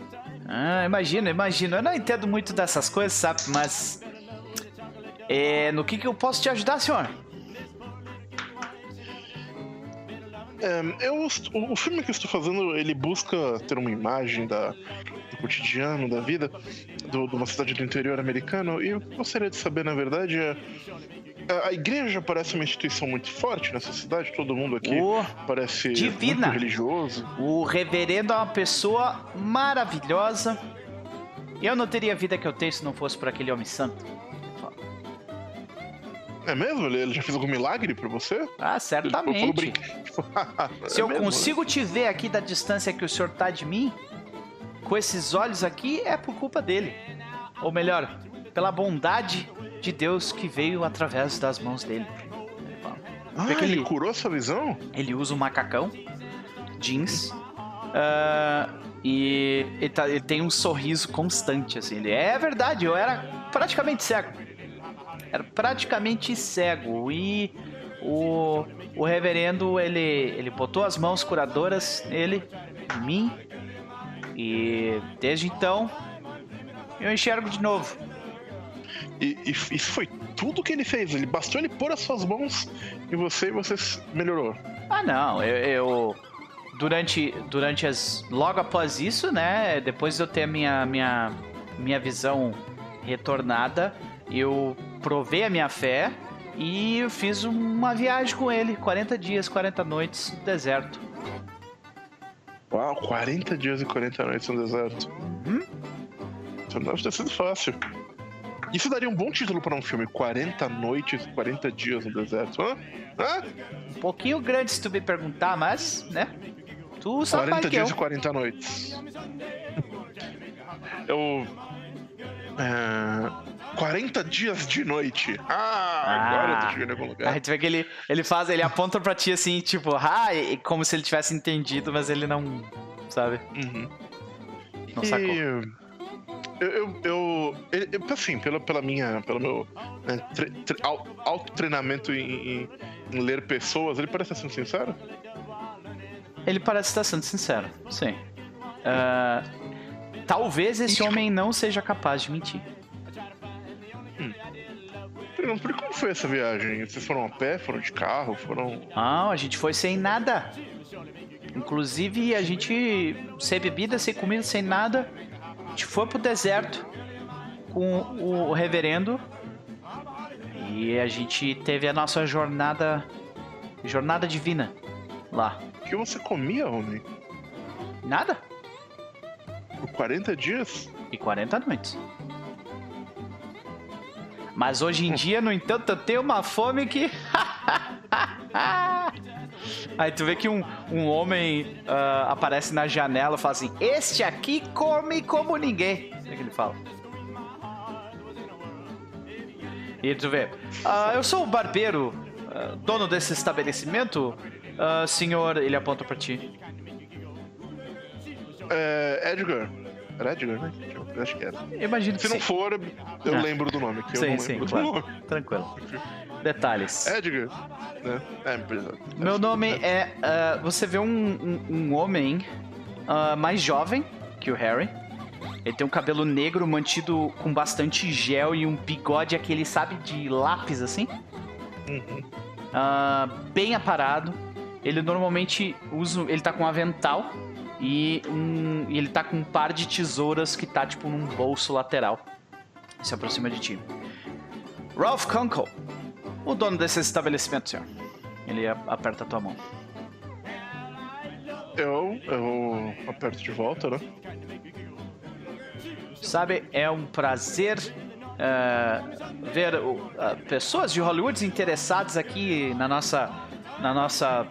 Ah, imagino, imagino. Eu não entendo muito dessas coisas, sabe? Mas. É, no que, que eu posso te ajudar, senhor? É, eu, o, filme que eu estou fazendo, ele busca ter uma imagem da, do cotidiano, da vida do, de uma cidade do interior americano. E eu gostaria de saber, na verdade, é, a igreja parece uma instituição muito forte nessa cidade, todo mundo aqui oh, parece divina. muito religioso. O reverendo é uma pessoa maravilhosa. Eu não teria a vida que eu tenho se não fosse por aquele homem santo. É mesmo? Ele já fez algum milagre pra você? Ah, certamente. se eu é mesmo, consigo te ver aqui da distância que o senhor tá de mim, com esses olhos aqui, é por culpa dele. Ou melhor, pela bondade de Deus que veio através das mãos dele. Ah, ele, ele curou sua visão? Ele usa um macacão, jeans, uh, e ele, tá, ele, tem um sorriso constante, assim. Ele, é verdade, eu era praticamente cego. Era praticamente cego. E o, o reverendo, ele, ele botou as mãos curadoras nele, em mim, e desde então eu enxergo de novo. E, e, isso foi tudo que ele fez. Ele bastou ele pôr as suas mãos em você e você melhorou. Ah, não. Eu, eu, durante durante as logo após isso, né? Depois de eu ter a minha minha minha visão retornada, eu provei a minha fé e eu fiz uma viagem com ele, 40 dias, 40 noites no deserto. Uau, 40 dias e 40 noites no deserto. Uhum. Isso não deve ter sido fácil. Isso daria um bom título para um filme: 40 noites, 40 dias no deserto. Hã? Hã? Um pouquinho grande se tu me perguntar, mas, né? Tu sabe 40 dias eu. e 40 noites. Eu. É... 40 dias de noite. Ah, ah, agora eu tô chegando em algum lugar. Aí tu vê que ele, ele faz, ele aponta pra ti assim, tipo, ah, como se ele tivesse entendido, mas ele não. Sabe? Uhum. Não e... sacou. Eu, eu, eu, eu, assim, pela, pela minha, pelo meu né, tre, tre, auto-treinamento em, em, em, ler pessoas, ele parece estar sendo sincero? Ele parece estar sendo sincero, sim. Uh, talvez esse homem não seja capaz de mentir. Hum. Por como foi essa viagem? Vocês foram a pé? Foram de carro? Foram. Não, a gente foi sem nada. Inclusive, a gente sem bebida, sem comida, sem nada gente foi pro deserto com o reverendo e a gente teve a nossa jornada jornada divina lá. O que você comia, homem? Nada. Por 40 dias? E 40 noites. Mas hoje em dia, no entanto, eu tenho uma fome que. Aí tu vê que um, um homem uh, aparece na janela e fala assim: Este aqui come como ninguém. O que ele fala? E tu vê: uh, Eu sou o barbeiro, uh, dono desse estabelecimento. senhor, ele aponta pra ti. É, Edgar. Era Edgar, né? Eu acho que era. Imagino Se não sim. for, eu ah. lembro do nome. Que sim, eu não sim, claro. Tranquilo. Detalhes. Edgar. Né? É, Meu nome é. Uh, você vê um, um, um homem uh, mais jovem que o Harry. Ele tem um cabelo negro mantido com bastante gel e um bigode aquele, sabe, de lápis assim. Uhum. Uh, bem aparado. Ele normalmente usa. Ele tá com um avental e, um, e ele tá com um par de tesouras que tá tipo num bolso lateral. Se aproxima de ti. Ralph Kunkel, o dono desse estabelecimento, senhor. Ele aperta a tua mão. Eu, eu aperto de volta, né? Sabe, é um prazer uh, ver uh, pessoas de Hollywood interessadas aqui na nossa, na nossa,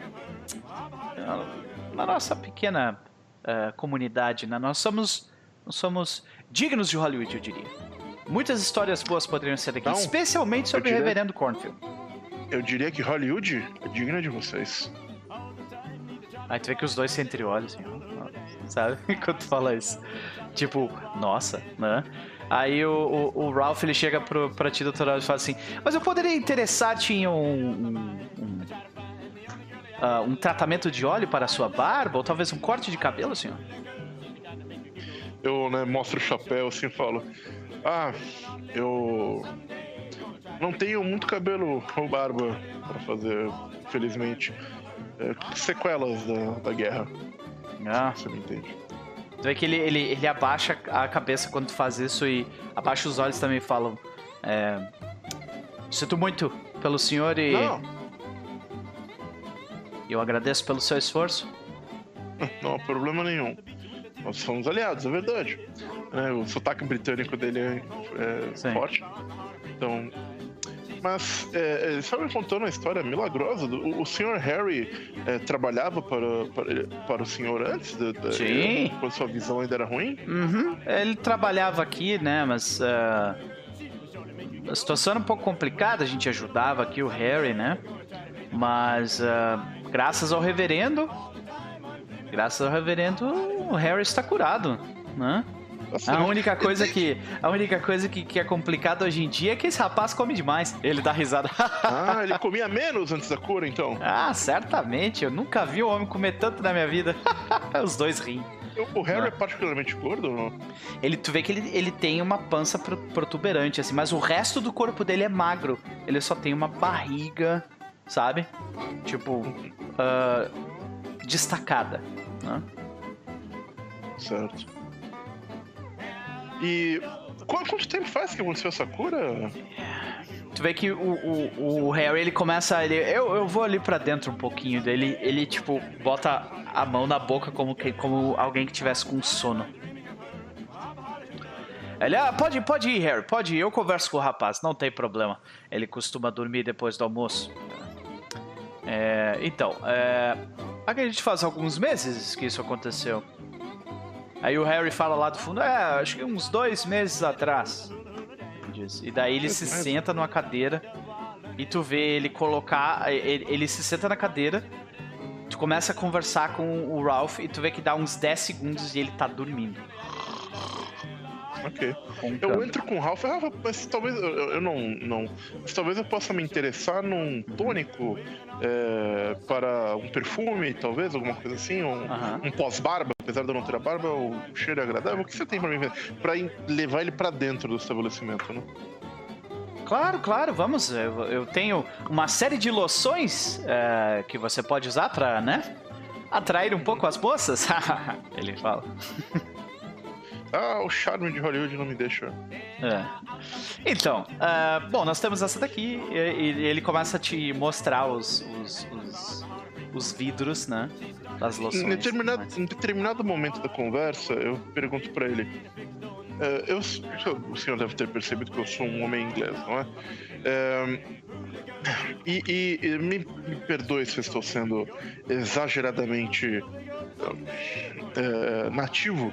na nossa pequena uh, comunidade. Né? Nós somos, nós somos dignos de Hollywood, eu diria. Muitas histórias boas poderiam ser aqui, especialmente sobre diria, o Reverendo Cornfield. Eu diria que Hollywood é digna de vocês. Aí tu vê que os dois se entreolham, assim, sabe? Enquanto fala isso. Tipo, nossa, né? Aí o, o, o, Ralph ele chega pro, pra ti, doutorado, e fala assim: Mas eu poderia interessar-te em um. um, um, uh, um, tratamento de óleo para a sua barba? Ou talvez um corte de cabelo, senhor? Eu né, mostro o chapéu assim e falo: ah, eu não tenho muito cabelo ou barba para fazer, felizmente. É, sequelas da, da guerra. Ah. Você me entende. Tu vê que ele, ele, ele abaixa a cabeça quando tu faz isso e abaixa os olhos também e falam. É, Sinto muito pelo senhor e. Não. Eu agradeço pelo seu esforço. Não há problema nenhum. Nós somos aliados, é verdade. É, o sotaque britânico dele é, é forte. Então. Mas é, ele estava me contando uma história milagrosa. O, o senhor Harry é, trabalhava para, para, para, o senhor antes? Sim. Quando sua visão ainda era ruim? Uhum. Ele trabalhava aqui, né? Mas. Uh, a situação era um pouco complicada, a gente ajudava aqui o Harry, né? Mas uh, graças ao reverendo, graças ao reverendo, o Harry está curado, né? A única coisa que a única coisa que, que é complicada hoje em dia é que esse rapaz come demais. Ele dá risada. ah, ele comia menos antes da cura, então? Ah, certamente. Eu nunca vi um homem comer tanto na minha vida. Os dois riem. O Harry não. é particularmente gordo ou não? Ele, tu vê que ele, ele tem uma pança protuberante, assim, mas o resto do corpo dele é magro. Ele só tem uma barriga, sabe? Tipo, uh, destacada. Né? Certo. E quanto tempo faz que aconteceu essa cura? Tu vê que o, o, o Harry, ele começa. Ele, eu, eu vou ali pra dentro um pouquinho dele. Ele, tipo, bota a mão na boca como, que, como alguém que tivesse com sono. Ele, ah, pode, pode ir, Harry, pode ir. Eu converso com o rapaz, não tem problema. Ele costuma dormir depois do almoço. É, então, é, acredito faz alguns meses que isso aconteceu. Aí o Harry fala lá do fundo, é, acho que uns dois meses atrás. E daí ele se senta numa cadeira e tu vê ele colocar. Ele, ele se senta na cadeira, tu começa a conversar com o Ralph e tu vê que dá uns 10 segundos e ele tá dormindo. Ok. Eu entro com o Ralph, Ralph mas talvez eu, eu não, não. Mas talvez eu possa me interessar num tônico é, para um perfume, talvez, alguma coisa assim, um, um pós-barba, apesar de eu não ter a barba, o cheiro é agradável. O que você tem para mim para levar ele para dentro do estabelecimento, né? Claro, claro, vamos. Eu, eu tenho uma série de loções é, que você pode usar para, né? Atrair um pouco as moças. Ele fala. Ah, o charme de Hollywood não me deixa. É. Então, uh, bom, nós temos essa daqui e, e, ele começa a te mostrar os, os, os, os vidros, né? Das loções. Em determinado, em determinado momento da conversa, eu pergunto para ele. Uh, eu, o senhor deve ter percebido que eu sou um homem inglês, não é? Uh, e, e, e me, me, perdoe se eu estou sendo exageradamente uh, nativo,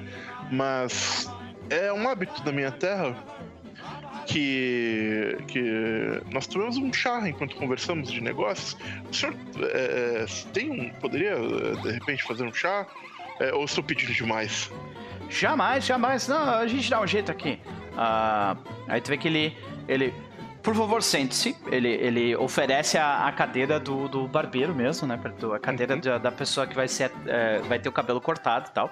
mas é um hábito da minha terra que, que nós tomamos um chá enquanto conversamos de negócios. O senhor é, tem um, poderia de repente fazer um chá? É, ou estou pedindo demais? Jamais, jamais. Não, a gente dá um jeito aqui. Ah, aí tu vê que ele, ele por favor, sente-se. Ele, ele oferece a, a cadeira do, do barbeiro mesmo, né? A cadeira uhum. da, da, pessoa que vai, ser, é, vai ter o cabelo cortado e tal.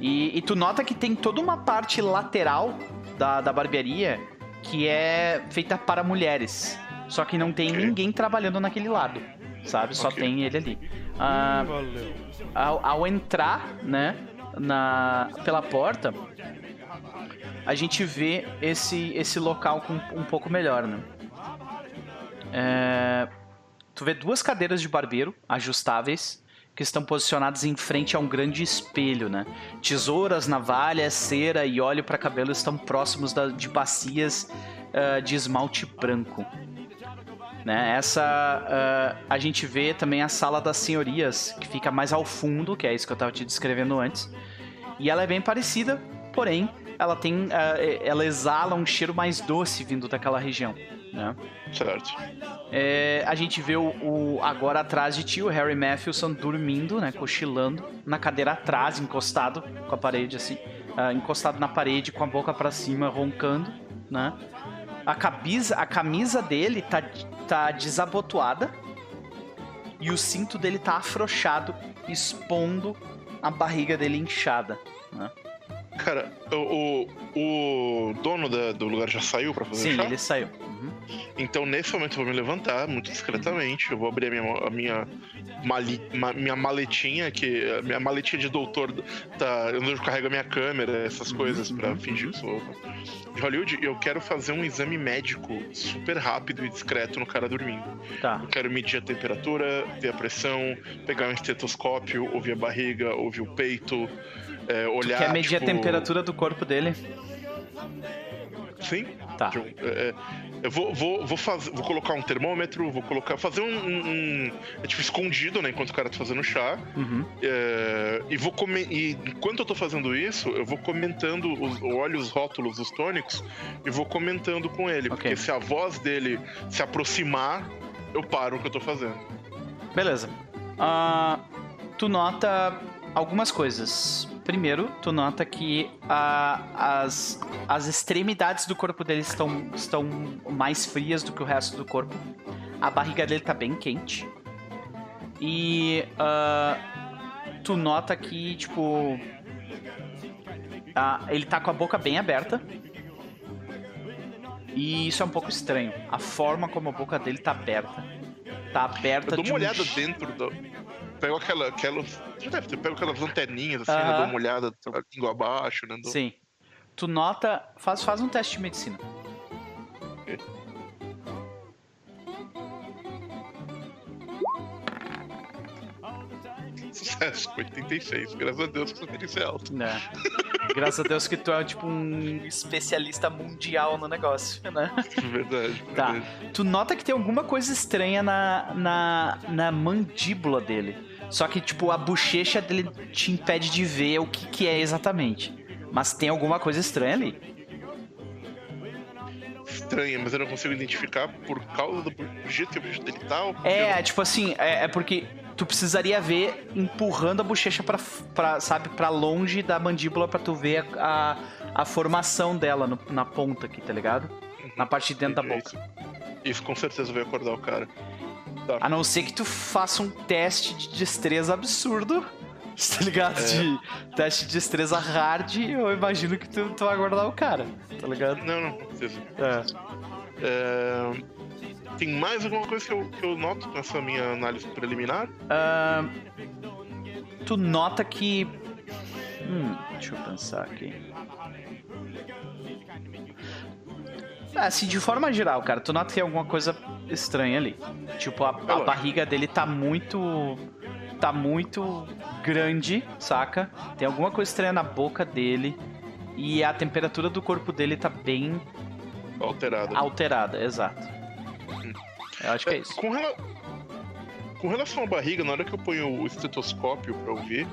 E, e, tu nota que tem toda uma parte lateral da, da barbearia que é feita para mulheres. Só que não tem okay. ninguém trabalhando naquele lado, sabe? Só okay. tem ele ali. Ah, ao, ao, entrar, né, na, pela porta, a gente vê esse, esse local com um pouco melhor, né? É, tu vê duas cadeiras de barbeiro ajustáveis que estão posicionadas em frente a um grande espelho, né? Tesouras, navalhas, cera e óleo para cabelo estão próximos da, de bacias uh, de esmalte branco. Né? Essa uh, a gente vê também a sala das senhorias, que fica mais ao fundo, que é isso que eu estava te descrevendo antes. E ela é bem parecida, porém ela tem, uh, ela exala um cheiro mais doce vindo daquela região né? Certo. É, a gente vê o, o, agora atrás de ti o Harry Matthewson dormindo, né, cochilando na cadeira atrás, encostado com a parede assim, uh, encostado na parede com a boca para cima, roncando, né? A camisa, a camisa dele tá, tá desabotoada e o cinto dele tá afrouxado, expondo a barriga dele inchada, né? Cara, o, o, o dono da, do lugar já saiu para fazer Sim, chá? Sim, ele saiu. Uhum. Então, nesse momento, eu vou me levantar muito discretamente. Eu vou abrir a minha, a minha, mali, ma, minha maletinha, que a minha maletinha de doutor tá. Eu carrego a minha câmera, essas uhum. coisas, para fingir que sou de Hollywood. Eu quero fazer um exame médico super rápido e discreto no cara dormindo. Tá. Eu quero medir a temperatura, ver a pressão, pegar um estetoscópio, ouvir a barriga, ouvir o peito é, olhar. Tu quer medir tipo... a temperatura do corpo dele? Sim. Tá. Tipo, é, eu vou, vou, vou, fazer, vou colocar um termômetro, vou colocar. Fazer um. um, um é tipo escondido, né? Enquanto o cara tá fazendo chá. Uhum. É, e vou comer. E enquanto eu tô fazendo isso, eu vou comentando, os, eu olho os rótulos dos tônicos e vou comentando com ele. Okay. Porque se a voz dele se aproximar eu paro o que eu tô fazendo. Beleza. Uh, tu nota algumas coisas. Primeiro, tu nota que uh, as, as extremidades do corpo dele estão, estão mais frias do que o resto do corpo. A barriga dele tá bem quente. E uh, tu nota que, tipo. ele tá com a boca bem aberta. E isso é um pouco estranho. A forma como a boca dele tá aberta. Tá aberta Eu dou de uma um olhada dentro do. Pego aquela. aquela já deve ter, pego aquelas anteninhas assim, né? Aham. Dou uma olhada, a língua abaixo, né? Dou... Sim. Tu nota. Faz, faz um teste de medicina. Sucesso, 86. Graças a Deus que é alta. né? Graças a Deus que tu é tipo um especialista mundial no negócio, né? Verdade. Tá. verdade. Tu nota que tem alguma coisa estranha na, na, na mandíbula dele. Só que, tipo, a bochecha dele te impede de ver o que, que é exatamente. Mas tem alguma coisa estranha ali. Estranha, mas eu não consigo identificar por causa do jeito que o bicho dele tá. É, eu- tipo assim, é, é porque tu precisaria ver empurrando a bochecha pra, pra sabe, pra longe da mandíbula pra tu ver a, a, a formação dela no- na ponta aqui, tá ligado? Na parte de dentro da boca. Isso, isso com certeza vai acordar o cara. Tá. A não ser que tu faça um teste de destreza absurdo. Tá ligado? É. De teste de destreza hard, eu imagino que tu, tu vai guardar o cara, tá ligado? Não, não, não precisa. É. É, Tem mais alguma coisa que eu, que eu noto nessa minha análise preliminar? Ahn, tu nota que. Hum, deixa eu pensar aqui. Ah, Assim, de forma geral, cara, tu nota que tem alguma coisa estranha ali. Tipo, a, a lógico. barriga dele tá muito. tá muito grande, saca? Tem alguma coisa estranha na boca dele. E a temperatura do corpo dele tá bem Alterada. alterada, exato. Eu acho que é isso. Com, rela- Com relação à barriga, na hora que eu ponho o estetoscópio pra ouvir,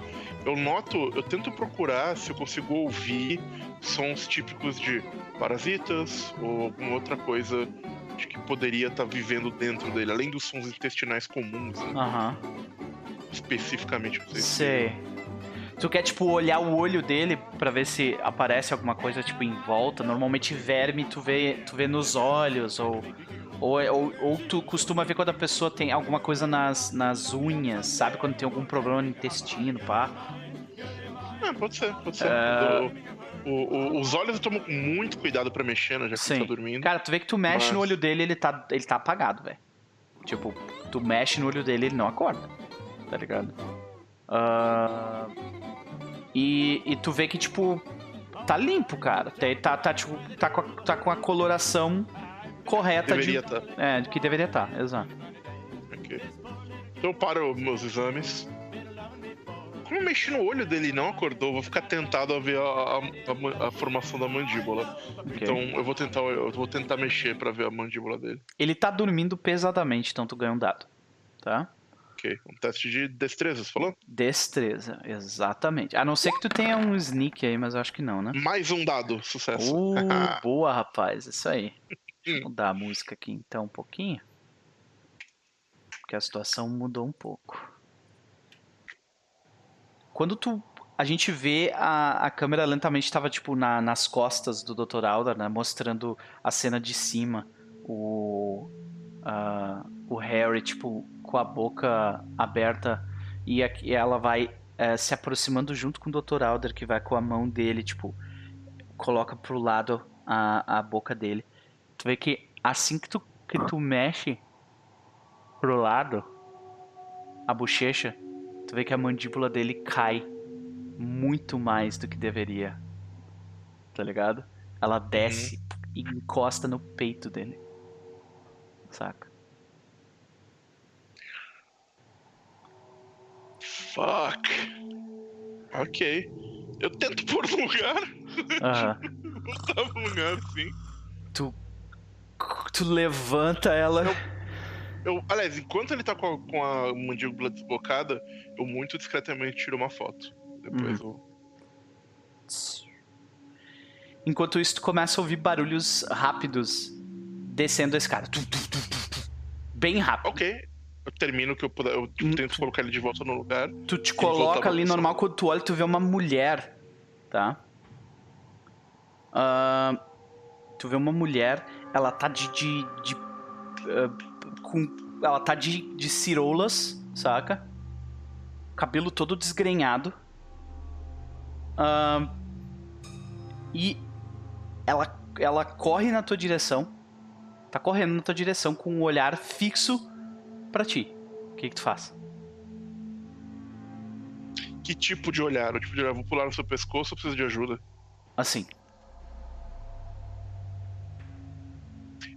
eu noto, eu tento procurar se eu consigo ouvir sons típicos de parasitas ou alguma outra coisa de que poderia estar vivendo dentro dele, além dos sons intestinais comuns, né? Especificamente. Não sei se- Sei. Tu quer, tipo, olhar o olho dele pra ver se aparece alguma coisa, tipo, em volta? Normalmente verme tu vê, tu vê nos olhos, ou, ou, ou, ou tu costuma ver quando a pessoa tem alguma coisa nas, nas unhas, sabe? Quando tem algum problema no intestino, pá. Ah, pode ser, pode ser. É. Do- o- o- os olhos eu tomo muito cuidado pra mexer, né, já que Sim. tá dormindo. Cara, tu vê que tu mexe Mas- no olho dele, ele tá, ele tá apagado, velho. Tipo, tu mexe no olho dele, ele não acorda. Tá ligado? Ah, e, e tu vê que, tipo, tá limpo, cara. Tá, tá, tá, tipo, tá, com a, tá com a coloração correta Deveria de. estar. É, que deveria estar, exato. Ok. Então eu paro meus exames. Como eu mexi no olho dele e não acordou, vou ficar tentado a ver a, a- a a formação da mandíbula. Ok. Então eu vou tentar, eu vou tentar mexer pra ver a mandíbula dele. Ele tá dormindo pesadamente, então tu ganha um dado. Tá? Ok. Um teste de destreza, você falou? Destreza, exatamente. A não ser que tu tenha um sneak aí, mas eu acho que não, né? Mais um dado, sucesso. Uh, boa, rapaz, isso aí. Eu mudar a música aqui então um pouquinho. Porque a situação mudou um pouco. Quando tu. A gente vê a, a câmera lentamente estava tipo na- nas costas do Dr. Alder, né? Mostrando a cena de cima. O. ah, o Harry, tipo, com a boca aberta. E aqui ela vai eh, se aproximando junto com o Dr. Alder, que vai com a mão dele, tipo, coloca pro lado a, a boca dele. Tu vê que assim que tu, que tu mexe pro lado a bochecha, tu vê que a mandíbula dele cai muito mais do que deveria. Tá ligado? Ela desce e encosta no peito dele. Saca? Fuck. Ok. Eu tento pôr no lugar. Aham. Botar no lugar, sim. Tu, tu levanta ela. Eu, aliás, enquanto ele tá com a, com a mandíbula desbocada, eu muito discretamente tiro uma foto. Depois Uhum. eu. Enquanto isso, tu começa a ouvir barulhos rápidos descendo a escada. Bem rápido. Ok. Eu termino que eu puder. Eu tipo, tento colocar ele de volta no lugar. Tu te coloca ali normal, quando tu olha, tu vê uma mulher, tá? Uh, tu vê uma mulher, ela tá de. de, de uh, com, ela tá de, de ciroulas, saca? Cabelo todo desgrenhado. Uh, e ela, ela corre na tua direção. Tá correndo na tua direção com um olhar fixo para ti. O que, que tu faz? Que tipo de olhar? O tipo de olhar, vou pular no seu pescoço ou preciso de ajuda? Assim.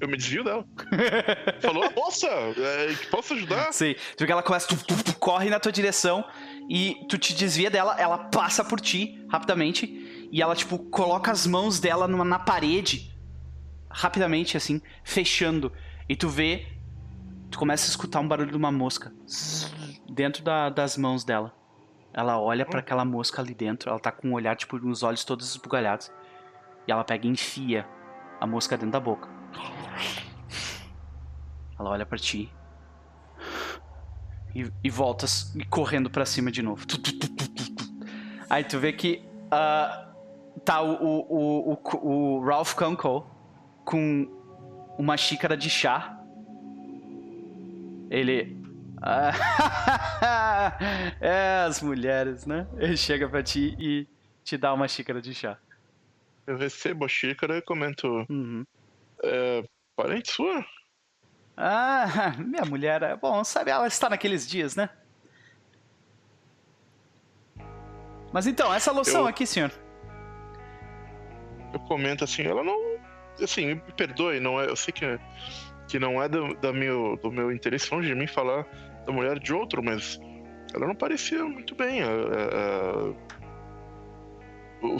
Eu me desvio dela. Falou, moça, é, posso ajudar? Sim. Tu vê que ela começa, tu, tu, tu, corre na tua direção e tu te desvia dela, ela passa por ti rapidamente e ela, tipo, coloca as mãos dela numa, na parede rapidamente, assim, fechando. E tu vê, tu começa a escutar um barulho de uma mosca dentro da, das mãos dela. Ela olha para aquela mosca ali dentro, ela tá com um olhar, tipo, uns olhos todos esbugalhados. E ela pega e enfia a mosca dentro da boca. Ela olha para ti. E, e volta correndo para cima de novo. Aí tu vê que uh, tá o, o, o, o, Ralph Kunkel com uma xícara de chá. Ele. é, as mulheres, né? Ele chega pra ti e te dá uma xícara de chá. Eu recebo a xícara e comento. Uhum. É, parente sua? Ah, minha mulher, é bom, sabe, ela está naqueles dias, né? Mas então, essa loção eu, aqui, senhor. Eu comento assim, ela não. Assim, me perdoe, não é, eu sei que, que não é do, da meu, do meu interesse longe de mim falar da mulher de outro, mas ela não parecia muito bem. A, a, a, o,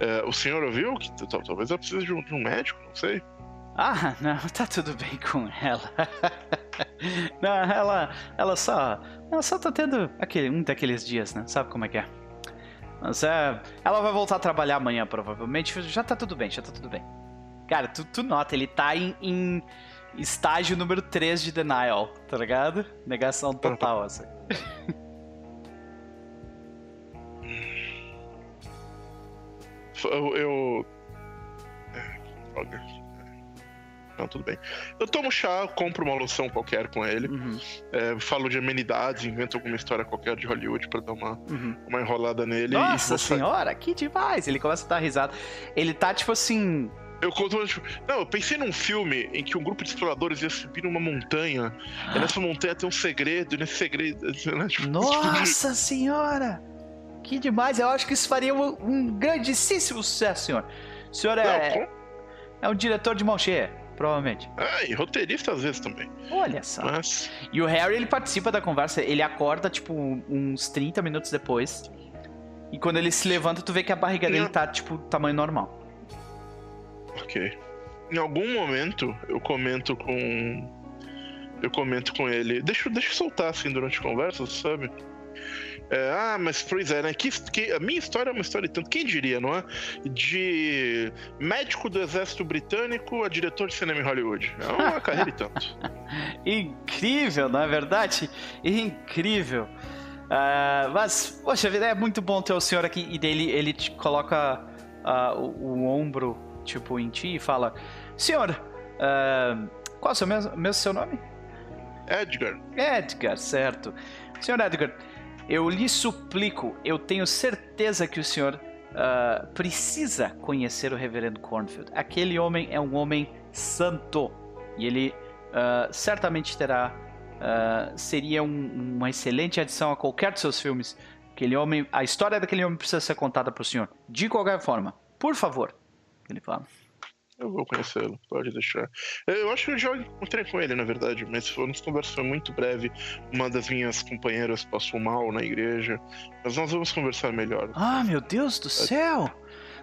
é, o senhor ouviu que talvez ela precise de um, de um médico, não sei. Ah, não, tá tudo bem com ela. não, ela, ela só, ela só tá tendo aquele, um daqueles dias, né? Sabe como é que é? Mas é, ela vai voltar a trabalhar amanhã, provavelmente. Já tá tudo bem, já tá tudo bem. Cara, tu, tu nota, ele tá em, em estágio número 3 de denial, tá ligado? Negação total, assim. eu. eu... Droga. Não, tudo bem. Eu tomo chá, compro uma loção qualquer com ele, uhum. é, falo de amenidades, invento alguma história qualquer de Hollywood pra dar uma, uhum. uma enrolada nele. Nossa senhora, que demais! Ele começa a dar risada. Ele tá tipo assim. Eu conto, tipo, não, eu pensei num filme em que um grupo de exploradores ia subir numa montanha, e nessa montanha tem um segredo, e nesse segredo. Né, tipo, Nossa tipo senhora! Que demais! Eu acho que isso faria um, um grandíssimo sucesso, senhor. O senhor é. Não, é um diretor de mão cheia, provavelmente. Ah, e roteirista às vezes também. Olha só. Mas... E o Harry, ele participa da conversa, ele acorda, tipo, uns 30 minutos depois. E quando ele se levanta, tu vê que a barriga dele tá, tipo, tamanho normal. Ok. Em algum momento, eu comento com. Eu comento com ele. Deixa, deixa eu soltar assim durante a conversa, sabe? É, ah, mas pois é, né? Que, que, a minha história é uma história tanto. Quem diria, não é? De médico do exército britânico a diretor de cinema em Hollywood. É uma carreira e tanto. Incrível, não é verdade? Incrível. Uh, mas, poxa vida, é muito bom ter o senhor aqui. E dele ele te coloca uh, o, o, ombro, tipo, em ti e fala: Senhor, uh, qual é o seu, mesmo, seu nome? Edgar. Edgar, certo. Senhor Edgar, eu lhe suplico, eu tenho certeza que o senhor uh, precisa conhecer o Reverendo Cornfield. Aquele homem é um homem santo e ele uh, certamente terá. Uh, seria um, uma excelente adição a qualquer de seus filmes. Aquele homem, a história daquele homem precisa ser contada para o senhor. De qualquer forma, por favor. Ele fala. Eu vou conhecê-lo, pode deixar. Eu acho que eu já encontrei com ele, na verdade, mas foi uma conversa foi muito breve. Uma das minhas companheiras passou mal na igreja, mas nós vamos conversar melhor. Ah, meu Deus do céu!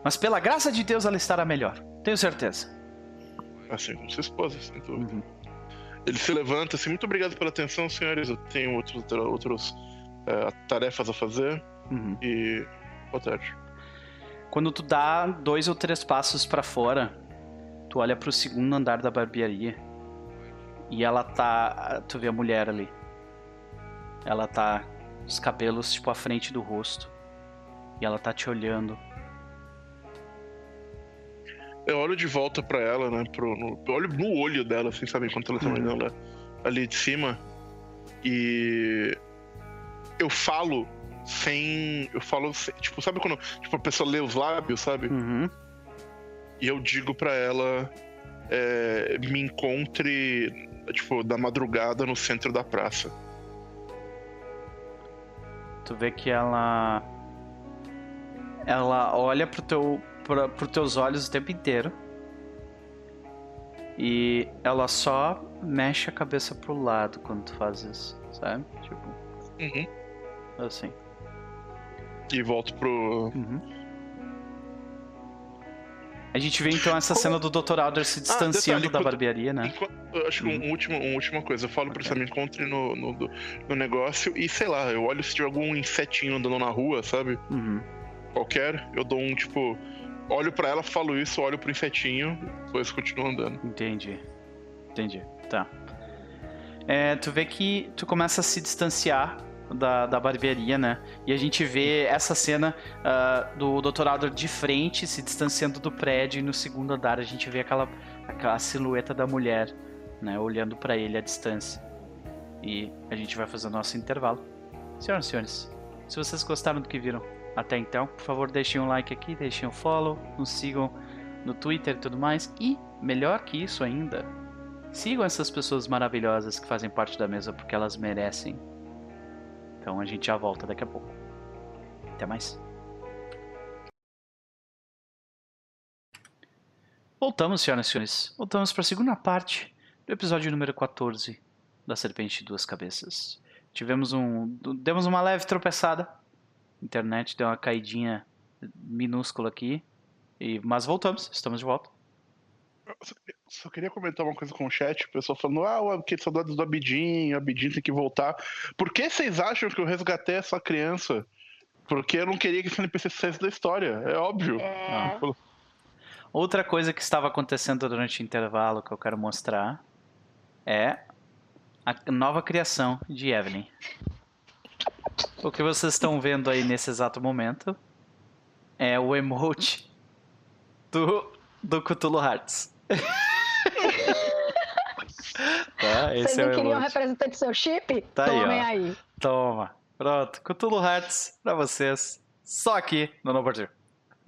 Mas pela graça de Deus ela estará melhor, tenho certeza. Assim como sua esposa, sem dúvida. Uhum. Ele se levanta assim, muito obrigado pela atenção, senhores. Eu tenho outros, outros uh, tarefas a fazer. Uhum. E boa tarde. Quando tu dá dois ou três passos para fora, Tu olha pro segundo andar da barbearia E ela tá. Tu vê a mulher ali. Ela tá. Os cabelos, tipo, à frente do rosto. E ela tá te olhando. Eu olho de volta pra ela, né? Pro, no, eu olho no olho dela, assim, sabe? Enquanto ela tá Uhum. olhando ela ali de cima. E. Eu falo sem. Eu falo sem, Tipo, sabe quando tipo, a pessoa lê os lábios, sabe? Uhum. E eu digo pra ela. é, me encontre, tipo, da madrugada no centro da praça. Tu vê que ela. Ela olha pro teu, pra, pro teus olhos o tempo inteiro. E ela só mexe a cabeça pro lado quando tu faz isso, sabe? Tipo, Uhum. assim. E volto pro. Uhum. A gente vê então essa cena do Dr. Alder se distanciando detalhe, da barbearia, né? Enquanto- acho que um último, uma última coisa, eu falo pra você, me encontre no, no, no negócio e sei lá, eu olho se tiver algum insetinho andando na rua, sabe? Uhum. Qualquer, eu dou um tipo. Olho pra ela, falo isso, olho pro insetinho, depois continuo andando. Entendi. Entendi. Tá. É, tu vê que tu começa a se distanciar da, da barbearia, né? E a gente vê essa cena ah, do. Alder de frente, se distanciando do prédio, e no segundo andar a gente vê aquela, aquela silhueta da mulher, né? Olhando pra ele à distância. E a gente vai fazer o nosso intervalo. Senhoras e senhores, se vocês gostaram do que viram até então, por favor, deixem um like aqui, deixem um follow, nos sigam no Twitter e tudo mais. E, melhor que isso ainda, sigam essas pessoas maravilhosas que fazem parte da mesa porque elas merecem. Então a gente já volta daqui a pouco. Até mais. Voltamos, senhoras e senhores. Voltamos para a segunda parte do episódio número 14 da Serpente de Duas Cabeças. Tivemos um. Demos uma leve tropeçada. A internet deu uma caidinha minúscula aqui. E, mas voltamos, estamos de volta. Eu Só queria, só queria comentar uma coisa com o chat, o pessoal falando, ah, que saudades do Abidin, o Abidin tem que voltar. Por que vocês acham que eu resgatei essa criança? Porque eu não queria que esse NPC saísse da história, é óbvio. É. Outra coisa que estava acontecendo durante o intervalo que eu quero mostrar é a nova criação de Evelyn. O que vocês estão vendo aí nesse exato momento é o emote do, do Cthulhu Hearts. tá, Vocês esse é não o queriam emote. representante do seu chip? Tá aí, Tomem ó. aí. Toma. Pronto. Cthulhu Hearts pra vocês. Só aqui no No Partido.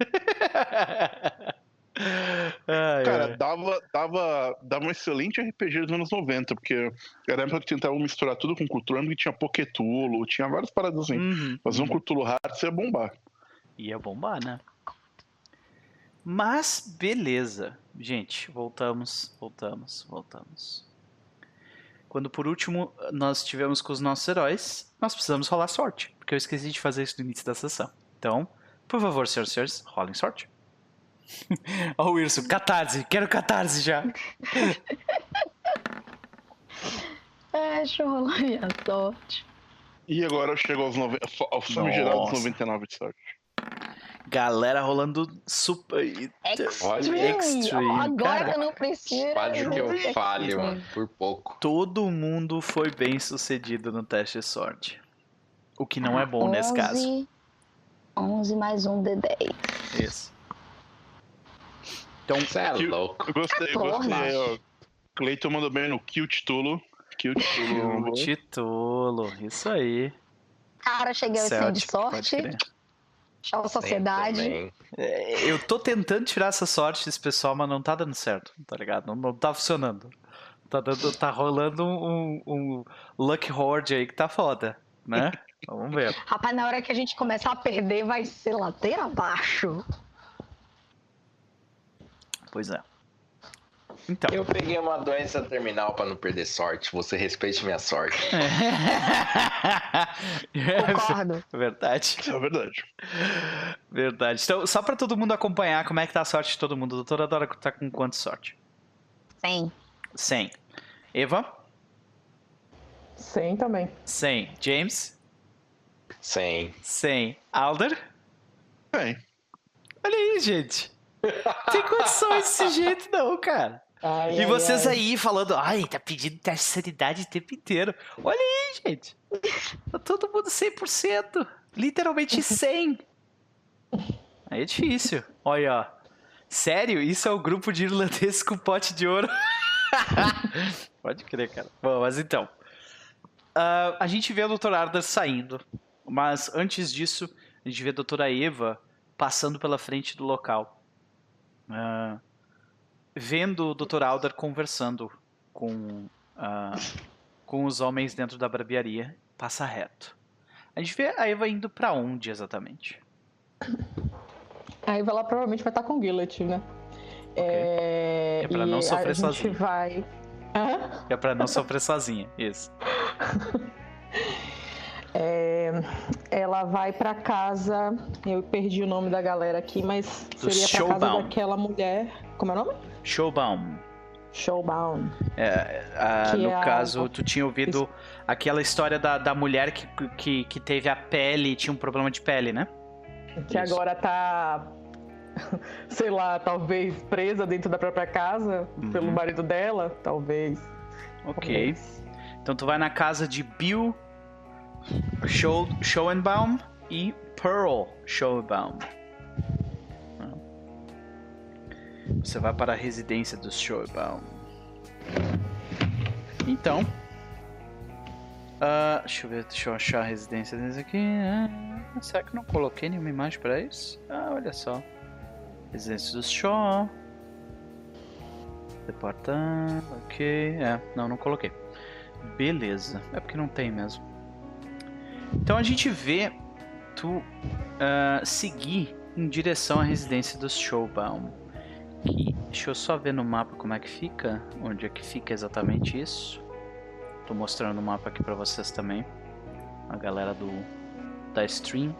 Ai, Cara, ai. dava, dava, dava um excelente RPG dos anos 90, porque era a época que tentavam misturar tudo com cultura, que tinha Poketulo, tinha várias paradas assim. Uhum. Fazer um Cthulhu Hearts ia bombar. Ia bombar, né? Mas, beleza. Gente, voltamos, voltamos, voltamos. Quando por último nós estivemos com os nossos heróis, nós precisamos rolar sorte. Porque eu esqueci de fazer isso no início da sessão. Então, por favor, senhoras e senhores, rolem sorte. Ó, o Wilson, catarse, quero catarse já. É, deixa eu rolar minha sorte. E agora eu chego aos, nove... aos famigerados Nossa. 99 de sorte. Galera rolando super. Extreme. Extreme, Agora cara. que eu não preciso. Quase que eu falho, mano, por pouco. Todo mundo foi bem sucedido no teste de sorte. O que não é bom nesse caso. 11, 11 mais um D10. Isso. Então, Você é Que- louco. Eu gostei, eu gostei. ó. Cleiton mandou bem no Kill Titulo. Kill Titulo. Titulo, isso aí. Cara, cheguei ao 100 de pode sorte. Tchau, sociedade. É, Eu tô tentando tirar essa sorte desse pessoal, mas não tá dando certo, tá ligado? Não, não tá funcionando. Tá, dando, tá rolando um, um Luck Horde aí que tá foda, né? Vamos ver. Rapaz, na hora que a gente começar a perder, vai ser ladeira abaixo. Pois é. Então. Eu peguei uma doença terminal pra não perder sorte. Você respeite minha sorte. Concordo. É verdade. É verdade. Verdade. Então, só pra todo mundo acompanhar como é que tá a sorte de todo mundo. Doutora Dora tá com quanto sorte? 100. 100. Eva? 100 também. 100. James? Sem. 100. Alder? Bem, Olha aí, gente. Tem condições desse jeito não, cara. Ai, e vocês ai. aí falando, ai, tá pedindo teste de sanidade o tempo inteiro. Olha aí, gente. Tá todo mundo 100%. Literalmente 100. Aí é difícil. Olha, ó. Sério? Isso é o grupo de irlandeses com pote de ouro? Pode crer, cara. Bom, mas então. Uh, a gente vê a doutora Arda saindo. Mas antes disso, a gente vê a doutora Eva passando pela frente do local. Uh, vendo o Dr. Alder conversando com, uh, com os homens dentro da barbearia. Passa reto. A gente vê a Eva indo para onde exatamente? A Eva lá provavelmente vai estar com o Gillet, né? Okay. É, é pra não sofrer a sozinha. Gente vai... É pra não sofrer sozinha, isso. É, ela vai para casa. Eu perdi o nome da galera aqui, mas seria para casa daquela mulher. Como é o nome? Showbaum. Showbound. É, a, no é caso, a... tu tinha ouvido aquela história da, da mulher que, que, que teve a pele, tinha um problema de pele, né? Que Isso. agora tá, sei lá, talvez presa dentro da própria casa uhum. pelo marido dela, talvez. Ok. Talvez. Então tu vai na casa de Bill Show, Schoenbaum e Pearl Schoenbaum. Você vai para a residência dos Schoenbaum. Então. Uh, deixa eu ver, deixa eu achar a residência deles aqui. Ah, será que eu não coloquei nenhuma imagem para isso? Ah, olha só. Residência dos Shaw. Departamento, ok. É, não, não coloquei. Beleza. É porque não tem mesmo. Então a gente vê tu uh, seguir em direção à residência dos Showbaum. Que, deixa eu só ver no mapa como é que fica, onde é que fica exatamente isso. Tô mostrando o mapa aqui para vocês também, a galera do da stream.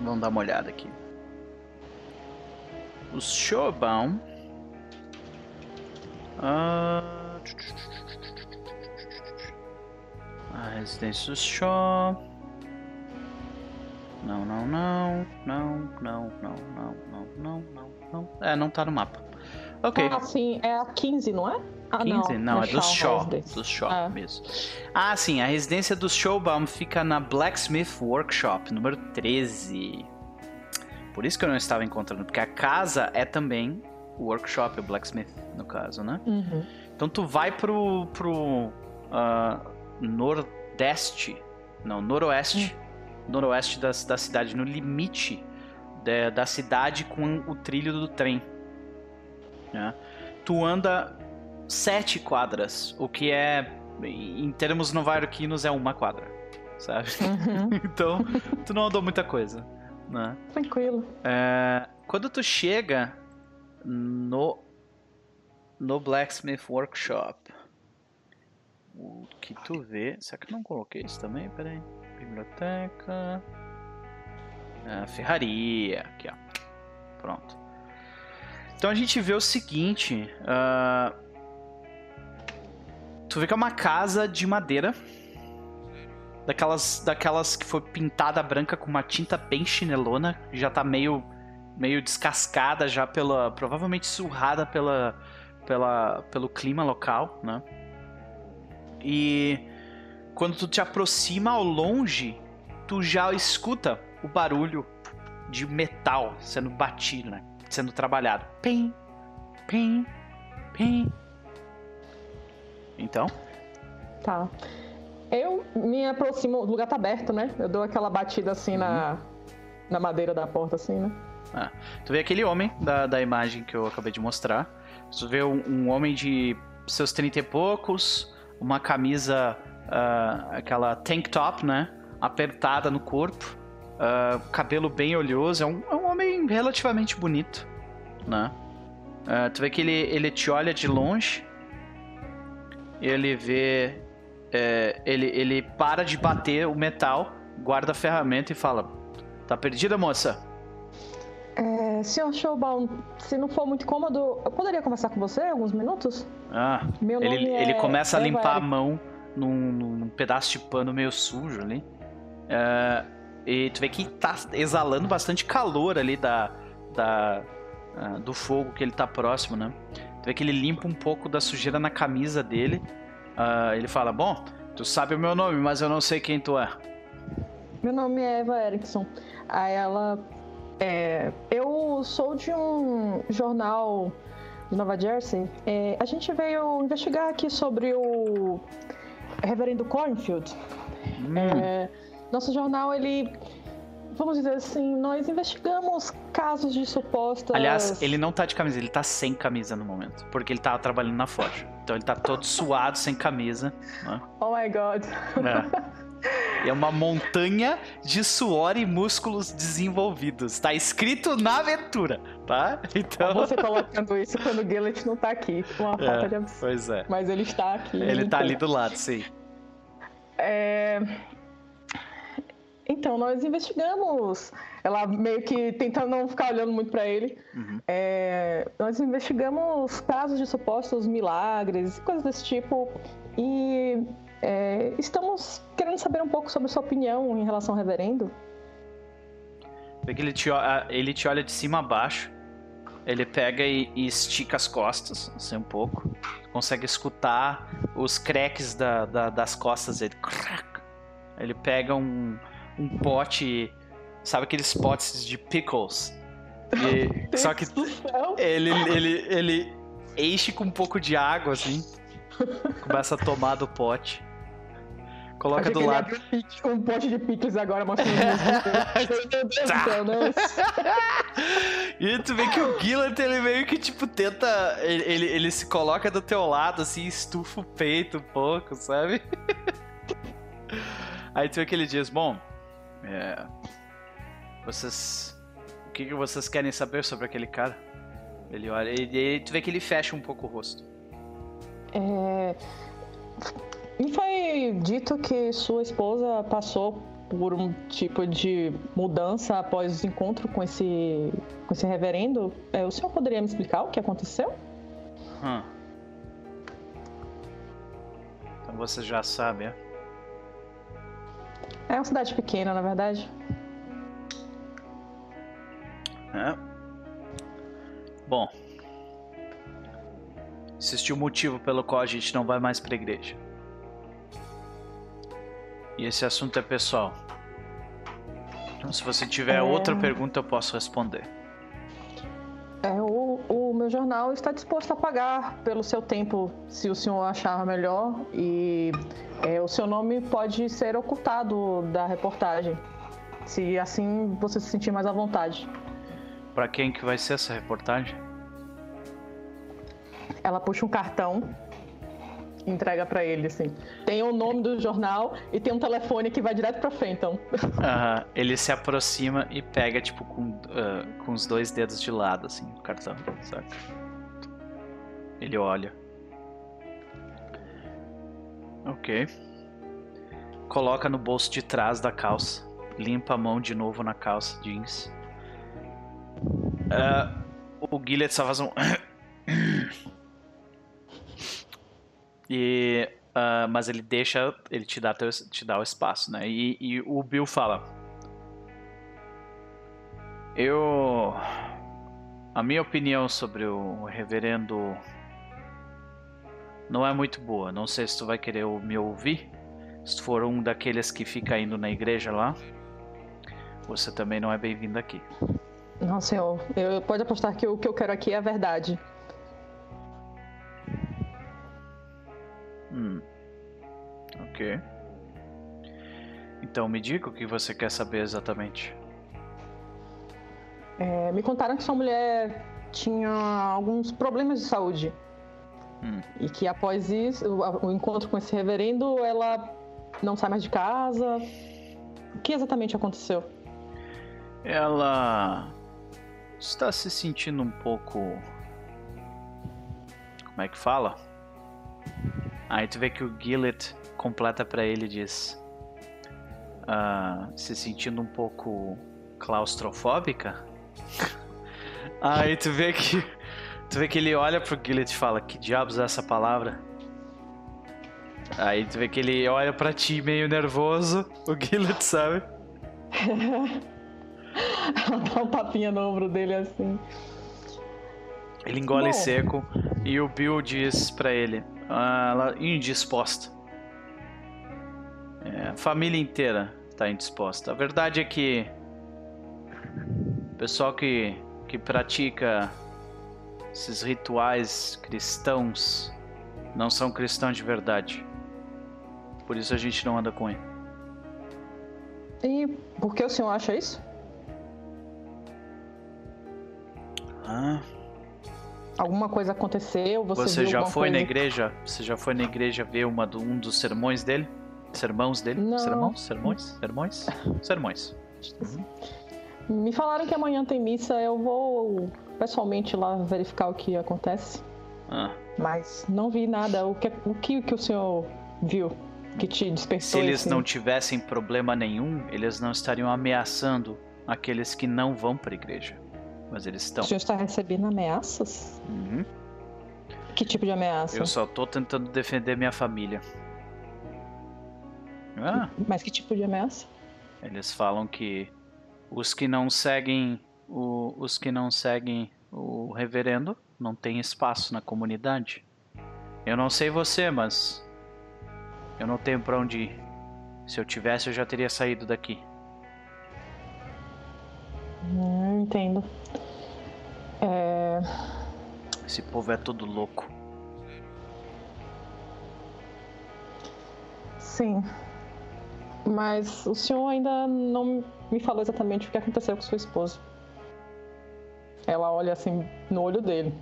Vamos dar uma olhada aqui. Os Showbaum. Uh, A residência do Shaw. Não, não, não, não, não, não, não, não, não, não, não. É, não tá no mapa. Ok. Ah, sim, é a 15, não é? Ah, 15? Não, não é do Shaw. Do Shaw é. mesmo. Ah, sim, a residência do Showbaum fica na Blacksmith Workshop, número 13. Por isso que eu não estava encontrando, porque a casa é também o workshop, o Blacksmith, no caso, né? Uhum. Então tu vai pro, pro uh, nordeste, não, noroeste, hum. noroeste da, da cidade, no limite da, da cidade com o trilho do trem. Né? Tu anda sete quadras, o que é, em termos novaiorquinos, é uma quadra, sabe? Uhum. então, tu não andou muita coisa. Né? Tranquilo. É, quando tu chega no no Blacksmith Workshop, o que tu vê. Será que eu não coloquei isso também? Pera aí. Biblioteca. Ah, ferraria. Aqui, ó. Pronto. Então a gente vê o seguinte. Uh... Tu vê que é uma casa de madeira. Daquelas, daquelas que foi pintada branca com uma tinta bem chinelona. Já tá meio, meio descascada já pela. Provavelmente surrada pela, pela, pelo clima local, né? E quando tu te aproxima ao longe, tu já escuta o barulho de metal sendo batido, né? Sendo trabalhado. Pim, pim, pim. Então? Tá. Eu me aproximo, o lugar tá aberto, né? Eu dou aquela batida assim uhum. na, na madeira da porta, assim, né? Ah, tu vê aquele homem da, da imagem que eu acabei de mostrar. Tu vê um, um homem de seus trinta e poucos, uma camisa, uh, aquela tank top, né? Apertada no corpo, uh, cabelo bem oleoso. É um, é um, homem relativamente bonito, né? Uh, tu vê que ele, ele te olha de longe, ele vê. É, ele, ele para de bater o metal, guarda a ferramenta e fala: Tá perdida, moça? É, senhor Showbaum, se não for muito cômodo, eu poderia conversar com você alguns minutos? Ah, Meu ele, nome ele é começa a limpar a mão num, num, pedaço de pano meio sujo ali. Uh, e tu vê que tá exalando bastante calor ali da, da, uh, do fogo que ele tá próximo, né? Tu vê que ele limpa um pouco da sujeira na camisa dele. Uh, ele fala: Bom, tu sabe o meu nome, mas eu não sei quem tu é. Meu nome é Eva Erickson. Aí ela. É, eu sou de um jornal de Nova Jersey. É, a gente veio investigar aqui sobre o Reverendo Cornfield. Hum. É, nosso jornal, ele vamos dizer assim, nós investigamos casos de supostas. Aliás, ele não tá de camisa, ele tá sem camisa no momento. Porque ele tava trabalhando na Forja. Então ele tá todo suado, sem camisa. Né? Oh my god. É. é uma montanha de suor e músculos desenvolvidos. Tá escrito na aventura, tá? Então. Você colocando isso quando o Gillet não tá aqui. Uma é, falta de absurdo. Pois é. Mas ele está aqui. Ele então. tá ali do lado, sim. É. Então, nós investigamos. Ela meio que tentando não ficar olhando muito para ele. Uhum. É, nós investigamos casos de supostos milagres, coisas desse tipo. E é, estamos querendo saber um pouco sobre sua opinião em relação ao reverendo. Ele te, ele te olha de cima a baixo. Ele pega e, e estica as costas, assim, um pouco. Consegue escutar os cracks da, da, das costas dele. Ele pega um, um pote, sabe aqueles potes de pickles? E, só que ele, ele, ele enche com um pouco de água, assim. Começa a tomar do pote. Coloca do lado. Um pote de pickles agora mostrando tá. né? E tu vê que o Gillet, ele meio que, tipo, tenta. Ele, ele, ele, se coloca do teu lado, assim, estufa o peito um pouco, sabe? Aí tu vê que ele diz: Bom, é, vocês. O que, que vocês querem saber sobre aquele cara? Ele olha. E tu vê que ele fecha um pouco o rosto. É. Me foi dito que sua esposa passou por um tipo de mudança após o encontro com esse, com esse reverendo. É, o senhor poderia me explicar o que aconteceu? Hum. Então você já sabe, é? É uma cidade pequena, na verdade. É. Bom. Existe um motivo pelo qual a gente não vai mais pra igreja. E esse assunto é pessoal. Então, se você tiver é... outra pergunta, eu posso responder. É, o, o meu jornal está disposto a pagar pelo seu tempo, se o senhor achar melhor. E é, o seu nome pode ser ocultado da reportagem, se assim você se sentir mais à vontade. Para quem que vai ser essa reportagem? Ela puxa um cartão entrega para ele, assim. Tem o nome do jornal e tem um telefone que vai direto para Fenton. Uh, ele se aproxima e pega, tipo, com, uh, com os dois dedos de lado, assim, o cartão, saca? Ele olha. Ok. Coloca no bolso de trás da calça. Limpa a mão de novo na calça jeans. Uh, o Gillet só faz um. e, uh, mas ele deixa. Ele te dá, teu, te dá o espaço, né? E, e o Bill fala. Eu. A minha opinião sobre o reverendo não é muito boa. Não sei se tu vai querer me ouvir. Se for um daqueles que fica indo na igreja lá, você também não é bem-vindo aqui. Não, senhor. Eu, pode apostar que o que eu quero aqui é a verdade. Hum. Ok. Então me diga o que você quer saber exatamente. É, me contaram que sua mulher tinha alguns problemas de saúde. Hum. E que após isso, o, o, encontro com esse reverendo, ela não sai mais de casa. O que exatamente aconteceu? Ela está se sentindo um pouco. Como é que fala? Aí tu vê que o Gillet completa para ele e diz: uh, se sentindo um pouco claustrofóbica. Aí tu vê que Tu vê que ele olha pro Gillet e fala, que diabos é essa palavra? Aí tu vê que ele olha pra ti meio nervoso, o Gillet, sabe? Ela dá um tapinha no ombro dele assim. Ele engole Bom. seco E o Bill diz para ele, ela indisposta. É, a família inteira tá indisposta. A verdade é que o pessoal que, que pratica esses rituais cristãos não são cristãos de verdade. Por isso a gente não anda com ele. E por que o senhor acha isso? Ah, Alguma coisa aconteceu? Você, você já foi na coisa? igreja? Você já foi na igreja ver uma do- um dos sermões dele? Sermãos dele? Não. Sermãos? Sermões? Sermões? Sermões. Me falaram que amanhã tem missa, eu vou pessoalmente lá verificar o que acontece. Ah. Mas não vi nada. O que o, que, que o senhor viu que te despertou? Se eles esse- não tivessem problema nenhum, eles não estariam ameaçando aqueles que não vão para a igreja. Mas eles estão. O senhor está recebendo ameaças? Uhum. Que tipo de ameaça? Eu só tô tentando defender minha família. Ah, Mas que tipo de ameaça? eles falam que os que não seguem o, os que não seguem o reverendo não têm espaço na comunidade. Eu não sei você, mas eu não tenho pra onde ir. Se eu tivesse, eu já teria saído daqui. Hum, entendo. É, Esse povo é todo louco. sim. Mas o senhor ainda não me falou exatamente o que aconteceu com sua esposa. Ela olha assim no olho dele.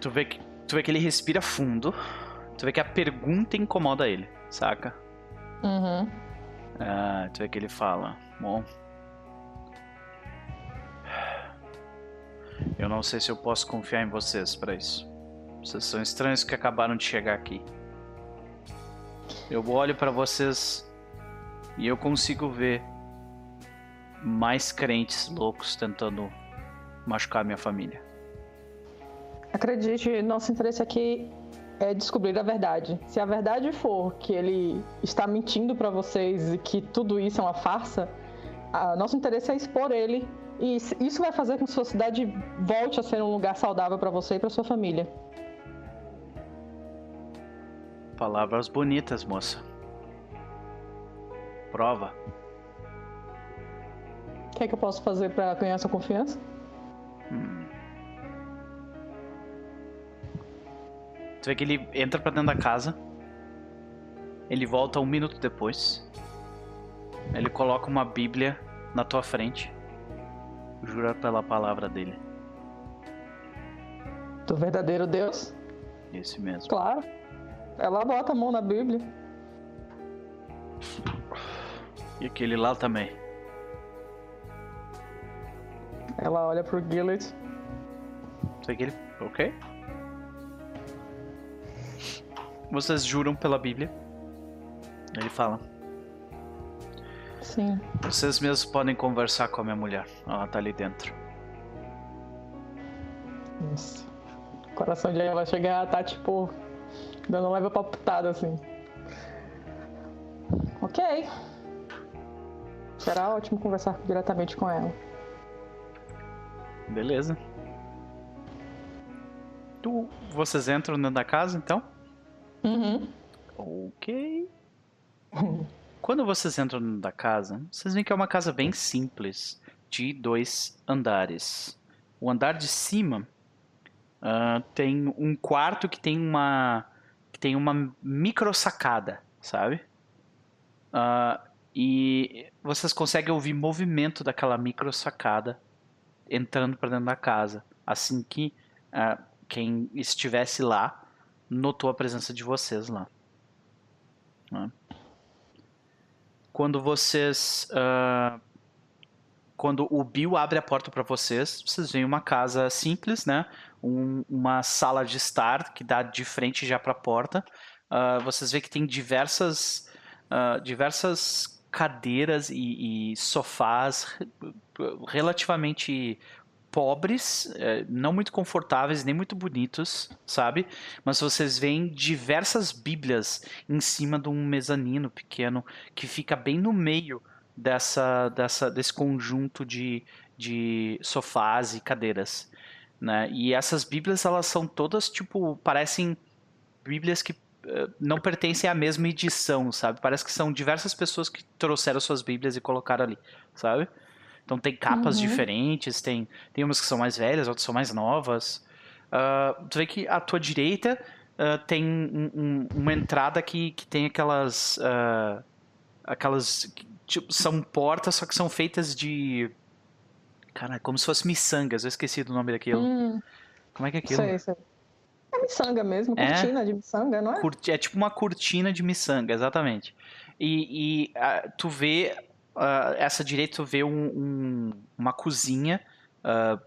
Tu vê que, tu vê que ele respira fundo. Tu vê que a pergunta incomoda ele, saca? Uhum. Ah, tu vê que ele fala: Bom. Eu não sei se eu posso confiar em vocês pra isso. Vocês são estranhos que acabaram de chegar aqui. Eu olho pra vocês e eu consigo ver mais crentes loucos tentando machucar minha família. Acredite, nosso interesse aqui é descobrir a verdade. Se a verdade for que ele está mentindo para vocês e que tudo isso é uma farsa, nosso interesse é expor ele e isso vai fazer com que sua cidade volte a ser um lugar saudável para você e para sua família. Palavras bonitas, moça. Prova. O que é que eu posso fazer para ganhar sua confiança? Tu vê que ele entra pra dentro da casa. Ele volta um minuto depois. Ele coloca uma bíblia na tua frente. Jura pela palavra dele. Do verdadeiro Deus? Esse mesmo. Claro. Ela bota a mão na Bíblia. E aquele lá também. Ela olha pro Gillett. Vê que ele. Ok. Vocês juram pela bíblia. Ele fala. Sim. Vocês mesmos podem conversar com a minha mulher. Ela tá ali dentro. Nossa. O coração de ela chegar tá tipo dando leve palpitada assim. Ok. Será ótimo conversar diretamente com ela. Beleza. Tu, vocês entram dentro da casa então? Uhum. Ok. Quando vocês entram da casa, vocês veem que é uma casa bem simples, de dois andares. O andar de cima ah, tem um quarto que tem uma que tem uma micro sacada, sabe? Ah, e vocês conseguem ouvir movimento daquela micro sacada entrando para dentro da casa, assim que ah, quem estivesse lá notou a presença de vocês lá. né? Quando vocês. ah, quando o Bill abre a porta para vocês, vocês veem uma casa simples, né? Um- uma sala de estar que dá de frente já para a porta. Ah, vocês veem que tem diversas, ah, diversas cadeiras e, e sofás re- relativamente pobres, eh, não muito confortáveis, nem muito bonitos, sabe? Mas vocês veem diversas bíblias em cima de um mezanino pequeno que fica bem no meio dessa, dessa desse conjunto de, de sofás e cadeiras. né? E essas Bíblias, elas são todas, tipo, parecem Bíblias que uh, não pertencem à mesma edição, sabe? Parece que são diversas pessoas que trouxeram suas Bíblias e colocaram ali, sabe? Então tem capas uhum. diferentes, tem, tem umas que são mais velhas, outras são mais novas. Uh, tu vê que à tua direita uh, tem um, um, uma entrada que, que tem aquelas. Uh, aquelas. Tipo, são portas, só que são feitas de Cara, como se fosse miçangas. Eu esqueci do nome daquilo. Hum, como é que é aquilo? Sei, sei. É miçanga mesmo, é? cortina é? de miçanga, não é? É tipo uma cortina de miçanga, exatamente. E, e tu vê, uh, essa direita tu vê um, um, uma cozinha uh,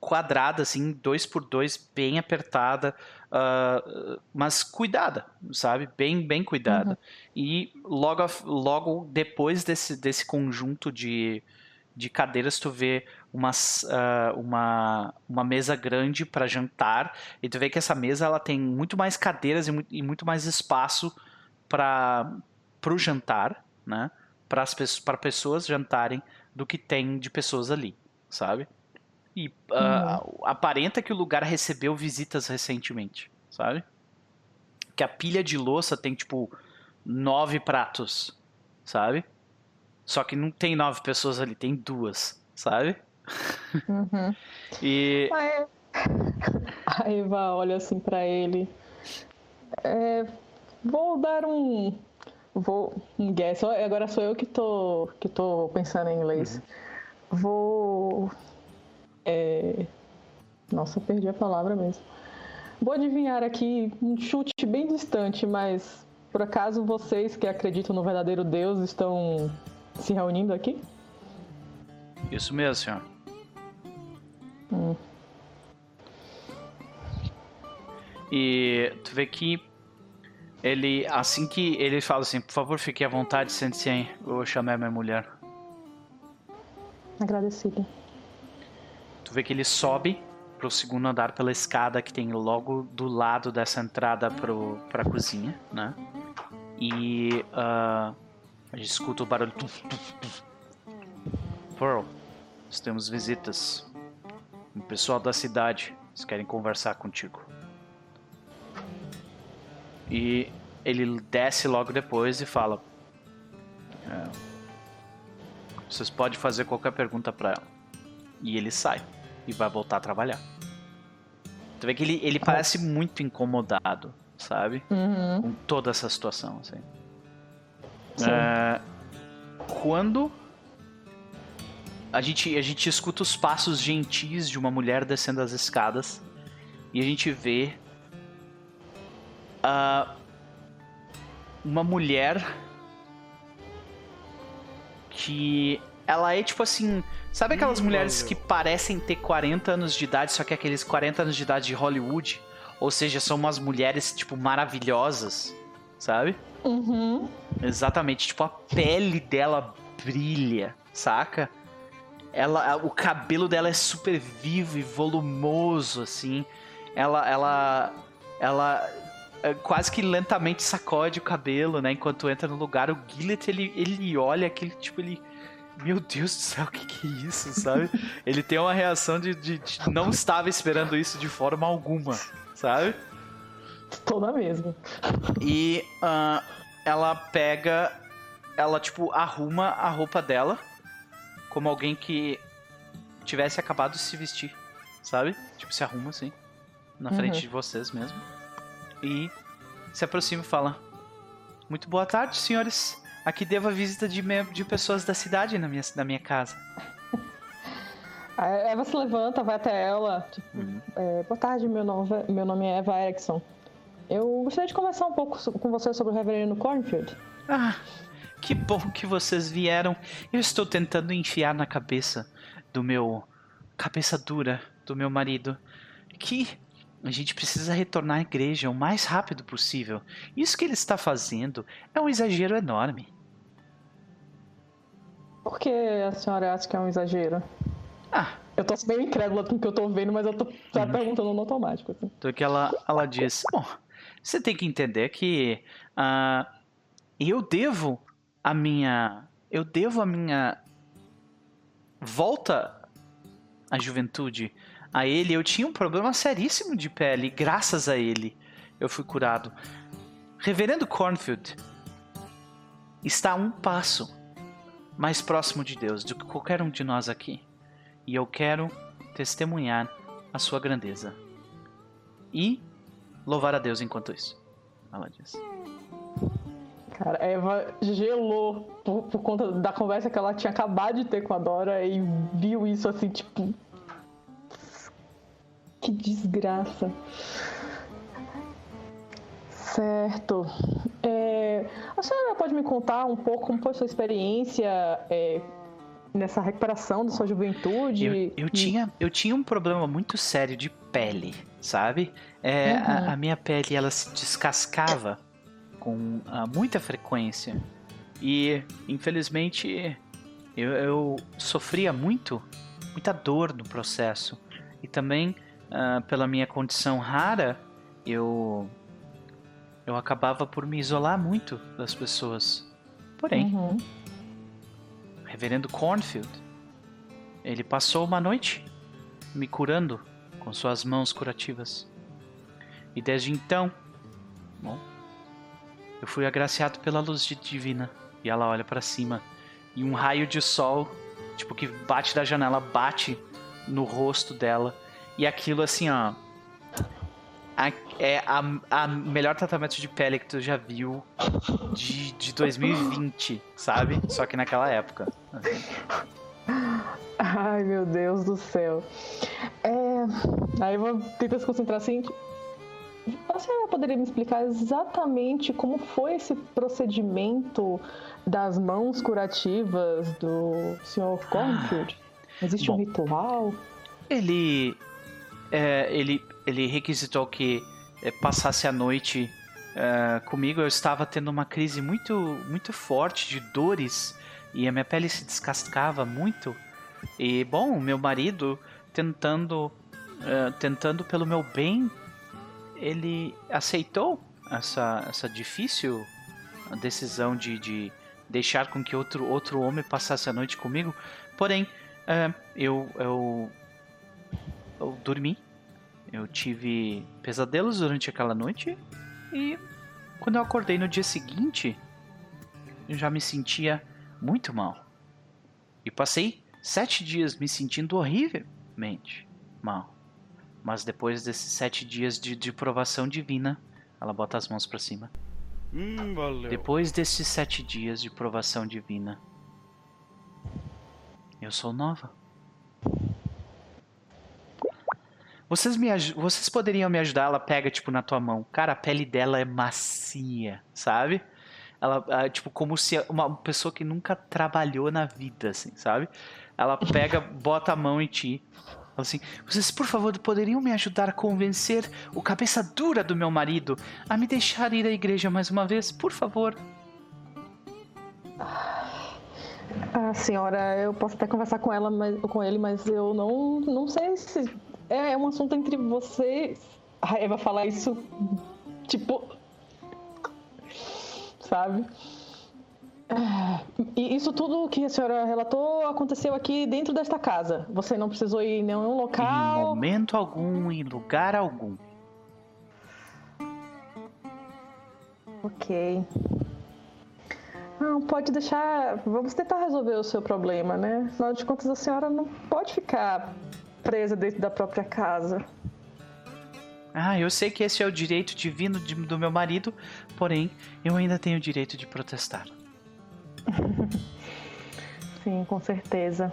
quadrada, assim, dois por dois, bem apertada, mas cuidada, sabe? Bem, bem cuidada. Uhum. E logo, logo depois desse, desse conjunto de, de cadeiras tu vê uma, uh, uma, uma mesa grande para jantar e tu vê que essa mesa ela tem muito mais cadeiras e muito, e muito mais espaço para o jantar, né? Para pessoas jantarem do que tem de pessoas ali, sabe? E uh, uhum. aparenta que o lugar recebeu visitas recentemente, sabe? Que a pilha de louça tem tipo nove pratos, sabe? Só que não tem nove pessoas ali, tem duas, sabe? Uhum. e. A Eva olha assim para ele. É, vou dar um. Vou. Um guess. Agora sou eu que tô, que tô pensando em inglês. Uhum. Vou. É... Nossa, perdi a palavra mesmo. Vou adivinhar aqui um chute bem distante, mas por acaso vocês que acreditam no verdadeiro Deus estão se reunindo aqui? Isso mesmo, senhor. Hum. E tu vê que ele, assim que ele fala assim, por favor, fique à vontade, sente-se aí, eu chamei a minha mulher. Agradecida. Tu vê que ele sobe pro segundo andar pela escada que tem logo do lado dessa entrada pro, pra cozinha, né? E uh, a gente escuta o barulho. Pearl, nós temos visitas. O pessoal da cidade. Eles querem conversar contigo. E ele desce logo depois e fala: é, Vocês podem fazer qualquer pergunta para ela. E ele sai e vai voltar a trabalhar. Tu vê que ele, ele parece muito incomodado, sabe? Uhum. Com toda essa situação, assim. É, quando a gente, a gente escuta os passos gentis de uma mulher descendo as escadas e a gente vê uh, uma mulher que ela é tipo assim. Sabe aquelas hum, mulheres que parecem ter 40 anos de idade, só que aqueles 40 anos de idade de Hollywood? Ou seja, são umas mulheres, tipo, maravilhosas, sabe? Uhum. Exatamente, tipo, a pele dela brilha, saca? Ela, o cabelo dela é super vivo e volumoso, assim. Ela, ela, ela quase que lentamente sacode o cabelo, né? Enquanto entra no lugar, o Gillet, ele, ele olha aquele, tipo, ele... Meu Deus do céu, o que, que é isso, sabe? ele tem uma reação de, de, de não estava esperando isso de forma alguma, sabe? Toda mesmo. E uh, ela pega. Ela, tipo, arruma a roupa dela. Como alguém que tivesse acabado de se vestir. Sabe? Tipo, se arruma assim. Na uhum. frente de vocês mesmo. E se aproxima e fala: Muito boa tarde, senhores. Aqui devo a visita de, de pessoas da cidade na minha, na minha casa. A Eva se levanta, vai até ela. Tipo, uhum. é, boa tarde, meu nome, meu nome é Eva Erickson. Eu gostaria de conversar um pouco com você sobre o Reverendo Cornfield. Ah, que bom que vocês vieram. Eu estou tentando enfiar na cabeça do meu. cabeça dura do meu marido que a gente precisa retornar à igreja o mais rápido possível. Isso que ele está fazendo é um exagero enorme. Por que a senhora acha que é um exagero? Ah. Eu tô meio incrédula com o que eu tô vendo, mas eu tô já uhum. perguntando no automático. Assim. Então que ela, ela diz: Bom, você tem que entender que uh, eu devo a minha. Eu devo a minha volta à juventude a ele, eu tinha um problema seríssimo de pele. Graças a ele, eu fui curado. Reverendo Cornfield está a um passo mais próximo de Deus do que qualquer um de nós aqui. E eu quero testemunhar a sua grandeza. E louvar a Deus enquanto isso. Ela diz. Cara, Eva gelou por, por, conta da conversa que ela tinha acabado de ter com a Dora e viu isso assim, tipo. Que desgraça. Certo. É, a senhora pode me contar um pouco como foi a sua experiência é, nessa recuperação da sua juventude? Eu, eu, tinha, eu tinha um problema muito sério de pele, sabe? É, uhum. a, a, minha pele ela se descascava com uh, muita frequência e infelizmente eu, eu, sofria muito, muita dor no processo e também uh, pela minha condição rara eu eu acabava por me isolar muito das pessoas. Porém, uhum. Reverendo Cornfield, ele passou uma noite me curando com suas mãos curativas. E desde então, bom, eu fui agraciado pela luz divina. E ela olha para cima e um raio de sol, tipo que bate da janela, bate no rosto dela. E aquilo assim, ó, a, é a, a melhor tratamento de pele que tu já viu de, de 2020, sabe? Só que naquela época. Assim. Ai, meu Deus do céu. É... Aí eu vou tentar se concentrar assim. Você poderia me explicar exatamente como foi esse procedimento das mãos curativas do Sr. Cornfield? Existe Bom, um ritual? Ele. É, ele ele requisitou que é, passasse a noite é, comigo. Eu estava tendo uma crise muito, muito forte de dores e a minha pele se descascava muito. E bom, meu marido tentando, uh, tentando pelo meu bem, ele aceitou essa, essa difícil decisão de, de deixar com que outro, outro homem passasse a noite comigo. Porém, uh, eu, eu, eu dormi eu tive pesadelos durante aquela noite e quando eu acordei no dia seguinte, eu já me sentia muito mal. E passei sete dias me sentindo horrivelmente mal. Mas depois desses sete dias de, de provação divina, ela bota as mãos para cima. Hum, depois desses sete dias de provação divina, eu sou nova. Vocês, me, vocês poderiam me ajudar? Ela pega, tipo, na tua mão. Cara, a pele dela é macia, sabe? Ela, é, tipo, como se uma pessoa que nunca trabalhou na vida, assim, sabe? Ela pega, bota a mão em ti. Fala assim: Vocês, por favor, poderiam me ajudar a convencer o cabeça dura do meu marido a me deixar ir à igreja mais uma vez, por favor? Ah, senhora, eu posso até conversar com ela, mas, com ele, mas eu não, não sei se é, é um assunto entre você. A Eva falar isso, tipo. Sabe? E isso tudo que a senhora relatou aconteceu aqui dentro desta casa. Você não precisou ir em nenhum local. Em momento algum, em lugar algum. Ok. Não, pode deixar. Vamos tentar resolver o seu problema, né? Afinal de contas, a senhora não pode ficar presa dentro da própria casa. Ah, eu sei que esse é o direito divino de, do meu marido, porém, eu ainda tenho o direito de protestar. Sim, com certeza.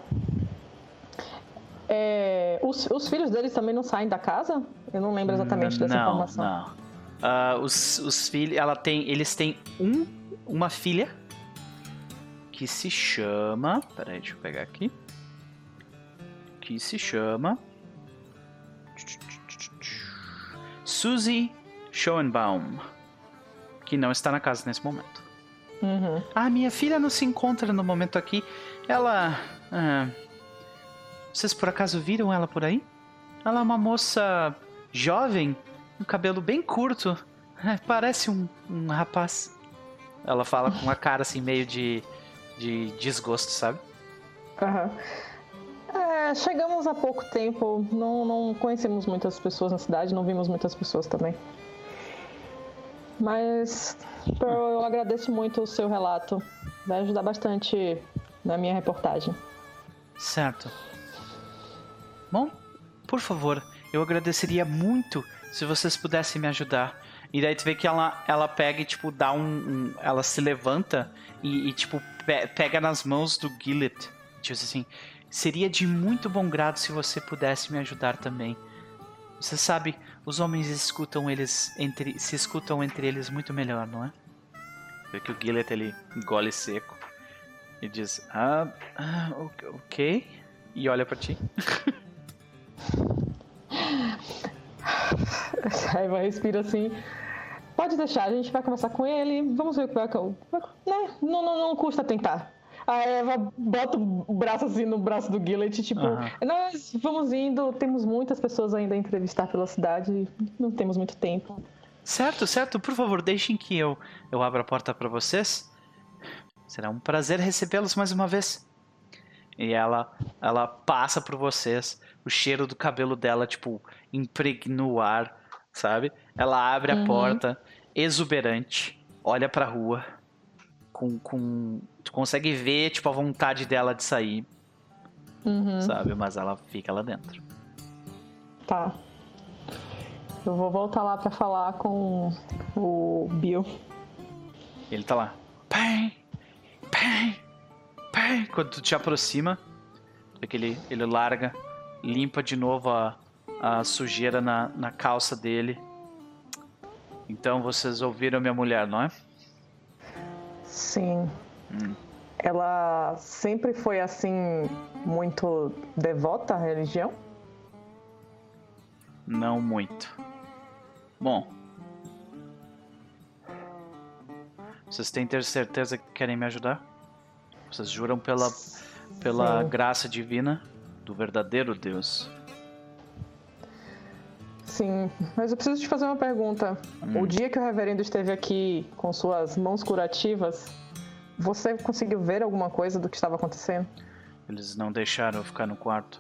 É, os, os, filhos deles também não saem da casa? Eu não lembro exatamente dessa não, informação. Não, uh, os, os filhos, ela tem, eles têm um, uma filha que se chama, peraí, deixa eu pegar aqui que se chama Suzy Schoenbaum, que não está na casa nesse momento. Uhum. Ah, minha filha não se encontra no momento aqui. Ela. Ah, vocês por acaso viram ela por aí? Ela é uma moça jovem, um cabelo bem curto. É, parece um, um rapaz. Ela fala com uma cara assim, meio de, de desgosto, sabe? Aham. Uhum. É, chegamos há pouco tempo, não, não conhecemos muitas pessoas na cidade, não vimos muitas pessoas também. Mas eu agradeço muito o seu relato. Vai ajudar bastante na minha reportagem. Certo. Bom, por favor, eu agradeceria muito se vocês pudessem me ajudar. E daí tu vê que ela, ela pega e, tipo, dá um. um ela se levanta e, e tipo, pe pega nas mãos do Gillet. Tipo assim, seria de muito bom grado se você pudesse me ajudar também. Você sabe, os homens escutam eles entre, se escutam entre eles muito melhor, não é? Vê que o Gillet ele engole seco e diz: Ah, ah ok. E olha para ti. Raiva respira assim. Pode deixar, a gente vai conversar com ele. Vamos ver o que vai. Né? Não, não, não custa tentar. A Eva bota o braço assim no braço do Gillet, tipo, uhum. nós vamos indo, temos muitas pessoas ainda a entrevistar pela cidade, não temos muito tempo. Certo, certo, por favor, deixem que eu, eu abra a porta para vocês. Será um prazer recebê-los mais uma vez. E ela, ela passa por vocês, o cheiro do cabelo dela, tipo, impregna o ar, sabe? Ela abre uhum. a porta, exuberante, olha pra rua, com, com tu consegue ver, tipo, a vontade dela de sair. Uhum. Sabe? Mas ela fica lá dentro. Tá. Eu vou voltar lá para falar com o Bill. Ele tá lá. Pai! Pai! Pai! Quando tu te aproxima, ele, ele larga, limpa de novo a, a sujeira na, na calça dele. Então vocês ouviram minha mulher, não é? Sim. Hum. Ela sempre foi assim, muito devota à religião? Não muito. Bom. Vocês têm ter certeza que querem me ajudar? Vocês juram pela, pela graça divina do verdadeiro Deus? Sim, mas eu preciso te fazer uma pergunta. Hum. O dia que o reverendo esteve aqui com suas mãos curativas, você conseguiu ver alguma coisa do que estava acontecendo? Eles não deixaram eu ficar no quarto.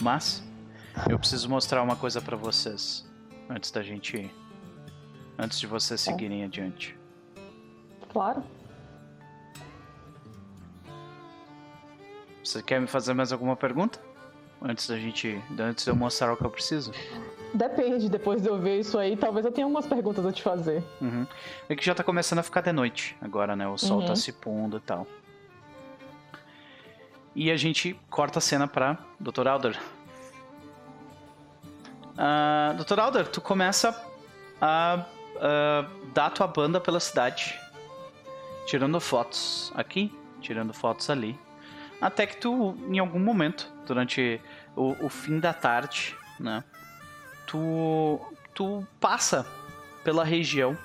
Mas eu preciso mostrar uma coisa para vocês antes da gente ir. Antes de vocês seguirem é. adiante. Claro. Você quer me fazer mais alguma pergunta? Antes da gente. Antes de eu mostrar o que eu preciso? Depende, depois de eu ver isso aí, talvez eu tenha algumas perguntas a te fazer. Uhum. É que já tá começando a ficar de noite agora, né? O sol tá uhum. tá se pondo e tal. E a gente corta a cena pra Dr. Alder. Uh, Dr. Alder, tu começa a uh, dar tua banda pela cidade. Tirando fotos aqui, tirando fotos ali. Até que tu, em algum momento, durante o, o fim da tarde, né? Tu, tu passa pela região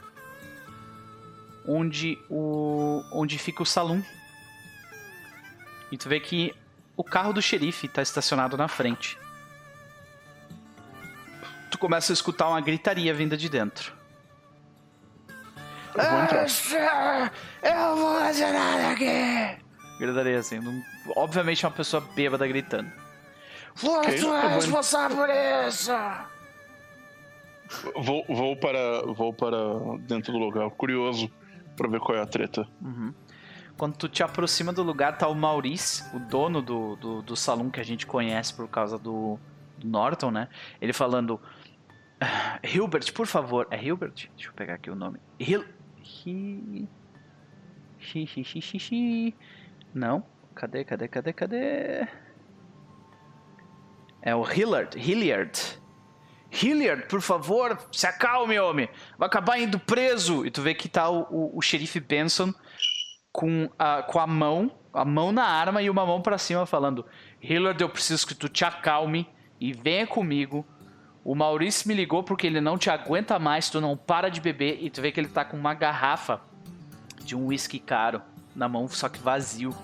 onde o onde fica o salão. E tu vê que o carro do xerife está estacionado na frente. Tu começa a escutar uma gritaria vinda de dentro. Eu vou entrar. Eu vou fazer nada aqui! Gritaria assim. Obviamente é uma pessoa bêbada gritando. Você é responsável por isso! Vou, vou, para, vou para dentro do lugar, curioso para ver qual é a treta. Uhum. Quando tu te aproxima do lugar, tá o Maurice, o dono do, do, do salão que a gente conhece por causa do, do Norton, né? Ele falando. Ah, Hilbert, por favor. É Hilbert? Deixa eu pegar aqui o nome. Hil. Hi... Não. Cadê, cadê, cadê, cadê? É o Hillard. Hilliard. Hilliard, por favor, se acalme, homem. Vai acabar indo preso. E tu vê que tá o, o, o xerife Benson com a, com a mão, a mão na arma e uma mão para cima falando: Hilliard, eu preciso que tu te acalme e venha comigo. O Maurício me ligou porque ele não te aguenta mais, tu não para de beber. E tu vê que ele tá com uma garrafa de um whisky caro na mão, só que vazio.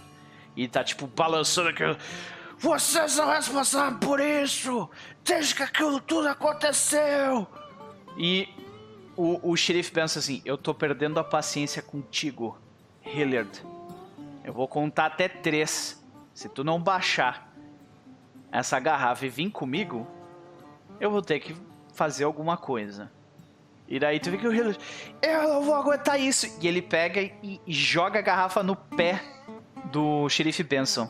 E tá tipo balançando aquilo. Vocês são responsáveis por isso! Desde que aquilo tudo aconteceu! E o, o xerife pensa assim: Eu tô perdendo a paciência contigo, Hilliard, eu vou contar até três. Se tu não baixar essa garrafa e vir comigo, eu vou ter que fazer alguma coisa. E daí tu vê que o Hilliard, eu não vou aguentar isso. E ele pega e, e joga a garrafa no pé do xerife Benson.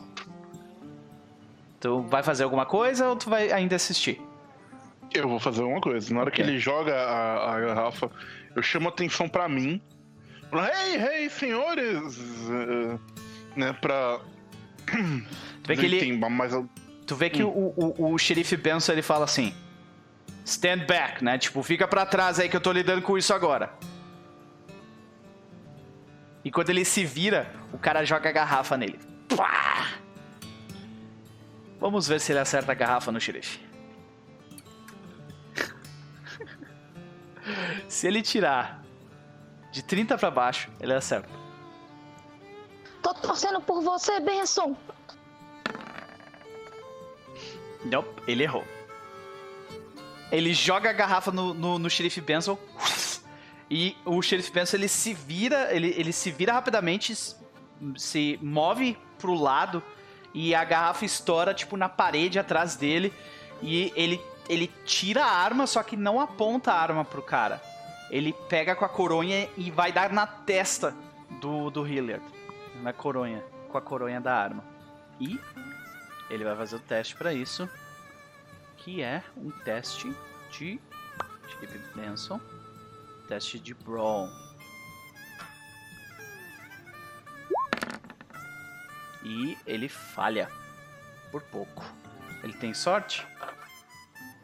Tu vai fazer alguma coisa ou tu vai ainda assistir? Eu vou fazer alguma coisa. Na hora okay. que ele joga a, a, garrafa, eu chamo atenção para mim. Ei, hey, hey, senhores! Uh, né, pra. Tu vê que ele. Tu vê que hum. o, o, o xerife Benson ele fala assim: Stand back, né? Tipo, fica para trás aí que eu tô lidando com isso agora. E quando ele se vira, o cara joga a garrafa nele. Pá! Vamos ver se ele acerta a garrafa no xerife. se ele tirar de 30 para baixo, ele acerta. Tô torcendo por você, Benson. Não, ele errou. Ele joga a garrafa no, no, no xerife Benson e o xerife Benson ele se vira, ele, ele se vira rapidamente, se move pro lado e a garrafa estoura tipo na parede atrás dele e ele ele tira a arma, só que não aponta a arma pro cara. Ele pega com a coronha e vai dar na testa do, do Hilliard. Na coronha. Com a coronha da arma. E ele vai fazer o teste para isso. Que é um teste de Chip Benson. Teste de Brawl. E ele falha. Por pouco. Ele tem sorte?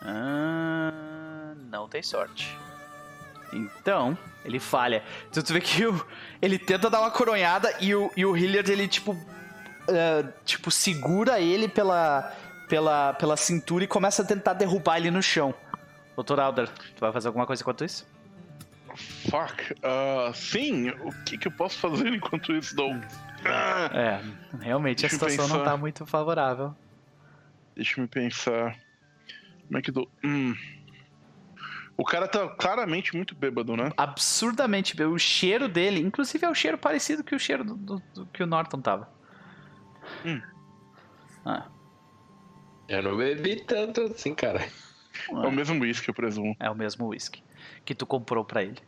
Ah, não tem sorte. Então, ele falha. Então tu vê que o, ele tenta dar uma coronhada e o, e o Hilliard, ele tipo. Uh, tipo, segura ele pela, pela, pela cintura e começa a tentar derrubar ele no chão. Doutor Alder, tu vai fazer alguma coisa enquanto isso? Fuck. Uh, sim, o que, que eu posso fazer enquanto isso, Dom? É, realmente a situação não tá muito favorável. Deixa eu pensar. Como é que dou. Hum. O cara tá claramente muito bêbado, né? Absurdamente bêbado. O cheiro dele, inclusive, é o cheiro parecido que o cheiro do, do, do que o Norton tava. Hum. Ah. Eu não bebi tanto assim, cara. É o mesmo whisky, eu presumo. É o mesmo whisky que tu comprou para ele.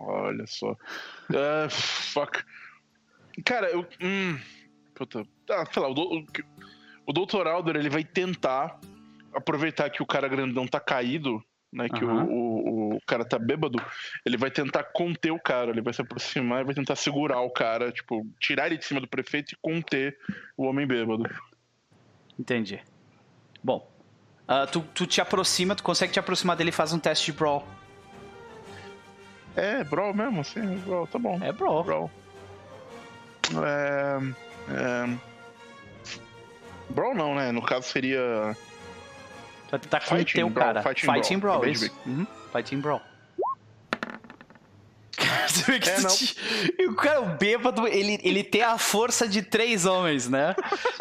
Olha só. Uh, fuck. Cara, eu. Hum, puta. Ah, sei lá, o, o, o Dr. Alder ele vai tentar aproveitar que o cara grandão tá caído, né? Que uhum. o, o, o, cara tá bêbado. Ele vai tentar conter o cara. Ele vai se aproximar e vai tentar segurar o cara, tipo, tirar ele de cima do prefeito e conter o homem bêbado. Entendi. Bom, Uh, tu, tu te aproxima, tu consegue te aproximar dele e faz um teste de Brawl. É, Brawl mesmo, sim, Brawl, tá bom. É Brawl. Brawl. É, é... Brawl não, né? No caso seria. Vai tentar conter o cara. Fighting, Fighting Brawl, Brawl isso. Uhum. Fighting Brawl. Você vê que é, não. o cara, o bêbado, ele, ele tem a força de três homens, né?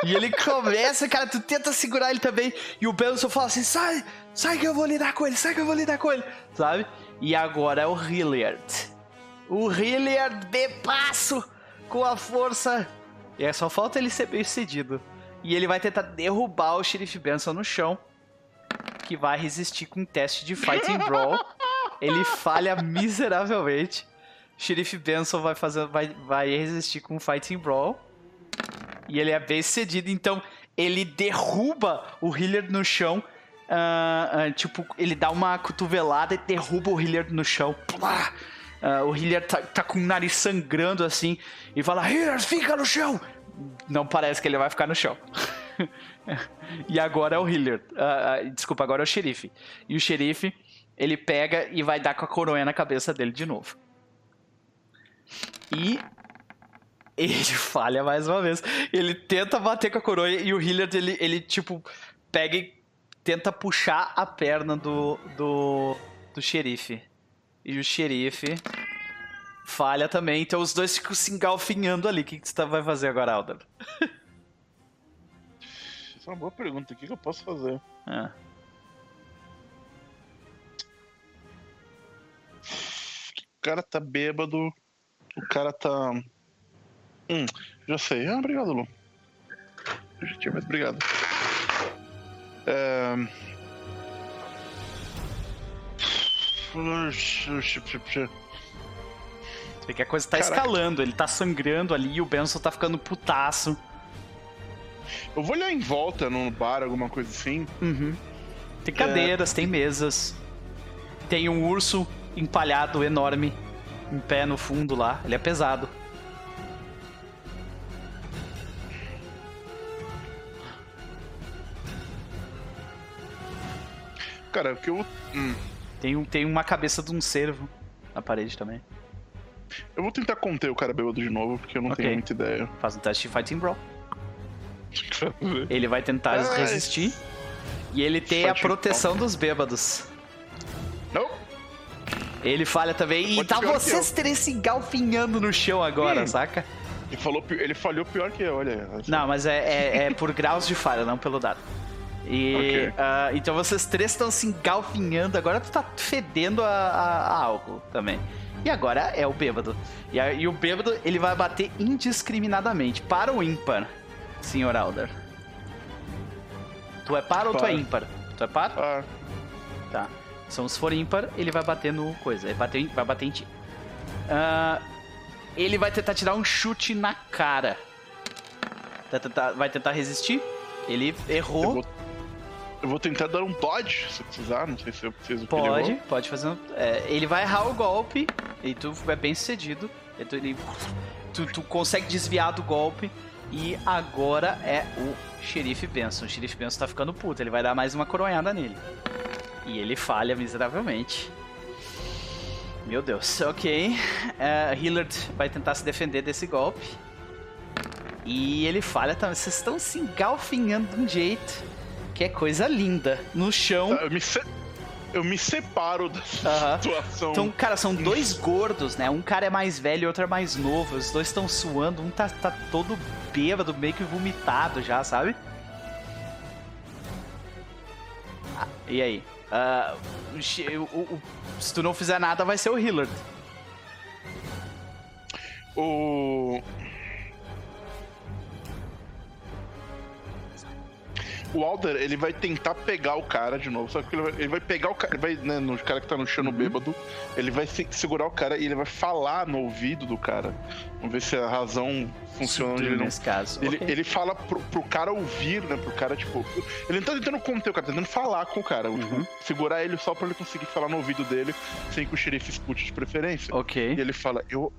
E ele começa, cara, tu tenta segurar ele também, e o bêbado só fala assim: sai, sai que eu vou lidar com ele, sai que eu vou lidar com ele, sabe? E agora é o Hilliard. O Hilliard bebaço com a força. E é só falta ele ser bem sucedido. E ele vai tentar derrubar o Sheriff Benson no chão, que vai resistir com um teste de Fighting Brawl. Ele falha miseravelmente. Sheriff Benson vai fazer, vai, vai resistir com um Fighting Brawl. E ele é bem cedido, então ele derruba o Hilliard no chão. Uh, uh, tipo, ele dá uma cotovelada e derruba o Hilliard no chão. Uh, o Hilliard tá, tá, com o nariz sangrando assim e fala: Hilliard, fica no chão! Não parece que ele vai ficar no chão. e agora é o Hilliard. desculpa, agora é o xerife. E o xerife, ele pega e vai dar com a coroa na cabeça dele de novo. E ele falha mais uma vez. Ele tenta bater com a coroa e o Hilliard, ele, ele tipo, pega e tenta puxar a perna do, do, do xerife. E o xerife falha também. Então os dois ficam se engalfinhando ali. O que, que você tá, vai fazer agora, Alder? Essa é uma boa pergunta. O que, que eu posso fazer? É. O cara tá bêbado O cara tá. Hum, já sei. Ah, obrigado, Lu. Eu já tinha, mas obrigado. É... Vê que a coisa tá Caraca. escalando, ele tá sangrando ali e o Benson tá ficando putaço. Eu vou olhar em volta no bar, alguma coisa assim. Uhum. Tem cadeiras, tem mesas. Tem um urso empalhado enorme em pé no fundo lá. Ele é pesado. Cara, o que eu. Hum, Tem, um, tem uma cabeça de um cervo na parede também. eu vou tentar conter o cara bêbado de novo, porque eu não Ok. tenho muita ideia. Faz um teste de Fighting Brawl. Ele vai tentar Ah, resistir. E ele tem a Fighting proteção dos bêbados. Não! Ele falha também. E Pode tá pior que vocês três se galfinhando no chão agora, Hum. saca? Ele, falou, ele falhou pior que eu, olha. Não, mas é, é- é por graus de falha, não pelo dado. E Ok. ah, então vocês três estão se engalfinhando. Agora tu tá fedendo a, a- a álcool também. E agora é o bêbado. E, a- e o bêbado ele vai bater indiscriminadamente. Para o ímpar, senhor Alder. Tu é par ou tu é Par. ímpar? Tu é par? Ah, Tá. Então, se for ímpar, ele vai bater no coisa. Ele bater, em- vai bater em ti. Ah, ele vai tentar tirar um chute na cara. Vai tentar, vai tentar resistir. Ele errou. Eu vou tentar dar um dodge se precisar, não sei se eu preciso. Pode, pode fazer. um- é, ele vai errar o golpe. E tu é bem sucedido. Tu, ele- tu, tu consegue desviar do golpe. E agora é o xerife Benson. O xerife Benson tá ficando puto. Ele vai dar mais uma coronhada nele. E ele falha miseravelmente. Meu Deus, ok. É, Hillard vai tentar se defender desse golpe. E ele falha também. Vocês estão se engalfinhando de um jeito. Que é coisa linda. No chão. Eu me, se- eu me separo dessa Aham. situação. Então, cara, são dois gordos, né? Um cara é mais velho e outro é mais novo. Os dois estão suando, um tá, tá todo bêbado, meio que vomitado já, sabe? Ah, e aí? O che- o- o- se tu não fizer nada, vai ser o Hillard. O. O Alder, ele vai tentar pegar o cara de novo, só que ele vai, ele vai pegar o cara, ele vai, né, no cara que tá no chão no bêbado, ele vai se- segurar o cara e ele vai falar no ouvido do cara. Vamos ver se a razão funciona ele não nesse caso. Ele, Ok. ele fala pro, pro cara ouvir, né? Pro cara, tipo. Ele não tá tentando conter o cara, tá tentando falar com o cara. Uhum. Tipo, segurar ele só pra ele conseguir falar no ouvido dele, sem que o xerife escute de preferência. Ok. E ele fala: eu,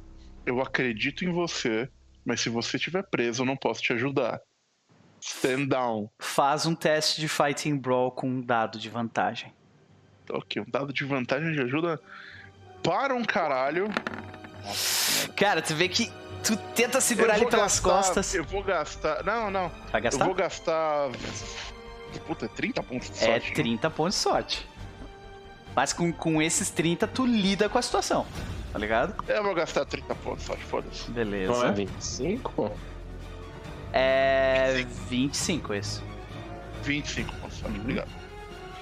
eu acredito em você, mas se você estiver preso, eu não posso te ajudar. Stand down. Faz um teste de Fighting Brawl com um dado de vantagem. Ok, um dado de vantagem de ajuda para um caralho. Cara, tu vê que tu tenta segurar ele pelas gastar- costas. Eu vou gastar. Não, não. Vai gastar? Eu vou gastar. Puta, é 30 pontos de É sorte. 30 pontos de sorte. Mas com, com esses 30, tu lida com a situação. Tá ligado? Eu vou gastar 30 pontos de sorte, foda-se. Beleza. Não é 25? É 25 esse. 25 pontos de sorte, obrigado.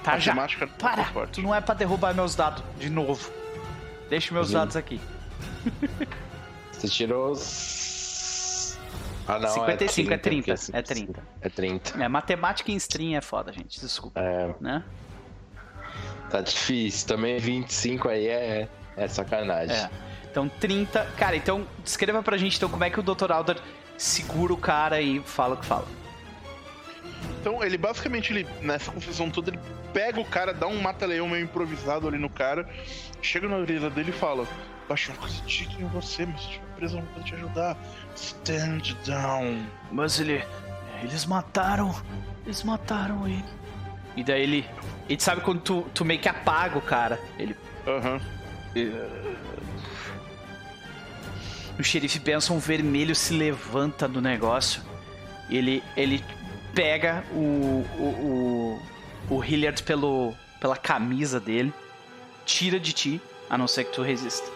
Tá já. Matemática não é Para! forte. Tu não é pra derrubar meus dados de novo. Deixa meus Sim. dados aqui. Você tirou. Ah, não. 55 é é 30. 30. É 30. É 30. É, matemática em string é foda, gente. Desculpa. É, Né? tá difícil. Também 25 aí é, é sacanagem. É. Então 30. Cara, então descreva pra gente então como é que o Dr. Alder segura o cara e fala o que fala. Então, ele basicamente, ele, nessa confusão toda, ele pega o cara, dá um mata-leão meio improvisado ali no cara, chega na orelha dele e fala: Baixa, eu acredito em você, mas se estiver preso, não vou te ajudar. Stand down. Mas ele. Eles mataram. Eles mataram ele. E daí ele. E sabe quando tu, tu meio que apaga o cara? Ele. Aham. O xerife Benson vermelho se levanta do negócio. Ele, ele pega o, o, o, o Hilliard pelo, pela camisa dele, tira de ti, a não ser que tu resista.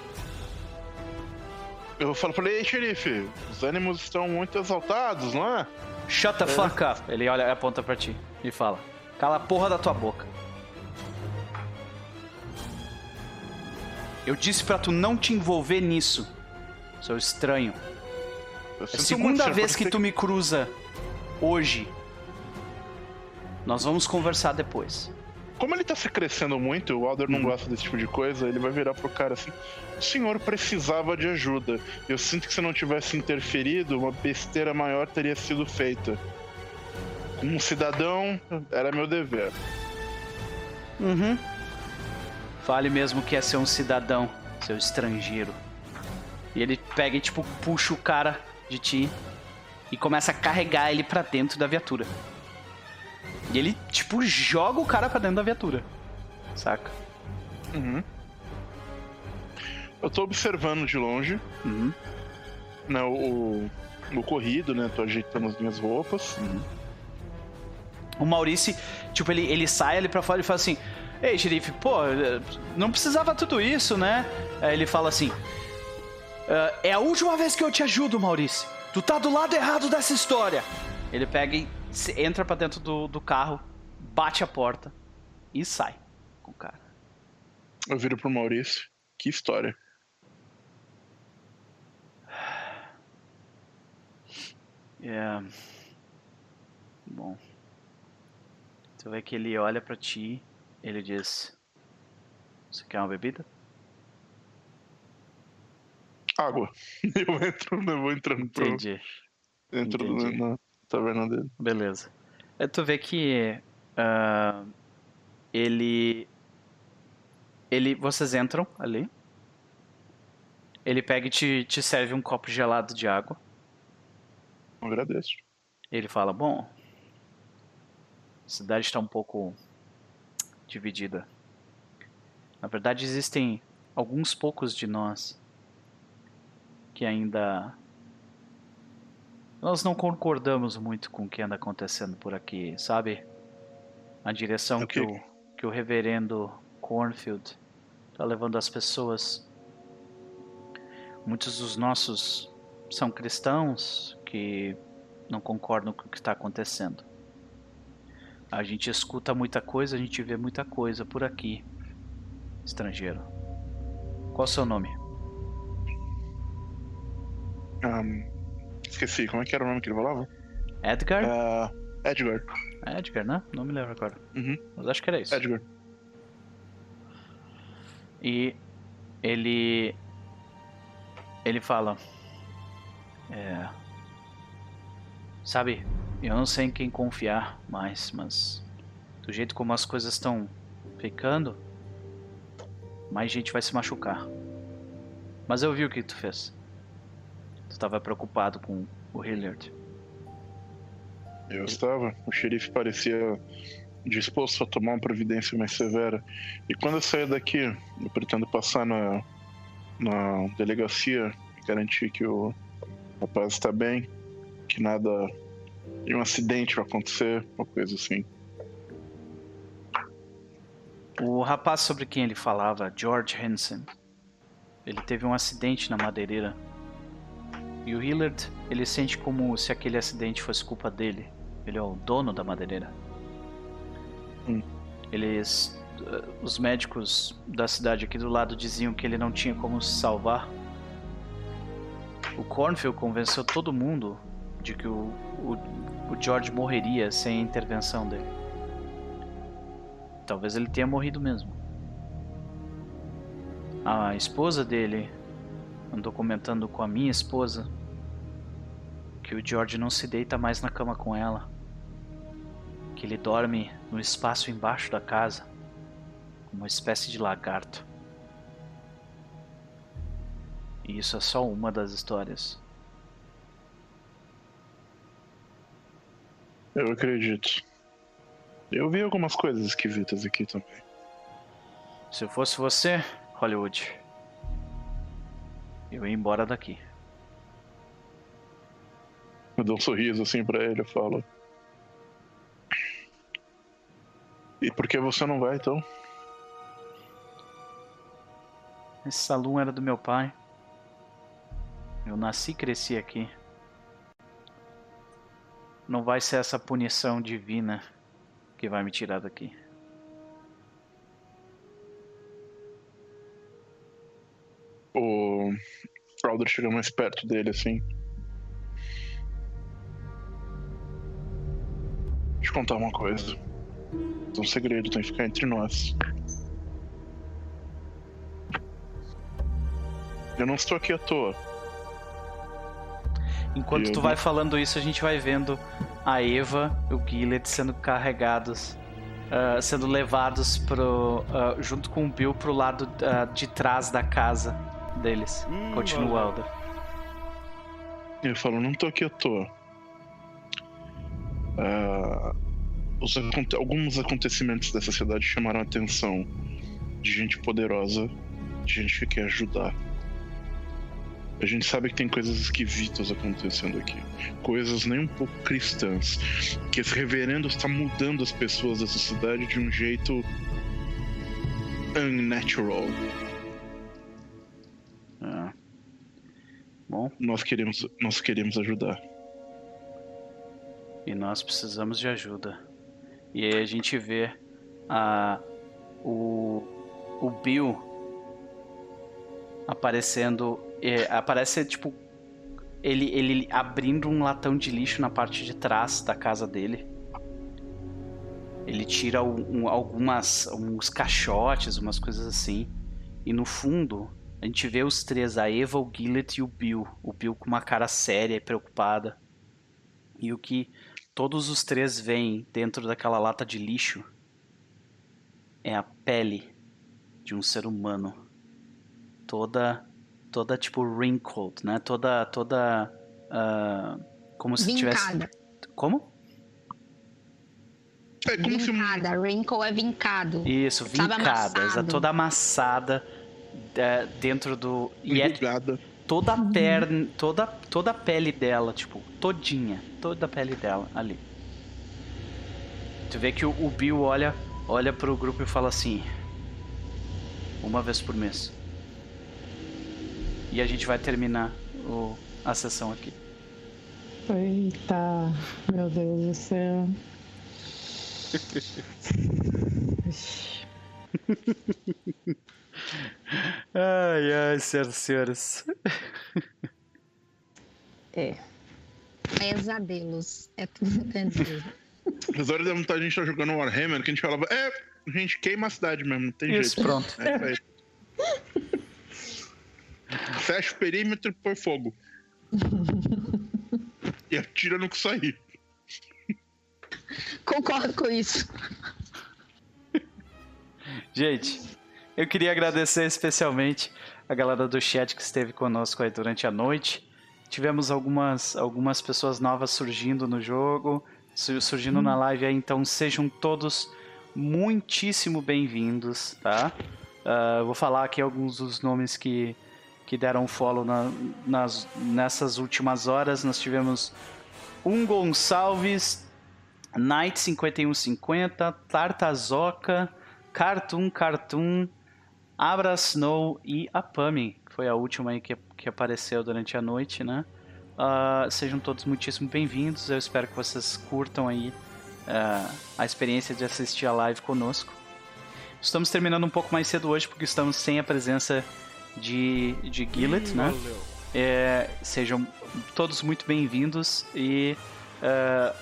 Eu falo pra ele: Ei, xerife, os ânimos estão muito exaltados, não é? Shut the fuck up. Ele olha aponta pra ti e fala: Cala a porra da tua boca. Eu disse pra tu não te envolver nisso. Seu estranho. É a segunda vez que tu me cruza hoje. Nós vamos conversar depois. Como ele tá se crescendo muito, o Alder não hum. gosta desse tipo de coisa, ele vai virar pro cara assim: o senhor precisava de ajuda. Eu sinto que se não tivesse interferido, uma besteira maior teria sido feita. Como um cidadão, era meu dever. Uhum. Fale mesmo que é ser um cidadão, seu estrangeiro. E ele pega e, tipo, puxa o cara de ti e começa a carregar ele para dentro da viatura. E ele, tipo, joga o cara pra dentro da viatura. Saca? Uhum. Eu tô observando de longe. Uhum. Né, o, o corrido, né? Tô ajeitando as minhas roupas. Uhum. O Maurício, tipo, ele, ele sai ali pra fora e fala assim: Ei, xerife, pô, não precisava tudo isso, né? Aí ele fala assim: ah, É a última vez que eu te ajudo, Maurício. Tu tá do lado errado dessa história. Ele pega e entra para dentro do, do carro, bate a porta e sai com o cara. Eu viro pro Maurício. Que história. É. Bom. Tu vê que ele olha para ti, ele diz: Você quer uma bebida? Água. Eu entro, eu vou entrando pro. Entendi. Entro Entendi. na taverna dele. Beleza. É, tu vê que uh, ele. Ele. Vocês entram ali. Ele pega e te, te serve um copo gelado de água. agradeço. Ele fala: Bom, a cidade está um pouco dividida. Na verdade, existem alguns poucos de nós que ainda nós não concordamos muito com o que anda acontecendo por aqui, sabe? A direção okay. que, o, que o reverendo Cornfield está levando as pessoas. Muitos dos nossos são cristãos que não concordam com o que está acontecendo. A gente escuta muita coisa, a gente vê muita coisa por aqui, estrangeiro. Qual o seu nome? Um, esqueci, como é que era o nome que ele falava? Edgar? Uh, Edgar. É Edgar, né? Não me lembro agora. Uhum. Mas acho que era isso. Edgar. E ele. Ele fala. É. Sabe, eu não sei em quem confiar mais, mas do jeito como as coisas estão ficando, mais gente vai se machucar. Mas eu vi o que tu fez. Tu estava preocupado com o Hilliard. Eu estava. O xerife parecia disposto a tomar uma providência mais severa. E quando eu sair daqui, eu pretendo passar na, na delegacia e garantir que o rapaz está bem, que nada um acidente vai acontecer, uma coisa assim. O rapaz sobre quem ele falava, George Hansen, ele teve um acidente na madeireira. E o Hillard, ele sente como se aquele acidente fosse culpa dele. Ele é o dono da madeireira. Hum. Eles, eh, os médicos da cidade aqui do lado diziam que ele não tinha como se salvar. O Cornfield convenceu todo mundo de que o, o, o George morreria sem a intervenção dele. Talvez ele tenha morrido mesmo. A esposa dele andou comentando com a minha esposa que o George não se deita mais na cama com ela, que ele dorme no espaço embaixo da casa, como uma espécie de lagarto. E isso é só uma das histórias. Eu acredito. Eu vi algumas coisas esquisitas aqui também. Se eu fosse você, Hollywood, eu ia embora daqui. Eu dou um sorriso assim pra ele, eu falo. E por que você não vai então? Esse salão era do meu pai. Eu nasci e cresci aqui. Não vai ser essa punição divina que vai me tirar daqui. O... Crowder chega mais perto dele, assim. Deixa eu contar uma coisa. É um segredo, tem que ficar entre nós. Eu não estou aqui à toa. Enquanto eu tu vai falando isso, a gente vai vendo a Eva e o Gillet sendo carregados, uh, sendo levados pro, uh, junto com o Bill pro lado uh, de trás da casa deles. Hum, Continua, Alder. Eu falo, não tô aqui à toa. Os, alguns acontecimentos dessa cidade chamaram a atenção de gente poderosa, de gente que quer ajudar. A gente sabe que tem coisas esquisitas acontecendo aqui. Coisas nem um pouco cristãs. Que esse reverendo está mudando as pessoas dessa cidade de um jeito. unnatural. Ah. Bom. Nós queremos, nós queremos ajudar. E nós precisamos de ajuda. E aí a gente vê a, o, o Bill aparecendo é, aparece tipo ele, ele abrindo um latão de lixo na parte de trás da casa dele. Ele tira um, algumas uns caixotes, umas coisas assim. E no fundo, a gente vê os três, a Eva, o Gillet e o Bill. O Bill com uma cara séria e preocupada. E o que todos os três veem dentro daquela lata de lixo é a pele de um ser humano. Toda toda tipo wrinkled, né? Toda toda uh, como se vincada. tivesse Como? É como vincada, se... wrinkle é vincado. Isso, vincada, toda amassada dentro do e é toda a uhum. perna, toda toda a pele dela, tipo, todinha, toda a pele dela ali. Tu vê que o, o Bill olha olha pro grupo e fala assim: uma vez por mês. E a gente vai terminar o, a sessão aqui. Eita, meu Deus do céu. ai, ai, senhoras e senhores. É. Pesadelos. É tudo pesadelo. As horas da vontade a gente tá jogando Warhammer que a gente falava, é, a gente queima a cidade mesmo, não tem Isso, jeito. pronto. É, é. Fecha o perímetro e põe fogo. e atira no que sair. Concordo com isso. Gente, eu queria agradecer especialmente a galera do chat que esteve conosco aí durante a noite. Tivemos algumas, algumas pessoas novas surgindo no jogo, surgindo hum. na live aí, então sejam todos muitíssimo bem-vindos, tá? Uh, vou falar aqui alguns dos nomes que que deram follow na, nas, nessas últimas horas. Nós tivemos um Gonçalves, Night 5150, Tartazoca, Cartoon Cartoon, Abra Snow e a Pami, que foi a última aí que, que apareceu durante a noite, né? Uh, sejam todos muitíssimo bem-vindos. Eu espero que vocês curtam aí uh, a experiência de assistir a live conosco. Estamos terminando um pouco mais cedo hoje porque estamos sem a presença de, de Gillet, né? É, sejam todos muito bem-vindos e uh,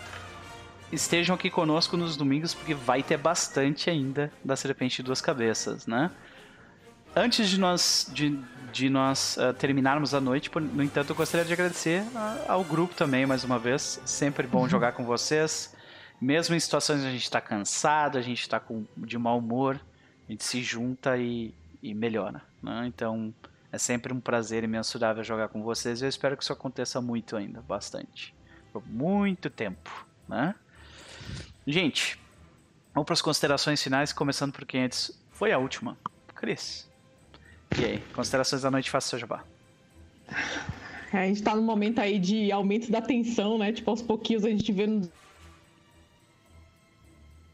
estejam aqui conosco nos domingos porque vai ter bastante ainda da Serpente de Duas Cabeças, né? Antes de nós, de, de nós uh, terminarmos a noite, no entanto, eu gostaria de agradecer ao grupo também, mais uma vez. Sempre bom uhum. jogar com vocês. Mesmo em situações onde a gente está cansado, a gente está de mau humor, a gente se junta e, e melhora. Né? Então é sempre um prazer imensurável jogar com vocês. Eu espero que isso aconteça muito ainda, bastante. Por muito tempo. Né? Gente, vamos para as considerações finais, começando por quem antes foi a última. Cris. E aí, considerações da noite, faça seu jabá. É, a gente tá num momento aí de aumento da tensão, né? Tipo, aos pouquinhos a gente vê no...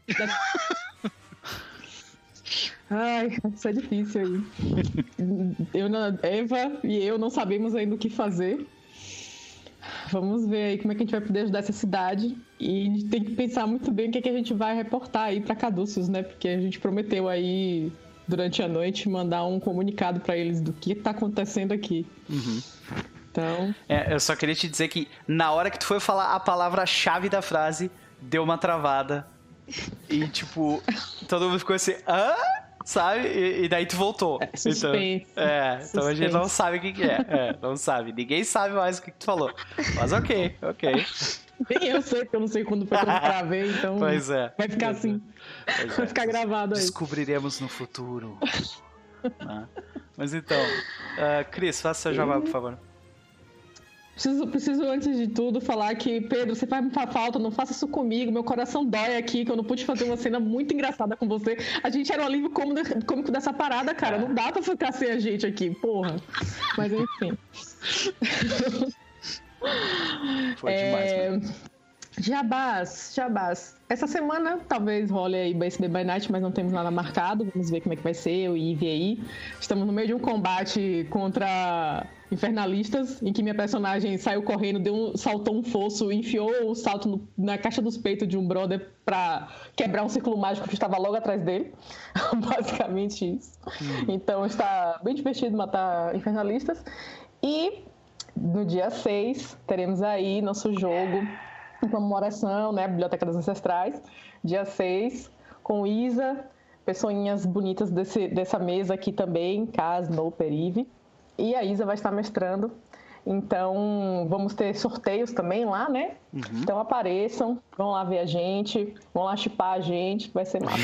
Ai, isso é difícil aí. eu, Eva e eu não sabemos ainda o que fazer. Vamos ver aí como é que a gente vai poder ajudar essa cidade. E a gente tem que pensar muito bem o que, é que a gente vai reportar aí para Caduceus, né? Porque a gente prometeu aí durante a noite mandar um comunicado para eles do que tá acontecendo aqui. Uhum. Então. É, eu só queria te dizer que na hora que tu foi falar a palavra-chave da frase, deu uma travada. E, tipo, todo mundo ficou assim, hã? Sabe? E, e daí tu voltou. É, então, é, então a gente não sabe o que, que é. é. Não sabe. Ninguém sabe mais o que, que tu falou. Mas ok, ok. Nem eu sei, porque eu não sei quando foi que eu gravei, então. Pois é. Vai ficar assim. É. Vai ficar gravado aí. Descobriremos no futuro. ah. Mas então, uh, Cris, faça seu jabá, por favor. Preciso, preciso, antes de tudo, falar que, Pedro, você faz muita falta, não faça isso comigo. Meu coração dói aqui, que eu não pude fazer uma cena muito engraçada com você. A gente era o alívio cômico, cômico dessa parada, cara. Não dá pra ficar sem a gente aqui, porra. Mas enfim. Foi demais, é... Jabás, Jabás. Essa semana talvez role aí BSB by Night, mas não temos nada marcado. Vamos ver como é que vai ser, o IV aí. Estamos no meio de um combate contra infernalistas, em que minha personagem saiu correndo, deu um, saltou um fosso, enfiou o salto no, na caixa dos peitos de um brother pra quebrar um círculo mágico que estava logo atrás dele. Basicamente isso. Hum. Então está bem divertido matar infernalistas. E no dia 6 teremos aí nosso jogo em comemoração, né? Biblioteca das Ancestrais, dia 6, com Isa, pessoinhas bonitas desse, dessa mesa aqui também, Cas, No, Perive. E a Isa vai estar mestrando. Então, vamos ter sorteios também lá, né? Uhum. Então apareçam, vão lá ver a gente, vão lá chipar a gente, vai ser massa.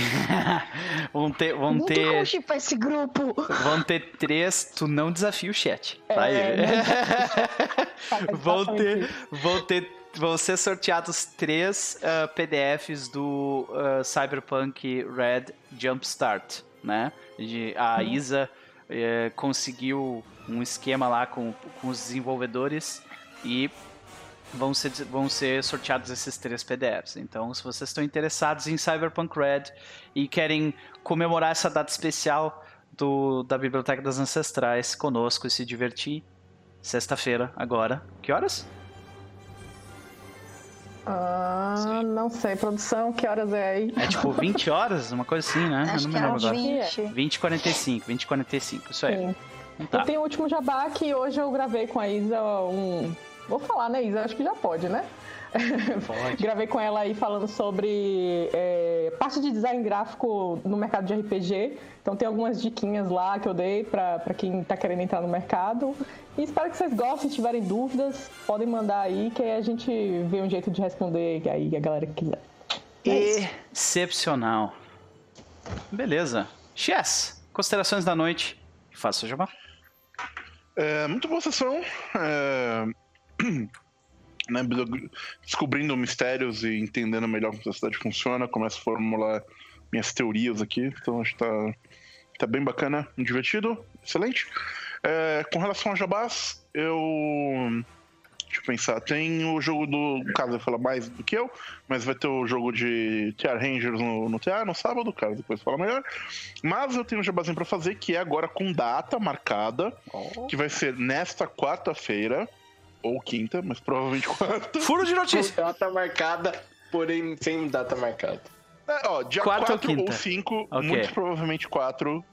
vão ter. Vão Muito ter... Chipar esse grupo? Vão ter três, tu não desafia o chat. Tá é, aí. vão ter. Vão ter vão ser sorteados três uh, PDFs do uh, Cyberpunk Red Jumpstart, né? De, a uhum. Isa uh, conseguiu um esquema lá com, com os desenvolvedores e vão ser, vão ser sorteados esses três PDFs. Então, se vocês estão interessados em Cyberpunk Red e querem comemorar essa data especial do, da Biblioteca das Ancestrais conosco e se divertir, sexta-feira, agora. Que horas? Ah, não sei, produção, que horas é aí? É tipo 20 horas, uma coisa assim, né? Acho Eu não me lembro agora. 20. 20 45, 20 45, isso aí. Sim. Tá. Eu tenho o último jabá que hoje eu gravei com a Isa um. Vou falar, né, Isa? Acho que já pode, né? Pode. Gravei com ela aí falando sobre é, parte de design gráfico no mercado de RPG. Então tem algumas diquinhas lá que eu dei para quem está querendo entrar no mercado. E espero que vocês gostem, se tiverem dúvidas, podem mandar aí, que aí a gente vê um jeito de responder aí a galera que quiser. É Excepcional. Beleza. Chess, considerações da noite. Faça o jabá. É, muito boa sessão. É... Né, descobrindo mistérios e entendendo melhor como a cidade funciona, começo a formular minhas teorias aqui. Então acho que tá, tá bem bacana, divertido, excelente. É, com relação a Jabás, eu Deixa eu pensar. Tem o jogo do. O Carlos vai falar mais do que eu, mas vai ter o jogo de TR Rangers no, no TR no sábado, o Carlos depois fala melhor. Mas eu tenho um jabazinho pra fazer que é agora com data marcada, oh. que vai ser nesta quarta-feira, ou quinta, mas provavelmente quarta. Furo de notícia! data marcada, porém sem data marcada. É, ó, dia 4 ou 5, okay. muito provavelmente 4.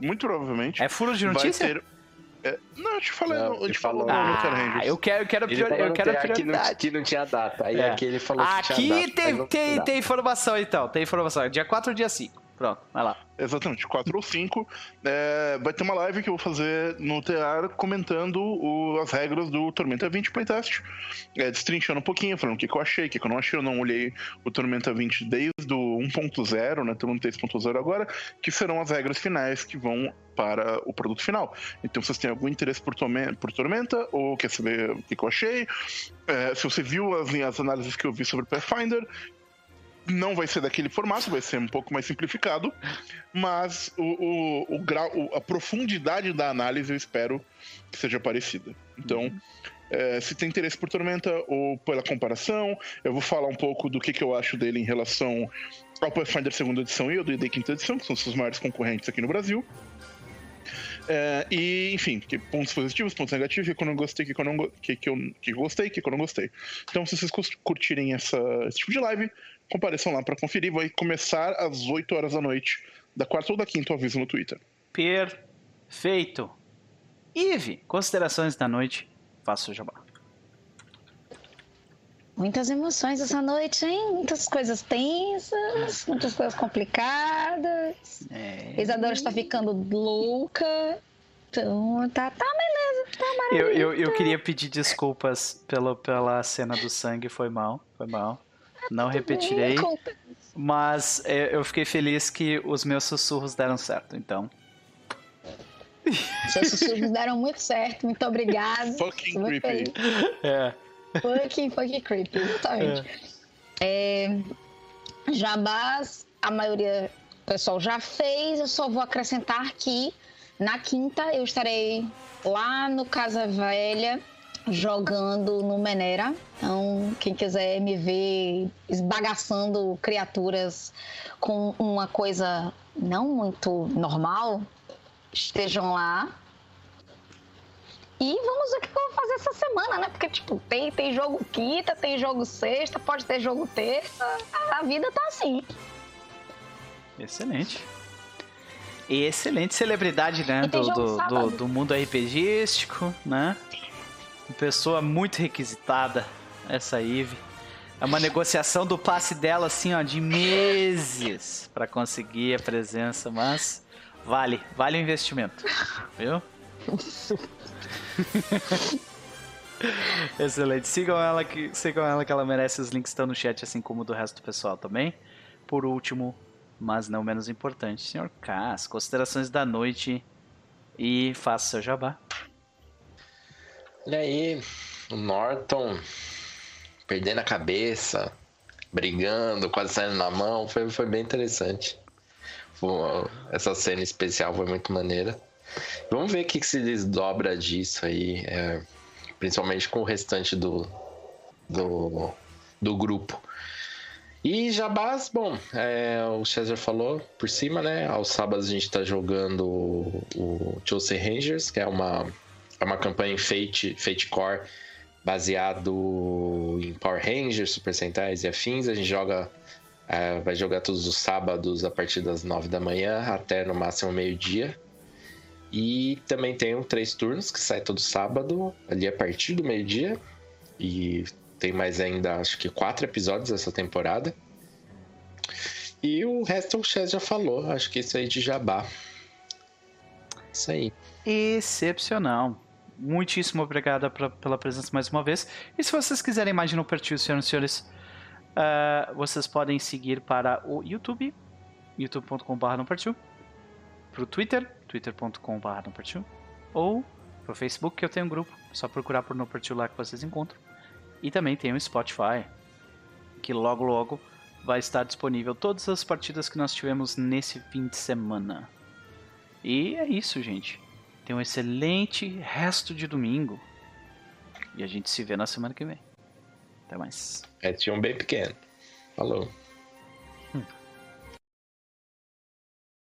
Muito provavelmente. É furo de notícia? Vai ter é, não, eu te falei, não, ele falou no ah, Eu quero, eu quero, prior, eu quero prioridade. Aqui não, aqui não tinha data. Aí é. aqui ele falou aqui que tinha data. Tem, tem, tem informação então, tem informação. Dia 4 ou dia 5. Pronto, vai lá. Exatamente, 4 ou 5. É, vai ter uma live que eu vou fazer no TR comentando o, as regras do Tormenta 20 Playtest. É, destrinchando um pouquinho, falando o que, que eu achei, o que, que eu não achei. Eu não olhei o Tormenta 20 desde o 1.0, né? Tormenta 3.0 agora, que serão as regras finais que vão para o produto final. Então, se vocês têm algum interesse por, por Tormenta, ou quer saber o que, que eu achei, é, se você viu as, as análises que eu vi sobre Pathfinder, não vai ser daquele formato, vai ser um pouco mais simplificado, mas o, o, o grau, a profundidade da análise eu espero que seja parecida. Então, uhum. é, se tem interesse por Tormenta ou pela comparação, eu vou falar um pouco do que, que eu acho dele em relação ao Pathfinder segunda edição e ao D&D quinta edição, que são os seus maiores concorrentes aqui no Brasil. É, e, enfim, pontos positivos, pontos negativos, que, que eu não gostei, que, que eu não que, que eu, que eu gostei, que eu não gostei. Então, se vocês curtirem essa, esse tipo de live, compareçam lá para conferir. Vai começar às 8 horas da noite Da quarta ou da quinta eu aviso no Twitter. Perfeito. Ive, considerações da noite. Faça o jabá. Muitas emoções essa noite, hein? Muitas coisas tensas, muitas coisas complicadas. É. Isadora está ficando louca. Então, tá, tá beleza, tá maravilhoso. Eu, eu, eu queria pedir desculpas pelo, pela cena do sangue, foi mal, foi mal. Não repetirei. Mas é, eu fiquei feliz que os meus sussurros deram certo, então. Seus sussurros deram muito certo, muito obrigado. Fucking creepy. É. Fucking, fucking creepy, exatamente. É. É, jabás, a maioria do pessoal já fez, eu só vou acrescentar que na quinta eu estarei lá no Casa Velha jogando no Menera. Então, quem quiser me ver esbagaçando criaturas com uma coisa não muito normal, estejam lá. E vamos ver o que eu vou fazer essa semana, né? Porque, tipo, tem, tem jogo quinta, tem jogo sexta, pode ter jogo terça. A vida tá assim. Excelente. excelente celebridade, né? Do, do, do, do, mundo RPGístico, né? Pessoa muito requisitada, essa Eve. É uma negociação do passe dela, assim, ó, de meses para conseguir a presença, mas vale, vale o investimento, viu? Excelente. Sigam ela, que, sigam ela que ela merece. Os links estão no chat, assim como do resto do pessoal também. Por último, mas não menos importante, Sr. Cass, considerações da noite e faça seu jabá. Olha aí, o Norton perdendo a cabeça, brigando, quase saindo na mão, foi, foi bem interessante. essa cena especial foi muito maneira. Vamos ver o que, se desdobra disso aí, é, principalmente com o restante do, do, do grupo. E Jabás, bom, é, o César falou por cima, né? Aos sábados a gente tá jogando o, o Chelsea Rangers, que é uma, é uma campanha em Fate, Fate Core baseado em Power Rangers, Super Sentais e afins. A gente joga, é, vai jogar todos os sábados a partir das 9 da manhã até no máximo meio-dia. E também tem um três turnos que sai todo sábado, ali a partir do meio-dia. E tem mais ainda, acho que quatro episódios essa temporada. E o resto o Chess já falou, acho que isso aí de jabá. Isso aí. Excepcional. Muitíssimo obrigado pra, pela presença mais uma vez. E se vocês quiserem mais No Perfil, senhoras e senhores, uh, vocês podem seguir para o YouTube, youtube.com.br no para o Twitter, twitter.com.br no ou para o Facebook, que eu tenho um grupo, só procurar por No Perfil lá que vocês encontram. E também tem o Spotify, que logo logo vai estar disponível todas as partidas que nós tivemos nesse fim de semana. E é isso, gente. Tenha um excelente resto de domingo. E a gente se vê na semana que vem. Até mais. É, tinha um bem pequeno. Falou.